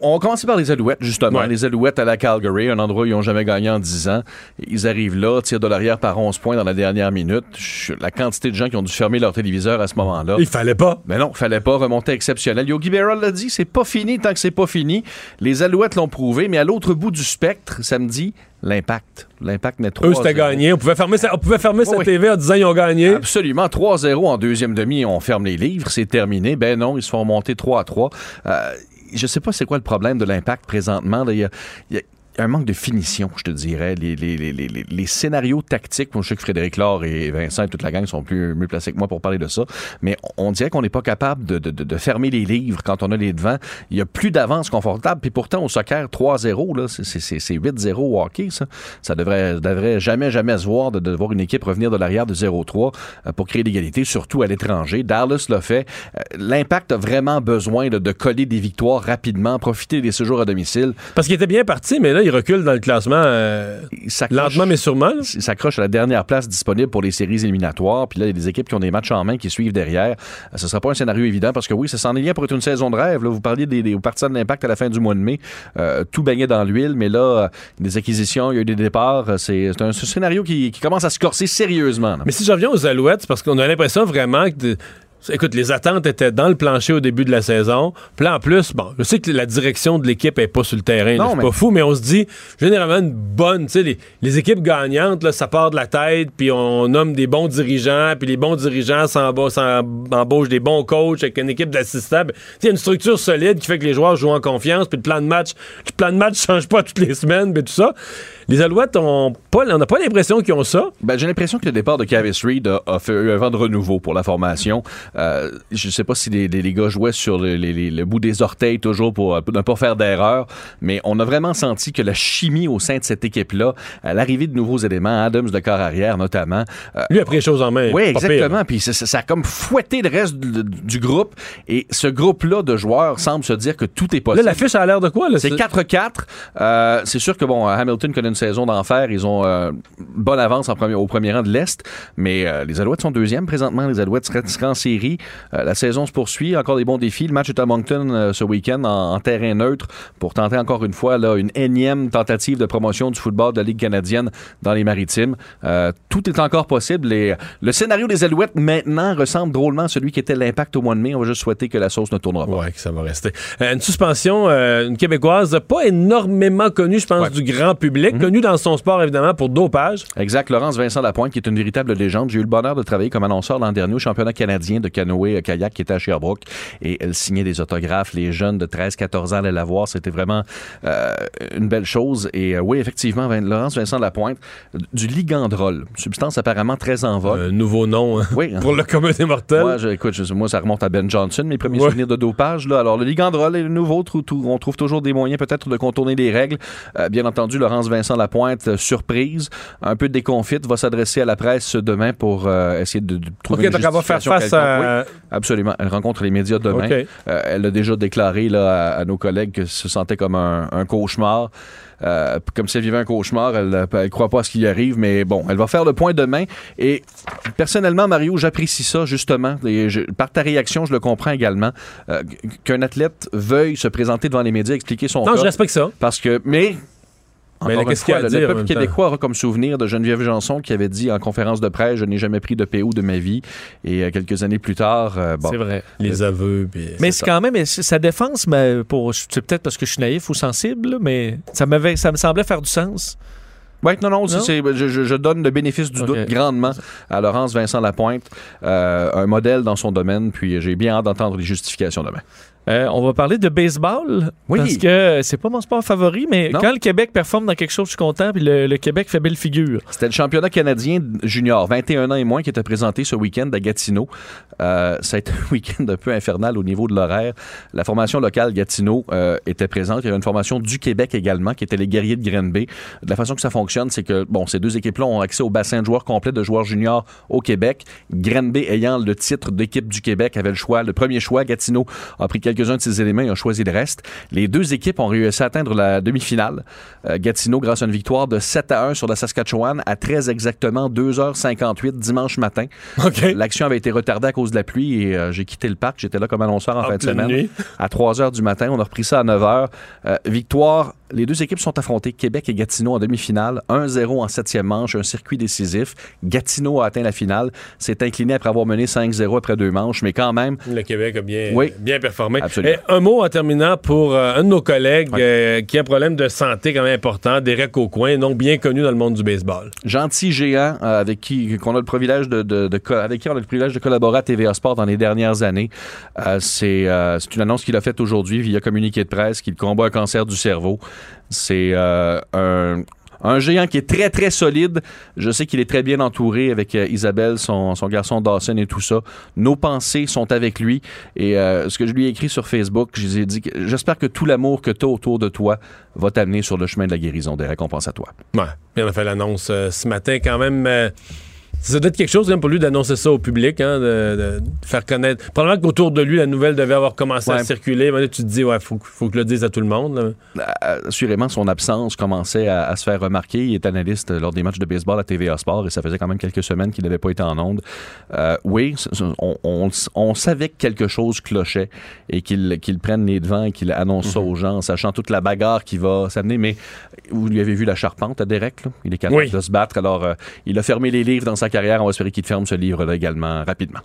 On va commencer par les Alouettes, justement. Ouais. Les Alouettes à la Calgary, un endroit où ils n'ont jamais gagné en 10 ans. Ils arrivent là, tirent de l'arrière par 11 points dans la dernière minute. La quantité de gens qui ont dû fermer leur téléviseur à ce moment-là. Il fallait pas. Mais non, fallait pas remonter exceptionnel. Yogi Berra l'a dit, c'est pas fini tant que c'est pas fini. Les Alouettes l'ont prouvé, mais à l'autre bout du spectre, samedi, l'impact. L'impact n'est 3 Eux, c'était gagné. On pouvait fermer sa, on pouvait fermer sa Oui. TV en disant ils ont gagné. Absolument. 3-0 en deuxième demi, on ferme les livres, c'est terminé. Ben non, ils se font monter 3 à 3. Euh, je sais pas c'est quoi le problème de l'impact présentement. Un manque de finition, je te dirais. Les, scénarios tactiques, moi je sais que Frédéric Laure et Vincent et toute la gang sont plus mieux placés que moi pour parler de ça, mais on dirait qu'on n'est pas capable de, fermer les livres quand on a les devants. Il y a plus d'avance confortable, puis pourtant au soccer, 3-0, là, c'est- c'est c'est- c'est 8-0 au hockey, ça. Ça devrait, devrait jamais, jamais se voir de, voir une équipe revenir de l'arrière de 0-3 euh, pour créer l'égalité, surtout à l'étranger. Dallas l'a fait. Euh, L'impact a vraiment besoin de coller des victoires rapidement, profiter des séjours à domicile. Parce qu'il était bien parti, mais là, il recule dans le classement euh, lentement mais sûrement. là. il s'accroche à la dernière place disponible pour les séries éliminatoires. Puis là, il y a des équipes qui ont des matchs en main qui suivent derrière. Euh, Ce ne sera pas un scénario évident parce que oui, ça s'en est bien pour être une saison de rêve. Là, vous parliez des, des partisans de l'impact à la fin du mois de mai. Euh, tout baignait dans l'huile, mais là, euh, des acquisitions, il y a eu des départs. C'est un, scénario qui, qui commence à se corser sérieusement. là. Mais si je reviens aux Alouettes, parce qu'on a l'impression vraiment que. de- Écoute, les attentes étaient dans le plancher au début de la saison. Puis là, en plus, bon, je sais que la direction de l'équipe est pas sur le terrain. C'est mais- pas fou, mais on se dit, généralement, une bonne, tu sais, les, les équipes gagnantes, là, ça part de la tête, puis on nomme des bons dirigeants, puis les bons dirigeants s'emba- s'embauchent des bons coachs avec une équipe d'assistants. Tu sais, Il y a une structure solide qui fait que les joueurs jouent en confiance, puis le plan de match, le plan de match change pas toutes les semaines, puis tout ça. Les Alouettes, ont pas, on n'a pas l'impression qu'ils ont ça. Ben, j'ai l'impression que le départ de Cavis Reed a, a fait un vent de renouveau pour la formation. Euh, je sais pas si les, les- les gars jouaient sur le, les- les- le bout des orteils toujours pour euh, ne pas faire d'erreur, mais on a vraiment senti que la chimie au sein de cette équipe-là, à l'arrivée de nouveaux éléments, Adams de corps arrière notamment. euh, Lui a pris les choses en main. oui, exactement. Puis ça, a comme fouetté le reste du, du groupe. Et ce groupe-là de joueurs semble se dire que tout est Là, possible. l'affiche a l'air de quoi? Là? C'est 4-4. Euh, c'est sûr que bon, Hamilton connaît une saison d'enfer. Ils ont euh, une bonne avance en premier, au premier rang de l'Est. Mais euh, les Alouettes sont deuxième présentement. Les Alouettes seraient, en série. Euh, la saison se poursuit. Encore des bons défis. Le match est à Moncton ce week-end en, en terrain neutre pour tenter encore une fois là, une énième tentative de promotion du football de la Ligue canadienne dans les maritimes. Tout est encore possible. Et le scénario des Alouettes maintenant ressemble drôlement à celui qui était l'impact au mois de mai. On va juste souhaiter que la sauce ne tournera pas. Ouais, que ça va rester. Une suspension, une québécoise, pas énormément connue, je pense, Ouais. du grand public, Mhm. Connu dans son sport, évidemment, pour dopage. Exact. Laurence Vincent Lapointe, qui est une véritable légende. J'ai eu le bonheur de travailler comme annonceur l'an dernier au championnat canadien de canoë-kayak qui était à Sherbrooke. Et elle signait des autographes. Les jeunes de 13-14 ans allaient la voir. C'était vraiment euh, une belle chose. Et euh, oui, effectivement, Laurence Vincent Lapointe, euh, du ligandrol, substance apparemment très en vogue. Un nouveau nom hein, Oui. pour le commun des mortels. Moi, je- écoute, je- moi, ça remonte à Ben Johnson, mes premiers Ouais. souvenirs de dopage. Là. Alors, le ligandrol est le nouveau. on trouve toujours des moyens peut-être de contourner les règles. Euh, bien entendu, Laurence Vincent Lapointe, euh, surprise, un peu déconfite, va s'adresser à la presse demain pour euh, essayer de, de trouver OK, une donc elle va faire face à-. Oui, absolument. Elle rencontre les médias demain. Euh, elle a déjà déclaré là, à, à nos collègues que se sentait comme un, un cauchemar. Euh, comme si elle vivait un cauchemar, elle ne croit pas à ce qui lui arrive, mais bon, elle va faire le point demain. Et personnellement, Mario, j'apprécie ça justement. Et je- par ta réaction, je le comprends également. qu'un athlète veuille se présenter devant les médias, expliquer son Non, cas. je respecte ça. Parce que, mais. Mais qu'est-ce qu'il y a à le dire peuple québécois aura comme souvenir de Geneviève Janson qui avait dit en conférence de presse Je n'ai jamais pris de PO de ma vie. Et euh, quelques années plus tard, euh, bon, C'est vrai. Les aveux. puis- Mais c'est quand même sa défense, mais pour c'est peut-être parce que je suis naïf ou sensible, mais ça m'avait ça me semblait faire du sens. Oui, non, non, c'est- je, je- je donne le bénéfice du doute grandement à Laurence Vincent Lapointe, euh, un modèle dans son domaine, puis j'ai bien hâte d'entendre les justifications demain. Euh, on va parler de baseball Oui. parce que c'est pas mon sport favori, mais Non. quand le Québec performe dans quelque chose, je suis content, puis le, le Québec fait belle figure. C'était le championnat canadien junior, 21 ans et moins, qui était présenté ce week-end à Gatineau. Euh, ça a été un week-end un peu infernal au niveau de l'horaire. La formation locale Gatineau euh, était présente. Il y avait une formation du Québec également, qui était les guerriers de Grenby. De la façon que ça fonctionne, c'est que bon, ces deux équipes-là ont accès au bassin de joueurs complet de joueurs juniors au Québec. Grenby ayant le titre d'équipe du Québec avait le choix, le premier choix. Gatineau a pris quelques-uns de ses éléments et a choisi le reste. Les deux équipes ont réussi à atteindre la demi-finale. Euh, Gatineau, grâce à une victoire de 7 à 1 sur la Saskatchewan à très exactement 2h58 dimanche matin. L'action avait été retardée à cause de la pluie et euh, j'ai quitté le parc. J'étais là comme annonceur en En fin de semaine. nuit. À 3 h du matin. On a repris ça à 9 h. Euh, victoire. Les deux équipes sont affrontées, Québec et Gatineau en demi-finale. 1-0 en septième manche, un circuit décisif. Gatineau a atteint la finale. S'est incliné après avoir mené 5-0 après deux manches, mais quand même, Le Québec a bien, Oui. bien performé. Absolument. Et un mot en terminant pour euh, un de nos collègues euh, qui a un problème de santé quand même important, Derek Aucoin, non bien connu dans le monde du baseball. gentil géant euh, avec qui qu'on a le privilège de, de- de co- avec qui on a le privilège de collaborer à TVA Sport dans les dernières années. C'est c'est une annonce qu'il a faite aujourd'hui via communiqué de presse qu'il combat un cancer du cerveau. C'est euh, un un géant qui est très, très solide. Je sais qu'il est très bien entouré avec euh, Isabelle, son, garçon Dawson et tout ça. Nos pensées sont avec lui. Et euh, ce que je lui ai écrit sur Facebook, je lui ai dit j'espère que tout l'amour que tu as autour de toi va t'amener sur le chemin de la guérison, des récompenses à toi. Ouais. Puis on a fait l'annonce ce matin quand même. Euh, ça doit être quelque chose même, pour lui d'annoncer ça au public, hein, de, de faire connaître. Probablement qu'autour de lui, la nouvelle devait avoir commencé à circuler. Là, tu te dis, ouais, faut, faut que le dise à tout le monde. là. Euh, assurément, son absence commençait à, à se faire remarquer. Il est analyste lors des matchs de baseball à TVA Sport et ça faisait quand même quelques semaines qu'il n'avait pas été en onde. Euh, oui, on, on- on savait que quelque chose clochait et qu'il qu'il prenne les devants et qu'il annonce ça aux gens, en sachant toute la bagarre qui va s'amener. Mais vous lui avez vu la charpente à Derek, là? il est capable Oui. de se battre. Alors, euh, il a fermé les livres dans sa carrière. On va espérer qu'il ferme ce livre-là également rapidement.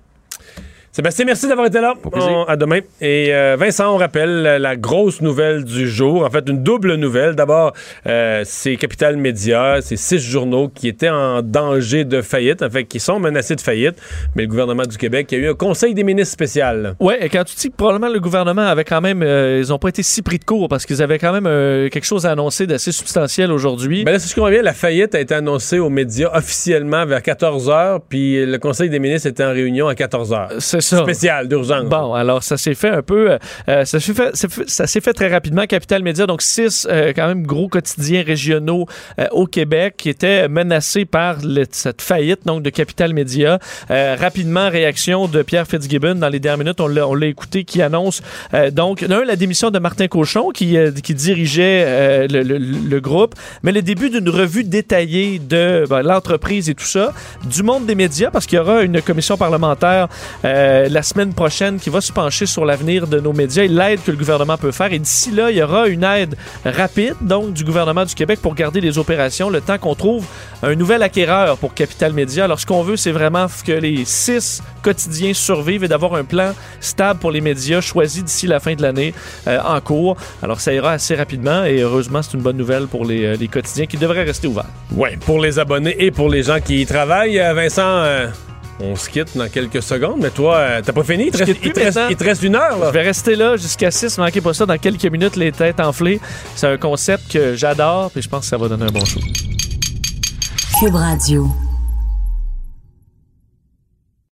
Sébastien, merci d'avoir été là. On- à demain. Et euh, Vincent, on rappelle la, grosse nouvelle du jour. En fait, une double nouvelle. D'abord, euh, c'est Capital Média, c'est six journaux qui étaient en danger de faillite, en fait, qui sont menacés de faillite. Mais le gouvernement du Québec a eu un conseil des ministres spécial. Ouais, et quand tu dis que probablement le gouvernement avait quand même, euh, ils n'ont pas été si pris de court parce qu'ils avaient quand même euh, quelque chose à annoncer d'assez substantiel aujourd'hui. Ben là, si je comprends bien, la faillite a été annoncée aux médias officiellement vers 14 h, puis le conseil des ministres était en réunion à 14 h. Ça. Spécial, d'urgence. Bon, alors ça s'est fait un peu, euh, euh, ça s'est fait, ça s'est fait très rapidement. Capital Média, donc six euh, quand même gros quotidiens régionaux euh, au Québec qui étaient menacés par le- cette faillite donc de Capital Média. Euh, rapidement, réaction de Pierre Fitzgibbon dans les dernières minutes, on l'a, on l'a écouté, qui annonce euh, donc d'un la démission de Martin Cochon qui, euh, qui dirigeait euh, le, le- le groupe, mais le début d'une revue détaillée de ben, l'entreprise et tout ça, du monde des médias parce qu'il y aura une commission parlementaire. euh, euh, la semaine prochaine qui va se pencher sur l'avenir de nos médias et l'aide que le gouvernement peut faire. Et d'ici là, il y aura une aide rapide, donc, du gouvernement du Québec pour garder les opérations le temps qu'on trouve un nouvel acquéreur pour Capital Média. Alors, ce qu'on veut, c'est vraiment que les six quotidiens survivent et d'avoir un plan stable pour les médias choisi d'ici la fin de l'année euh, en cours. Alors, ça ira assez rapidement et heureusement, c'est une bonne nouvelle pour les, euh, quotidiens qui devraient rester ouverts. Ouais, pour les abonnés et pour les gens qui y travaillent. Vincent, on se quitte dans quelques secondes, mais toi, euh, t'as pas fini? Il te, reste, quitte plus il te reste- maintenant. il te reste une heure, là. Je vais rester là jusqu'à 6, manquez pas ça dans quelques minutes, les têtes enflées. C'est un concept que j'adore et je pense que ça va donner un bon show. Cube Radio.